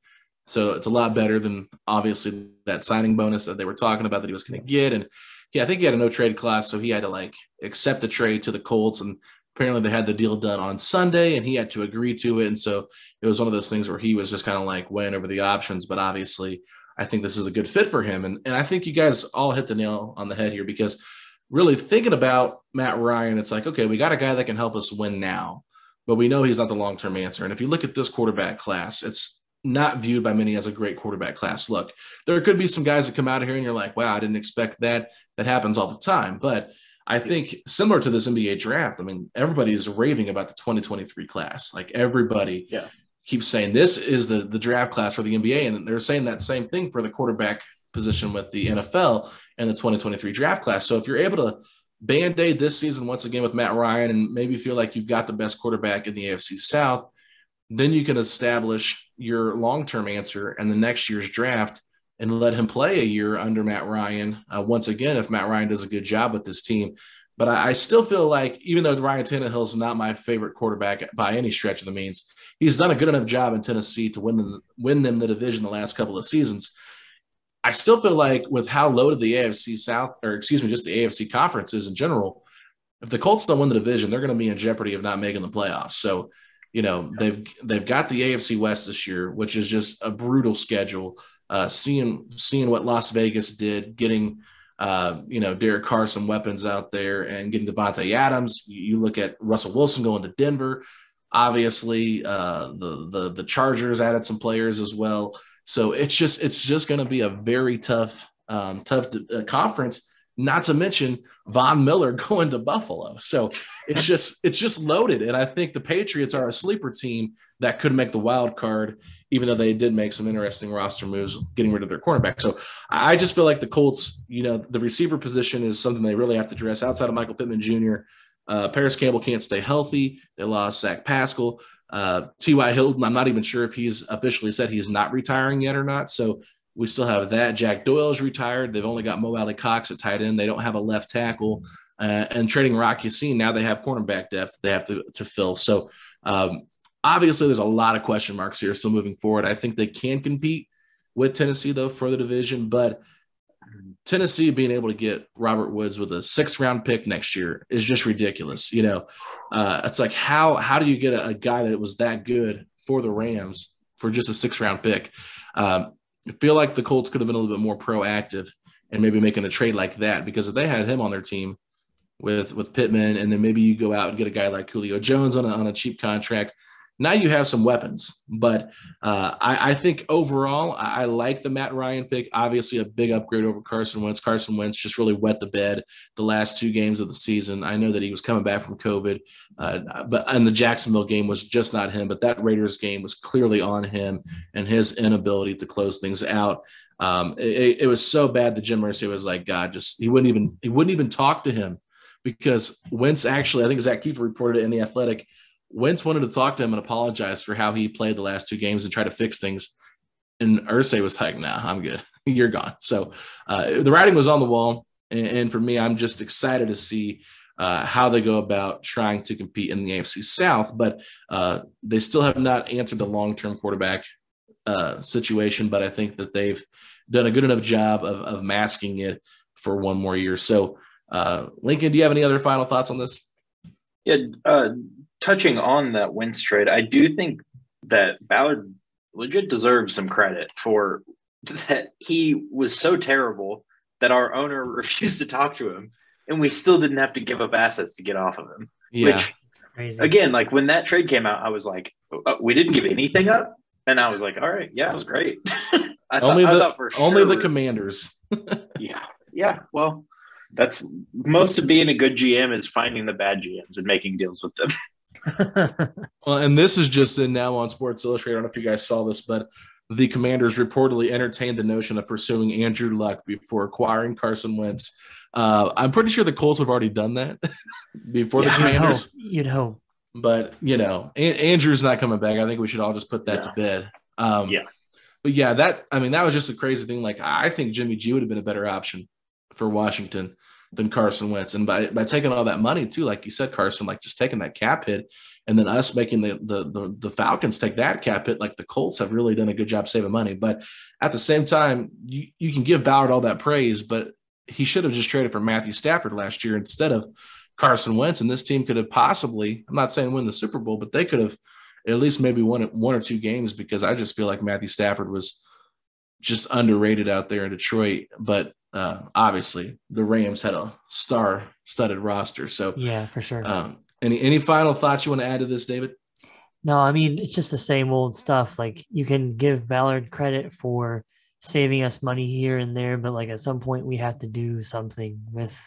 So it's a lot better than obviously that signing bonus that they were talking about that he was going to get and yeah, I think he had a no trade clause, so he had to like accept the trade to the Colts and apparently they had the deal done on Sunday and he had to agree to it and so it was one of those things where he was just kind of like weighing over the options, but obviously I think this is a good fit for him. And, and I think you guys all hit the nail on the head here because really thinking about Matt Ryan, it's like, okay, we got a guy that can help us win now, but we know he's not the long term answer. And if you look at this quarterback class, it's not viewed by many as a great quarterback class. Look, there could be some guys that come out of here and you're like, wow, I didn't expect that. That happens all the time. But I think similar to this NBA draft, I mean, everybody is raving about the 2023 class. Like everybody Yeah. keeps saying this is the the draft class for the NBA, and they're saying that same thing for the quarterback position with the NFL and the 2023 draft class. So if you're able to band aid this season once again with Matt Ryan and maybe feel like you've got the best quarterback in the AFC South, then you can establish your long term answer and the next year's draft and let him play a year under Matt Ryan. Uh, once again, if Matt Ryan does a good job with this team. But I, I still feel like, even though Ryan Tannehill is not my favorite quarterback by any stretch of the means, he's done a good enough job in Tennessee to win them, win them the division the last couple of seasons. I still feel like with how loaded the AFC South, or excuse me, just the AFC conference is in general, if the Colts don't win the division, they're going to be in jeopardy of not making the playoffs. So, you know, they've they've got the AFC West this year, which is just a brutal schedule. Uh, seeing seeing what Las Vegas did, getting uh, you know Derek Carr some weapons out there, and getting Davante Adams. You, you look at Russell Wilson going to Denver. Obviously, uh, the the the Chargers added some players as well. So it's just it's just going to be a very tough um, tough uh, conference. Not to mention Von Miller going to Buffalo. So it's just it's just loaded, and I think the Patriots are a sleeper team that could make the wild card, even though they did make some interesting roster moves, getting rid of their cornerback. So I just feel like the Colts, you know, the receiver position is something they really have to address outside of Michael Pittman Jr. Uh, Parris Campbell can't stay healthy. They lost Zach Pascal. Uh, T.Y. Hilton, I'm not even sure if he's officially said he's not retiring yet or not. So we still have that. Jack Doyle is retired. They've only got Mo Alie-Cox at tight end. They don't have a left tackle. Uh, and trading Rock Ya-Sin, now they have cornerback depth they have to, to fill. So um, obviously, there's a lot of question marks here still moving forward. I think they can compete with Tennessee, though, for the division. But Tennessee being able to get Robert Woods with a sixth round pick next year is just ridiculous. You know, uh, it's like how how do you get a, a, guy that was that good for the Rams for just a six round pick? Um, I feel like the Colts could have been a little bit more proactive and maybe making a trade like that because if they had him on their team with with Pittman and then maybe you go out and get a guy like Julio Jones on a, on a cheap contract now you have some weapons. But uh, I, I, think overall, I, I, like the Matt Ryan pick. Obviously, a big upgrade over Carson Wentz. Carson Wentz just really wet the bed the last two games of the season. I know that he was coming back from COVID, uh, but and the Jacksonville game was just not him. But that Raiders game was clearly on him and his inability to close things out. Um, it, it was so bad that Jim Irsay was like, God, just he wouldn't even he wouldn't even talk to him because Wentz actually, I think Zach Keefer reported it in the Athletic Wentz wanted to talk to him and apologize for how he played the last two games and try to fix things. And Irsay was like, nah, I'm good. You're gone. So uh, the writing was on the wall. And, and, for me, I'm just excited to see uh, how they go about trying to compete in the AFC South. But uh, they still have not answered the long term quarterback uh, situation. But I think that they've done a good enough job of, of masking it for one more year. So, uh, Lincoln, do you have any other final thoughts on this? Yeah, uh, touching on that Wentz trade, I do think that Ballard legit deserves some credit for that he was so terrible that our owner refused to talk to him and we still didn't have to give up assets to get off of him. Yeah. Which Crazy. again, like when that trade came out, I was like, uh, we didn't give anything up. And I was like, all right, yeah, it was great. I thought, only I the thought for only the commanders. yeah, yeah. Well, that's most of being a good GM is finding the bad GMs and making deals with them. Well, and this is just in now on Sports Illustrated. I don't know if you guys saw this, but the Commanders reportedly entertained the notion of pursuing Andrew Luck before acquiring Carson Wentz. Uh, I'm pretty sure the Colts have already done that before the You'd. Commanders, You know, but you know, A- Andrew's not coming back. I think we should all just put that to bed. Um, Yeah. but yeah, that I mean, that was just a crazy thing. Like, I think Jimmy G would have been a better option for Washington than Carson Wentz, and by by taking all that money too, like you said, Carson, like just taking that cap hit, and then us making the the the, the Falcons take that cap hit. Like the Colts have really done a good job saving money, but at the same time, you you can give Ballard all that praise, but he should have just traded for Matthew Stafford last year instead of Carson Wentz, and this team could have possibly, I'm not saying win the Super Bowl, but they could have at least maybe won one or two games because I just feel like Matthew Stafford was just underrated out there in Detroit. But uh, obviously, the Rams had a star-studded roster. So, Yeah, for sure. um, any any final thoughts you want to add to this, David? No, I mean it's just the same old stuff. Like you can give Ballard credit for saving us money here and there, but like at some point we have to do something with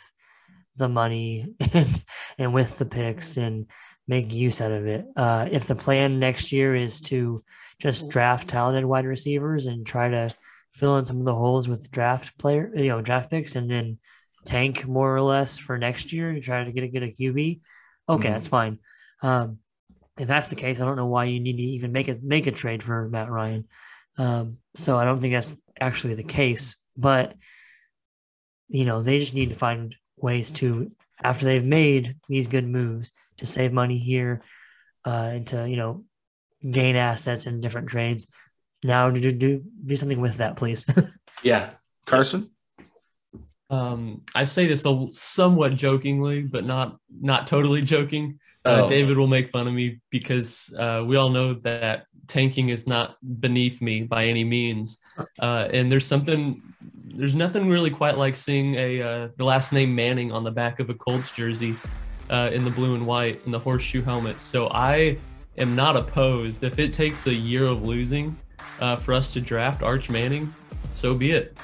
the money and, and with the picks and make use out of it. Uh, if the plan next year is to just draft talented wide receivers and try to fill in some of the holes with draft player, you know, draft picks, and then tank more or less for next year to try to get a get a QB, okay, Mhm. that's fine. Um, if that's the case, I don't know why you need to even make a make a trade for Matt Ryan. Um, so I don't think that's actually the case. But you know, they just need to find ways to after they've made these good moves to save money here uh, and to you know gain assets in different trades. Now do do do something with that, please. Yeah, Carson. Um, I say this somewhat jokingly, but not not totally joking. Uh, Oh. David will make fun of me because uh, we all know that tanking is not beneath me by any means. Uh, and there's something, there's nothing really quite like seeing a uh, the last name Manning on the back of a Colts jersey uh, in the blue and white and the horseshoe helmet. So I am not opposed if it takes a year of losing uh, for us to draft Arch Manning. So be it.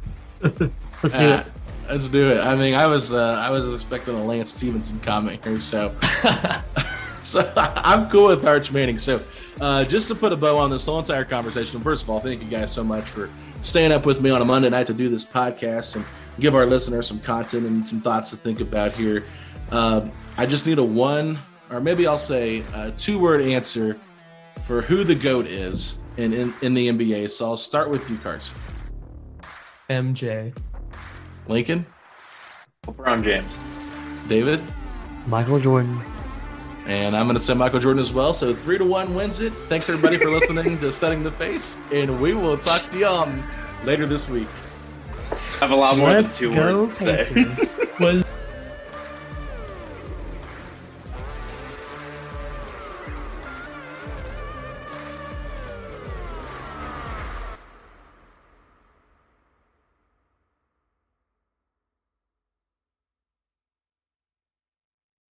Let's do Uh, it. Let's do it. I mean, I was uh, I was expecting a Lance Stephenson comment here, so so I'm cool with Arch Manning. So uh, just to put a bow on this whole entire conversation, first of all, thank you guys so much for staying up with me on a Monday night to do this podcast and give our listeners some content and some thoughts to think about here. Um, I just need a one, or maybe I'll say a two word answer for who the GOAT is in, in, in the NBA. So I'll start with you, Carson. MJ. Lincoln? LeBron James. David? Michael Jordan. And I'm going to say Michael Jordan as well. So three to one wins it. Thanks everybody for listening to Setting the Pace, and we will talk to you um, later this week. I have a lot more Let's than two go words to say. Pacers. Was